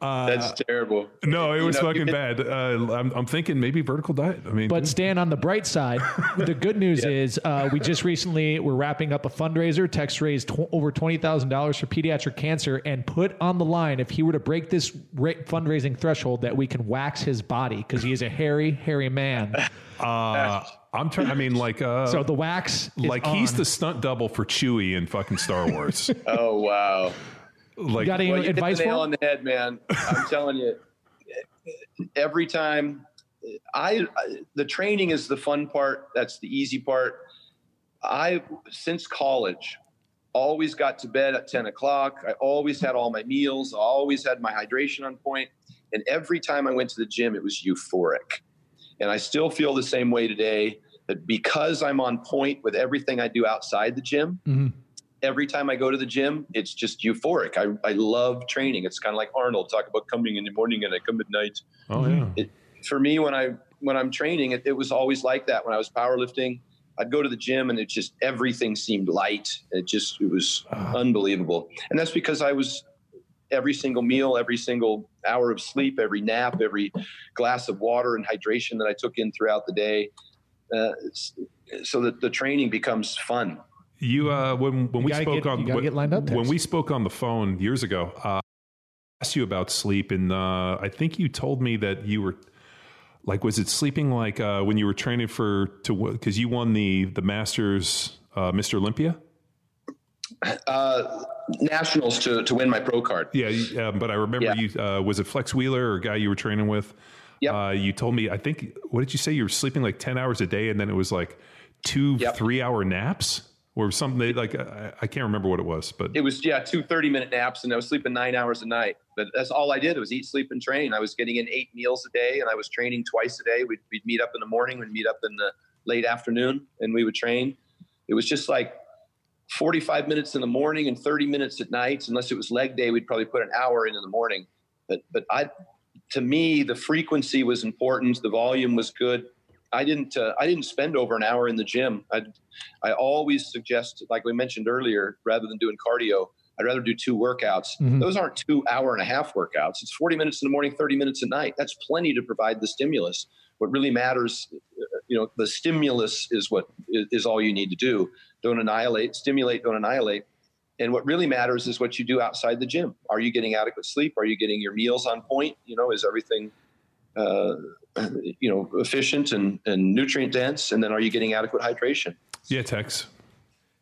Uh, That's terrible. no, it You was know, fucking you- bad. Uh, I'm, I'm thinking maybe vertical diet. I mean, But Stan, on the bright side, the good news is uh, we just recently were wrapping up a fundraiser. Tex raised tw- over twenty thousand dollars for pediatric cancer, and put on the line if he were to break this ra- fundraising threshold, that we can wax his body because he is a hairy, hairy man. uh, I'm trying. I mean, like, uh, So the wax, is like he's on. the stunt double for Chewie in fucking Star Wars. Oh wow. Like, got any Well, you advice hit the nail on the head, man. I'm telling you, every time I, I the training is the fun part. That's the easy part. I since college always got to bed at 10 o'clock. I always had all my meals. I always had my hydration on point. And every time I went to the gym, it was euphoric. And I still feel the same way today that because I'm on point with everything I do outside the gym, Mhm. Every time I go to the gym, it's just euphoric. I, I love training. It's kind of like Arnold talk about coming in the morning and I come at night. oh yeah. For me, when I when I'm training, it, it was always like that. When I was powerlifting, I'd go to the gym and it just everything seemed light. It just it was unbelievable. And that's because I was every single meal, every single hour of sleep, every nap, every glass of water and hydration that I took in throughout the day. Uh, so that the training becomes fun. You uh, when when we spoke get- on you when, get lined up, when we spoke on the phone years ago, uh, I asked you about sleep, and uh, I think you told me that you were like, was it sleeping like uh, when you were training for to because you won the the Masters, uh, Mr. Olympia? Uh, nationals to to win my pro card. Yeah, you- but I remember Yeah. you uh, was it Flex Wheeler or guy you were training with. Yep. Uh, you told me I think what did you say you were sleeping like ten hours a day, and then it was like two Yep. three hour naps or something like I, I can't remember what it was, but it was yeah two 30 minute naps and i was sleeping nine hours a night. But that's all i did was eat sleep and train. I was getting in eight meals a day and i was training twice a day. We'd, we'd meet up in the morning we'd meet up in the late afternoon and we would train. It was just like 45 minutes in the morning and 30 minutes at night. Unless it was leg day we'd probably put an hour in in the morning. But but i to me the frequency was important the volume was good i didn't uh, i didn't spend over an hour in the gym i I always suggest, like we mentioned earlier, rather than doing cardio, I'd rather do two workouts. Mhm. Those aren't two hour and a half workouts. It's 40 minutes in the morning, 30 minutes at night. That's plenty to provide the stimulus. What really matters, uh, you know, the stimulus is what is all you need to do. Don't annihilate, stimulate, don't annihilate. And what really matters is what you do outside the gym. Are you getting adequate sleep? Are you getting your meals on point? You know, is everything, uh, you know, efficient and, and nutrient dense? And then are you getting adequate hydration? yeah, Tex,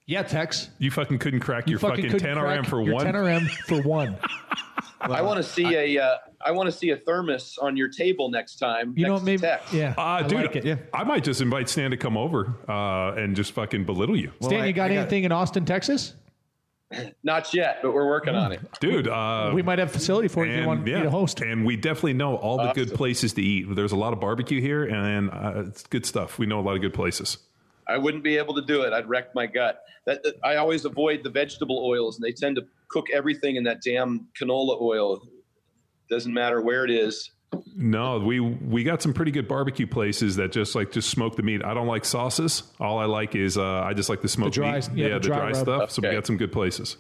yeah, Tex. you fucking couldn't crack your fucking, couldn't 10 crack RM for your one. 10 RM for one. I want to see a uh, I want to see a thermos on your table next time. You know, next to maybe Tex. yeah. Uh, I dude, like it. Yeah. I might just invite Stan to come over uh, and just fucking belittle you. Stan, Well, you got I got- anything in Austin, Texas? Not yet, but we're working on it. Dude, uh, we might have facility for you if you want me to host. And we definitely know all the good places to eat. There's a lot of barbecue here, and uh, it's good stuff. We know a lot of good places. I wouldn't be able to do it. I'd wreck my gut. That, that- I always avoid the vegetable oils, and they tend to cook everything in that damn canola oil. Doesn't matter where it is. No, we we got some pretty good barbecue places that just like just smoke the meat. I don't like sauces. All I like is uh, I just like the smoked dry- meat. yeah, the the, dry dry, rub. stuff. So we got some good places.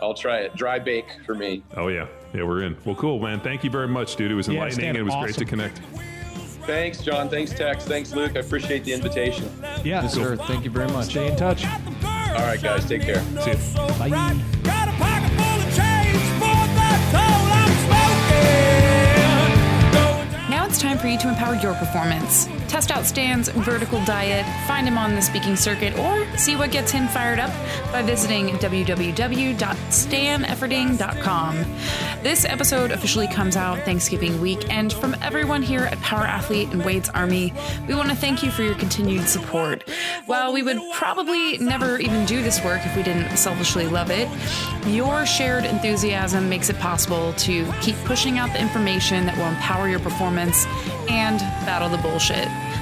I'll try it. Dry bake for me. Oh yeah, yeah, we're in. Well, cool, man. Thank you very much, dude. It was Yeah, enlightening. Stan, and it was great to connect. Thanks, John. Thanks, Tex. Thanks, Luke. I appreciate the invitation. Yeah, Yes, sir. Thank you very much. stay in touch. All right, guys. Take care. See ya. Bye. It's time for you to empower your performance. Test out Stan's vertical diet, find him on the speaking circuit, or see what gets him fired up by visiting www.stanefferding.com. This episode officially comes out Thanksgiving week, and from everyone here at Power Athlete and Wade's Army, we want to thank you for your continued support. While we would probably never even do this work if we didn't selfishly love it, your shared enthusiasm makes it possible to keep pushing out the information that will empower your performance and battle the bullshit.